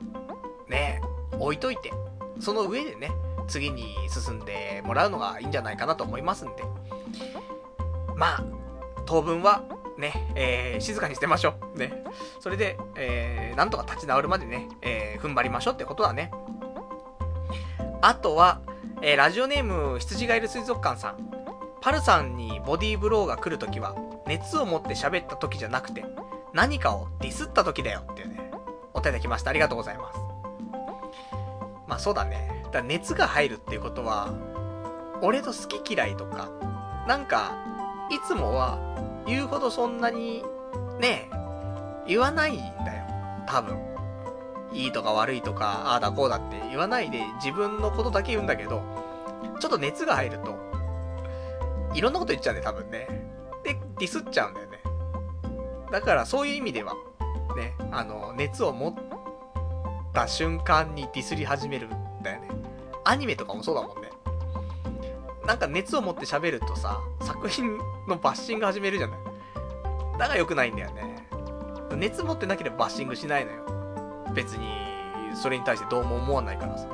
ね、置いといて、その上でね、次に進んでもらうのがいいんじゃないかなと思いますんで。まあ、当分は、ね、えー、静かにしてましょう。ね。それで、えー、なんとか立ち直るまでね、えー、踏ん張りましょうってことだね。あとは、えー、ラジオネーム、羊がいる水族館さん。パルさんにボディーブローが来るときは、熱を持って喋ったときじゃなくて、何かをディスったときだよっていうね、お手できました。ありがとうございます。まあそうだね。だ熱が入るっていうことは、俺と好き嫌いとか、なんか、いつもは言うほどそんなに、ね、言わないんだよ。多分。いいとか悪いとか、ああだこうだって言わないで自分のことだけ言うんだけど、ちょっと熱が入ると、いろんなこと言っちゃうんだよ、多分ね。で、ディスっちゃうんだよね。だからそういう意味では、ね、あの、熱を持った瞬間にディスり始めるんだよね。アニメとかもそうだもんね。なんか熱を持って喋るとさ、作品のバッシング始めるじゃない。だから良くないんだよね。熱持ってなければバッシングしないのよ。別に、それに対してどうも思わないからさ。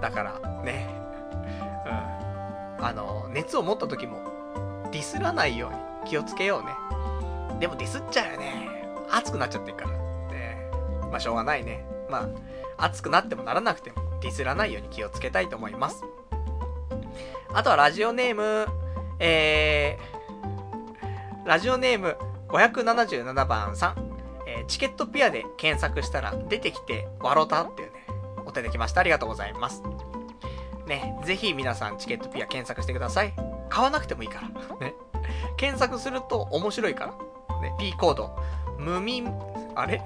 だから、ね。うん。あの、熱を持った時も、ディスらないように気をつけようね。でもディスっちゃうよね。熱くなっちゃってるから。ね。まあ、しょうがないね。まあ、熱くなってもならなくても、ディスらないように気をつけたいと思います。あとはラジオネーム、えー、ラジオネーム577番さん、えー、チケットピアで検索したら出てきて、わろたっていうね、お手できました。ありがとうございます。ね、ぜひ皆さんチケットピア検索してください。買わなくてもいいから。ね。検索すると面白いから。ね、P コード。無民、あれ？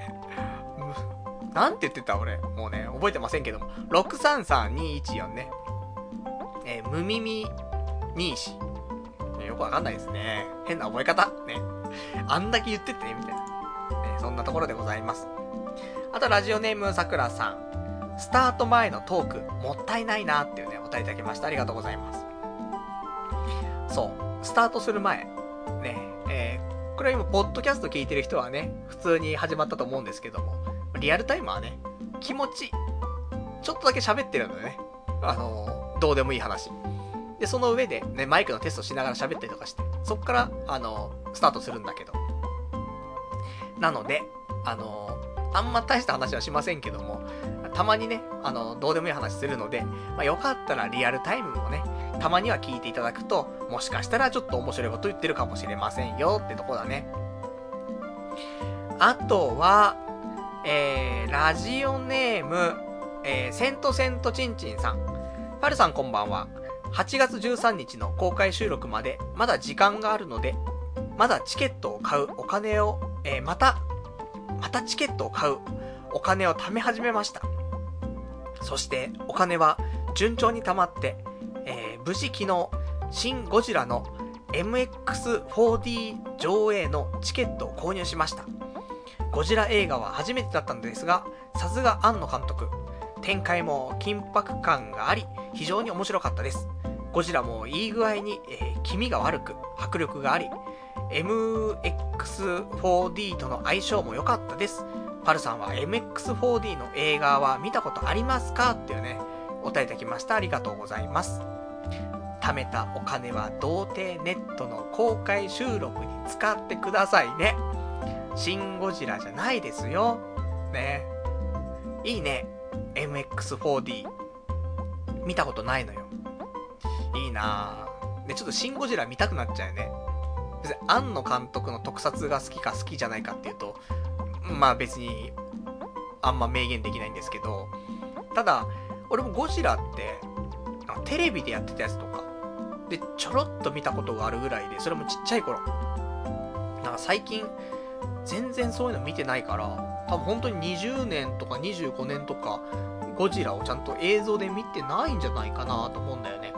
なんて言ってた俺？もうね、覚えてませんけども。633214ね。えー、無耳にし。ね、よくわかんないですね。変な覚え方？ね。あんだけ言ってて、みたいな。ね、そんなところでございます。あと、ラジオネームさくらさん。スタート前のトーク、もったいないなっていうね、お便りいただきました。ありがとうございます。そう。スタートする前。ね。えー、これは今、ポッドキャスト聞いてる人はね、普通に始まったと思うんですけども、リアルタイムはね、気持ち、ちょっとだけ喋ってるのでね、あのーどうでもいい話。で、その上で、ね、マイクのテストしながら喋ったりとかして、そっから、あの、スタートするんだけど。なので、あの、あんま大した話はしませんけども、たまにね、あの、どうでもいい話するので、まあ、よかったらリアルタイムもね、たまには聞いていただくと、もしかしたらちょっと面白いこと言ってるかもしれませんよってとこだね。あとは、えー、ラジオネーム、えー、セントセントチンチンさん。パルさんこんばんは。8月13日の公開収録までまだ時間があるので、まだチケットを買うお金を、えー、また、またチケットを買うお金を貯め始めました。そしてお金は順調に貯まって、えー、無事昨日、シン・ゴジラの MX4D 上映のチケットを購入しました。ゴジラ映画は初めてだったのですが、さすが庵野監督。展開も緊迫感があり、非常に面白かったです。ゴジラもいい具合に、えー、気味が悪く、迫力があり、MX4D との相性も良かったです。パルさんは MX4D の映画は見たことありますか？っていうね、お答えいただきました。ありがとうございます。貯めたお金は童貞ネットの公開収録に使ってくださいね。シン・ゴジラじゃないですよ。ね。いいね。MX4D。見たことないのよ。いいなぁ。で、ちょっとシン・ゴジラ見たくなっちゃうよね。別に、庵野監督の特撮が好きか好きじゃないかっていうと、まあ別に、あんま明言できないんですけど、ただ、俺もゴジラって、テレビでやってたやつと、で、ちょろっと見たことがあるぐらいで、それもちっちゃい頃。なんか最近、全然そういうの見てないから、多分本当に20年とか25年とか、ゴジラをちゃんと映像で見てないんじゃないかなと思うんだよね。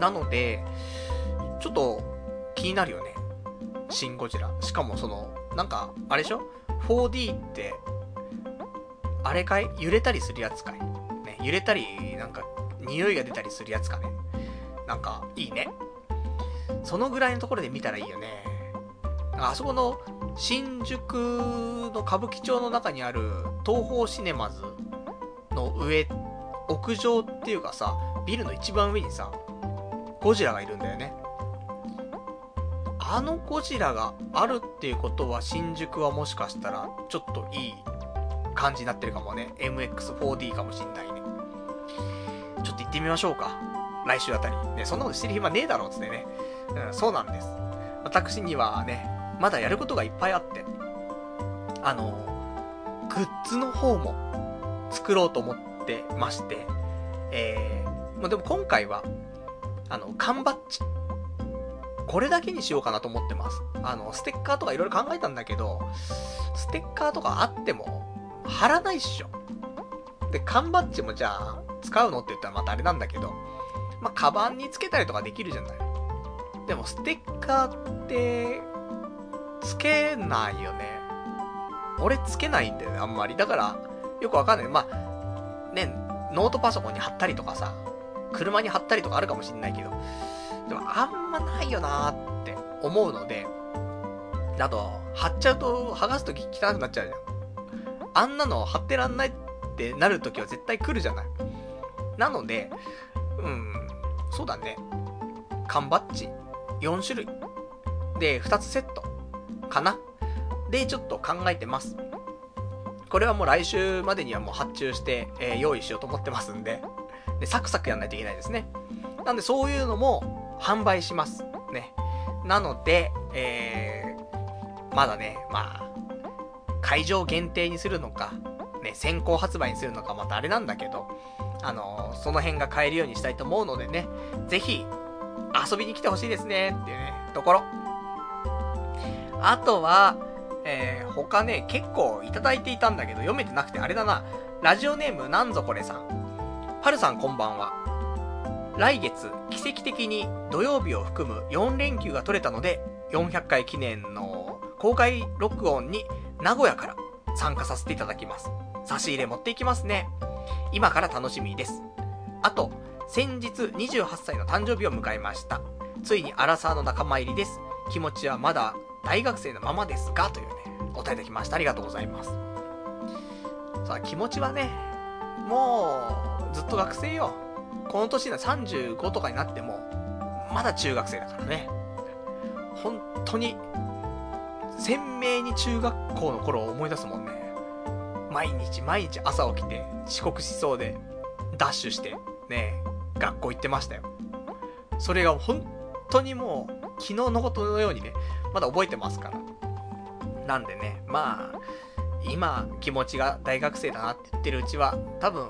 なので、ちょっと気になるよね。シン・ゴジラ。しかもその、なんか、あれでしょ ?4D って、あれかい？揺れたりするやつかいね、揺れたり、なんか、匂いが出たりするやつかね。なんか、いいね。そのぐらいのところで見たらいいよね。あそこの、新宿の歌舞伎町の中にある東宝シネマズの上、屋上っていうかさ、ビルの一番上にさ、ゴジラがいるんだよね。あのゴジラがあるっていうことは新宿はもしかしたらちょっといい感じになってるかもね。MX4D かもしんないね。ちょっと行ってみましょうか。来週あたり。ね、そんなことしてる暇ねえだろっつってね。うん、そうなんです。私にはね、まだやることがいっぱいあって。あの、グッズの方も作ろうと思ってまして。えー、まあ、でも今回は、あの、缶バッジ。これだけにしようかなと思ってます。あの、ステッカーとかいろいろ考えたんだけど、ステッカーとかあっても、貼らないっしょ。で、缶バッジもじゃあ、使うのって言ったらまたあれなんだけど、まあ、カバンにつけたりとかできるじゃない。でも、ステッカーって、つけないよね。俺つけないんだよね、あんまり。だから、よくわかんない。まあ、ね、ノートパソコンに貼ったりとかさ、車に貼ったりとかあるかもしんないけど、でもあんまないよなーって思うので、あと、貼っちゃうと剥がすとき汚くなっちゃうじゃん。あんなの貼ってらんないってなるときは絶対来るじゃない。なので、うん、そうだね。缶バッジ4種類。で、2つセット。かなで、ちょっと考えてます。これはもう来週までにはもう発注して、えー、用意しようと思ってますんで。で、サクサクやんないといけないですね。なんでそういうのも販売します。ね。なので、えー、まだね、まあ、会場限定にするのか、ね、先行発売にするのかまたあれなんだけど、あの、その辺が買えるようにしたいと思うのでね、ぜひ、遊びに来てほしいですね、っていうね、ところ。あとは、えー、他ね、結構いただいていたんだけど、読めてなくてあれだな。ラジオネームなんぞこれさん。はるさんこんばんは。来月、奇跡的に土曜日を含む4連休が取れたので、400回記念の公開録音に名古屋から参加させていただきます。差し入れ持っていきますね。今から楽しみです。あと、先日28歳の誕生日を迎えました。ついにアラサーの仲間入りです。気持ちはまだ大学生のままですが、というね、お答えいただきました。ありがとうございます。さあ、気持ちはね、もう、ずっと学生よ。この年の35とかになっても、まだ中学生だからね。本当に、鮮明に中学校の頃を思い出すもんね。毎日毎日朝起きて遅刻しそうで、ダッシュして、ね、学校行ってましたよ。それが本当にもう、昨日のことのようにね、まだ覚えてますから。なんでね、まあ、今、気持ちが大学生だなって言ってるうちは、多分、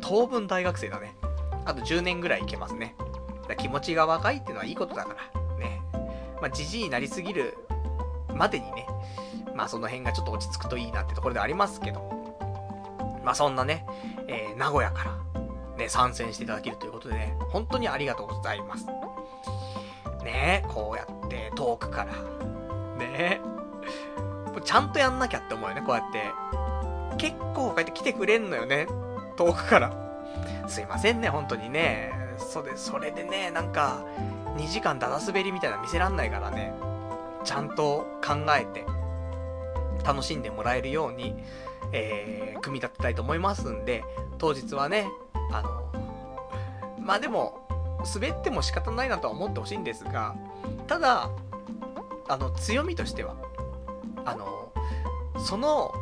当分大学生だね。あと10年ぐらいいけますね。だ気持ちが若いっていうのはいいことだから。ね。まあ、じじいになりすぎるまでにね、まあその辺がちょっと落ち着くといいなってところでありますけど。まあそんなね、えー、名古屋からね、参戦していただけるということでね、本当にありがとうございます。ねこうやって遠くから、ねちゃんとやんなきゃって思うよね、こうやって。結構こうやって来てくれんのよね、遠くから。すいませんね、本当にね。それ、それでね、なんか、2時間だだ滑りみたいな見せらんないからね、ちゃんと考えて、楽しんでもらえるように、えー、組み立てたいと思いますんで、当日はね、あの、まあでも、滑っても仕方ないなとは思ってほしいんですが、ただ、あの、強みとしては、あの、その、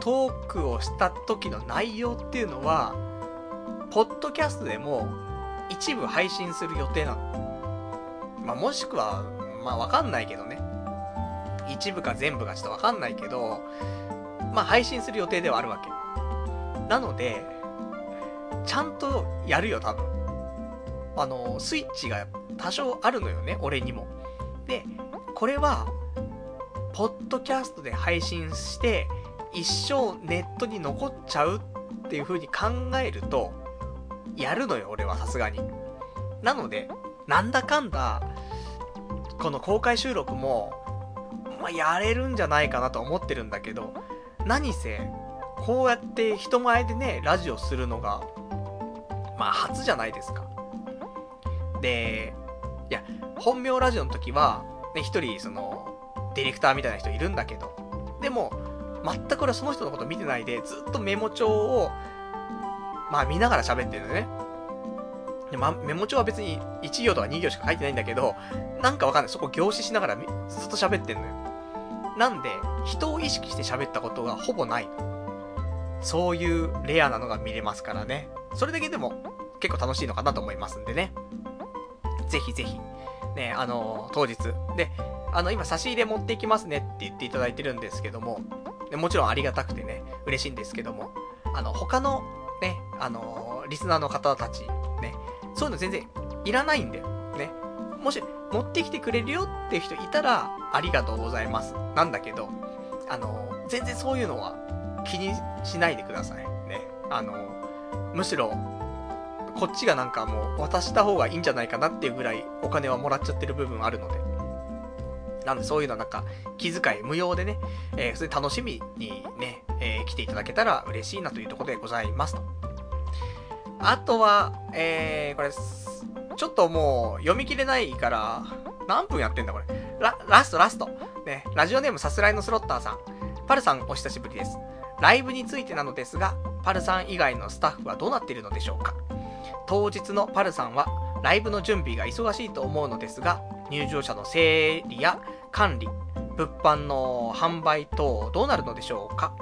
トークをした時の内容っていうのは、ポッドキャストでも一部配信する予定なの。まあ、もしくは、まあ、わかんないけどね。一部か全部かちょっとわかんないけど、まあ、配信する予定ではあるわけ。なので、ちゃんとやるよ、多分。あの、スイッチが多少あるのよね、俺にも。で、これは、ポッドキャストで配信して、一生ネットに残っちゃうっていう風に考えると、やるのよ、俺はさすがに。なので、なんだかんだ、この公開収録も、まあ、やれるんじゃないかなと思ってるんだけど、何せ、こうやって人前でね、ラジオするのが、まあ初じゃないですか。で、いや、本名ラジオの時は、ね、一人、その、ディレクターみたいな人いるんだけど、でも、全く俺はその人のこと見てないで、ずっとメモ帳を、まあ見ながら喋ってるのね。で、ま、メモ帳は別に1行とか2行しか書いてないんだけど、なんかわかんない。そこ凝視しながらずっと喋ってんのよ。なんで、人を意識して喋ったことがほぼない。そういうレアなのが見れますからね。それだけでも結構楽しいのかなと思いますんでね。ぜひぜひ、ね、あのー、当日。で、あの、今差し入れ持っていきますねって言っていただいてるんですけども、もちろんありがたくてね、嬉しいんですけども、あの、他のね、あのー、リスナーの方たち、ね、そういうの全然いらないんだよ。もし、持ってきてくれるよっていう人いたら、ありがとうございます。なんだけど、あの、全然そういうのは気にしないでください。ね。あの、むしろ、こっちがなんかもう渡した方がいいんじゃないかなっていうぐらいお金はもらっちゃってる部分あるので。なんでそういうのはなんか気遣い無用でね、えー、それ楽しみにね、えー、来ていただけたら嬉しいなというところでございますと。あとは、えー、これ、ちょっともう読み切れないから、何分やってんだこれ。ラ、ラストラスト。ね、ラジオネームさすらいのスロッターさん。パルさんお久しぶりです。ライブについてなのですが、パルさん以外のスタッフはどうなっているのでしょうか当日のパルさんはライブの準備が忙しいと思うのですが、入場者の整理や管理、物販の販売等どうなるのでしょうか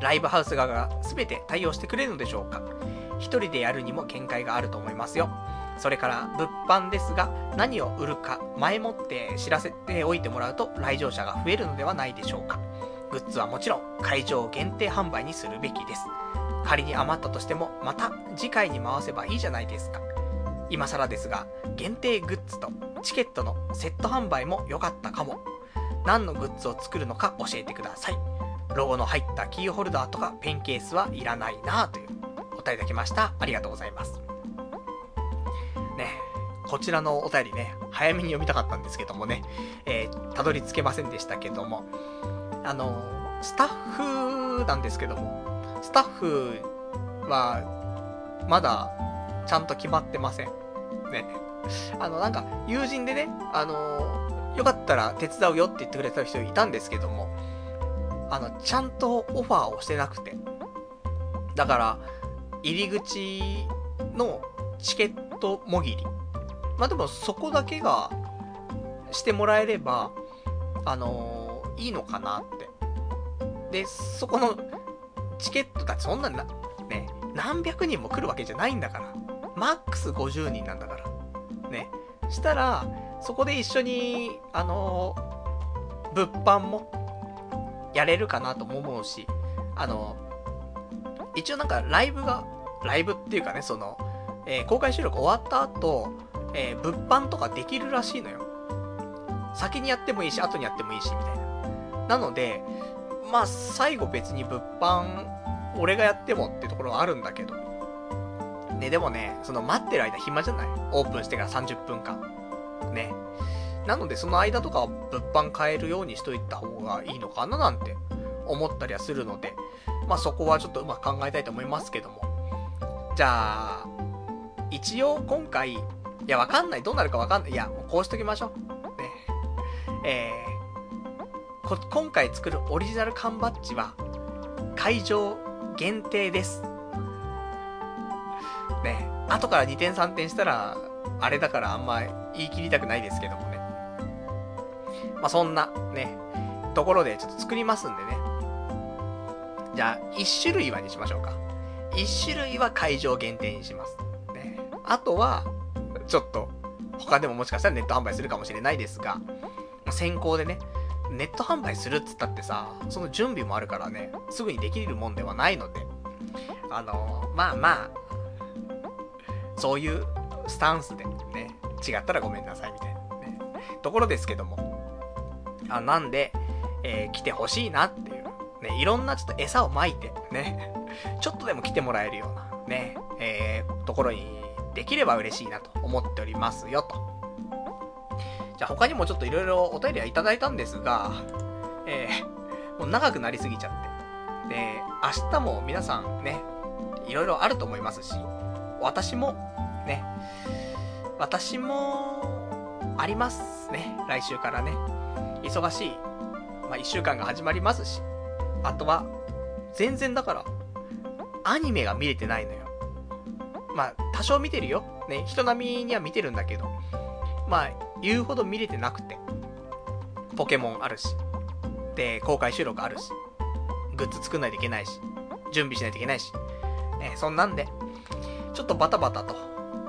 ライブハウス側が全て対応してくれるのでしょうか一人でやるにも限界があると思いますよ。それから物販ですが何を売るか前もって知らせておいてもらうと来場者が増えるのではないでしょうか。グッズはもちろん会場限定販売にするべきです。仮に余ったとしてもまた次回に回せばいいじゃないですか。今更ですが、限定グッズとチケットのセット販売も良かったかも。何のグッズを作るのか教えてください。ロゴの入ったキーホルダーとかペンケースはいらないなぁというお便りいただきました。ありがとうございます。こちらのお便りね、早めに読みたかったんですけどもね、えー、たどり着けませんでしたけども、あの、スタッフなんですけども、スタッフは、まだ、ちゃんと決まってません。ね。あの、なんか、友人でね、あのよかったら手伝うよって言ってくれた人いたんですけども、あの、ちゃんとオファーをしてなくて。だから、入り口のチケットもぎり。まあでもそこだけがしてもらえれば、あのー、いいのかなって。で、そこのチケットだってそんなな、ね、何百人も来るわけじゃないんだから。マックス50人なんだから。ね。したら、そこで一緒に、あのー、物販もやれるかなとも思うし、あのー、一応なんかライブが、ライブっていうかね、その、えー、公開収録終わった後、え物販とかできるらしいのよ。先にやってもいいし、後にやってもいいし、みたいな。なので、まあ、最後別に物販、俺がやってもってところはあるんだけど。ね、でもね、その待ってる間暇じゃない？オープンしてから30分間。ね。なので、その間とかは物販買えるようにしといた方がいいのかななんて思ったりはするので、まあそこはちょっとうまく考えたいと思いますけども。じゃあ、一応今回、いや、わかんない。どうなるかわかんない。いや、もうこうしときましょう。ね。えー、こ今回作るオリジナル缶バッジは、会場限定です。ね、後から2点3点したら、あれだからあんま言い切りたくないですけどもね。まあ、そんな、ね、ところでちょっと作りますんでね。じゃあ、1種類はにしましょうか。1種類は会場限定にします。ね。あとは、ちょっと、他でももしかしたらネット販売するかもしれないですが、先行でね、ネット販売するっつったってさ、その準備もあるからね、すぐにできるもんではないので、あのー、まあまあ、そういうスタンスでね、違ったらごめんなさいみたいなね、ところですけども、あなんで、えー、来てほしいなっていう、ね、いろんなちょっと餌をまいて、ね、ちょっとでも来てもらえるような、ね、えー、ところにできれば嬉しいなと思っておりますよと。じゃあ他にもちょっといろいろお便りはいただいたんですが、えー、もう長くなりすぎちゃって。で、明日も皆さんね、いろいろあると思いますし、私も、ね、私も、ありますね。来週からね。忙しい、まあ、1週間が始まりますし、あとは、全然だから、アニメが見れてないのよ。まあ、多少見てるよ。ね、人並みには見てるんだけど、まあ、言うほど見れてなくて。ポケモンあるし。で、公開収録あるし。グッズ作んないといけないし。準備しないといけないし。ね、そんなんで、ちょっとバタバタと、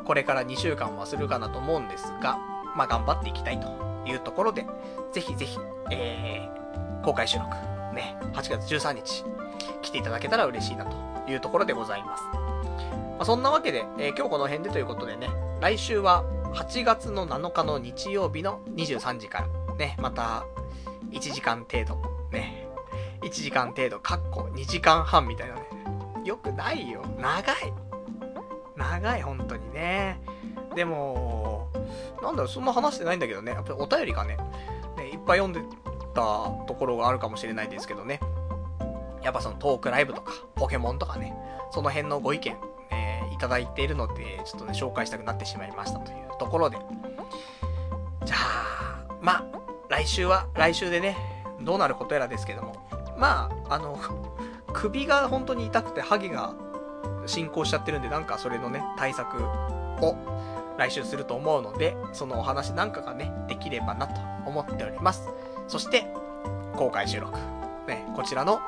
これから2週間はするかなと思うんですが、まあ頑張っていきたいというところで、ぜひぜひ、えー、公開収録、ね、8月13日、来ていただけたら嬉しいなというところでございます。あ、そんなわけで、えー、今日この辺でということでね、来週は8月の7日の日曜日の23時から、ね、また1時間程度、ね、1時間程度、かっこ2時間半みたいなね、よくないよ。長い。長い、本当にね。でも、なんだろう、そんな話してないんだけどね、やっぱりお便りがね、ねいっぱい読んでたところがあるかもしれないですけどね。やっぱそのトークライブとか、ポケモンとかね、その辺のご意見、えー、いただいているので、ちょっとね、紹介したくなってしまいましたというところで。じゃあ、まあ、来週は来週でね、どうなることやらですけども、まあ、あの、*laughs* 首が本当に痛くて、ハゲが進行しちゃってるんで、なんかそれのね、対策を来週すると思うので、そのお話なんかがね、できればなと思っております。そして、公開収録。ね、こちらの、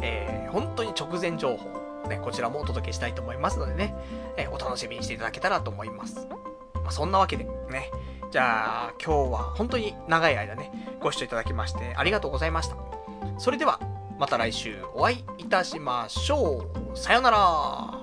えー、本当に直前情報、ね、こちらもお届けしたいと思いますのでね、え、お楽しみにしていただけたらと思います。まあ、そんなわけで、ね、じゃあ、今日は本当に長い間ね、ご視聴いただきましてありがとうございました。それでは、また来週お会いいたしましょう。さよなら。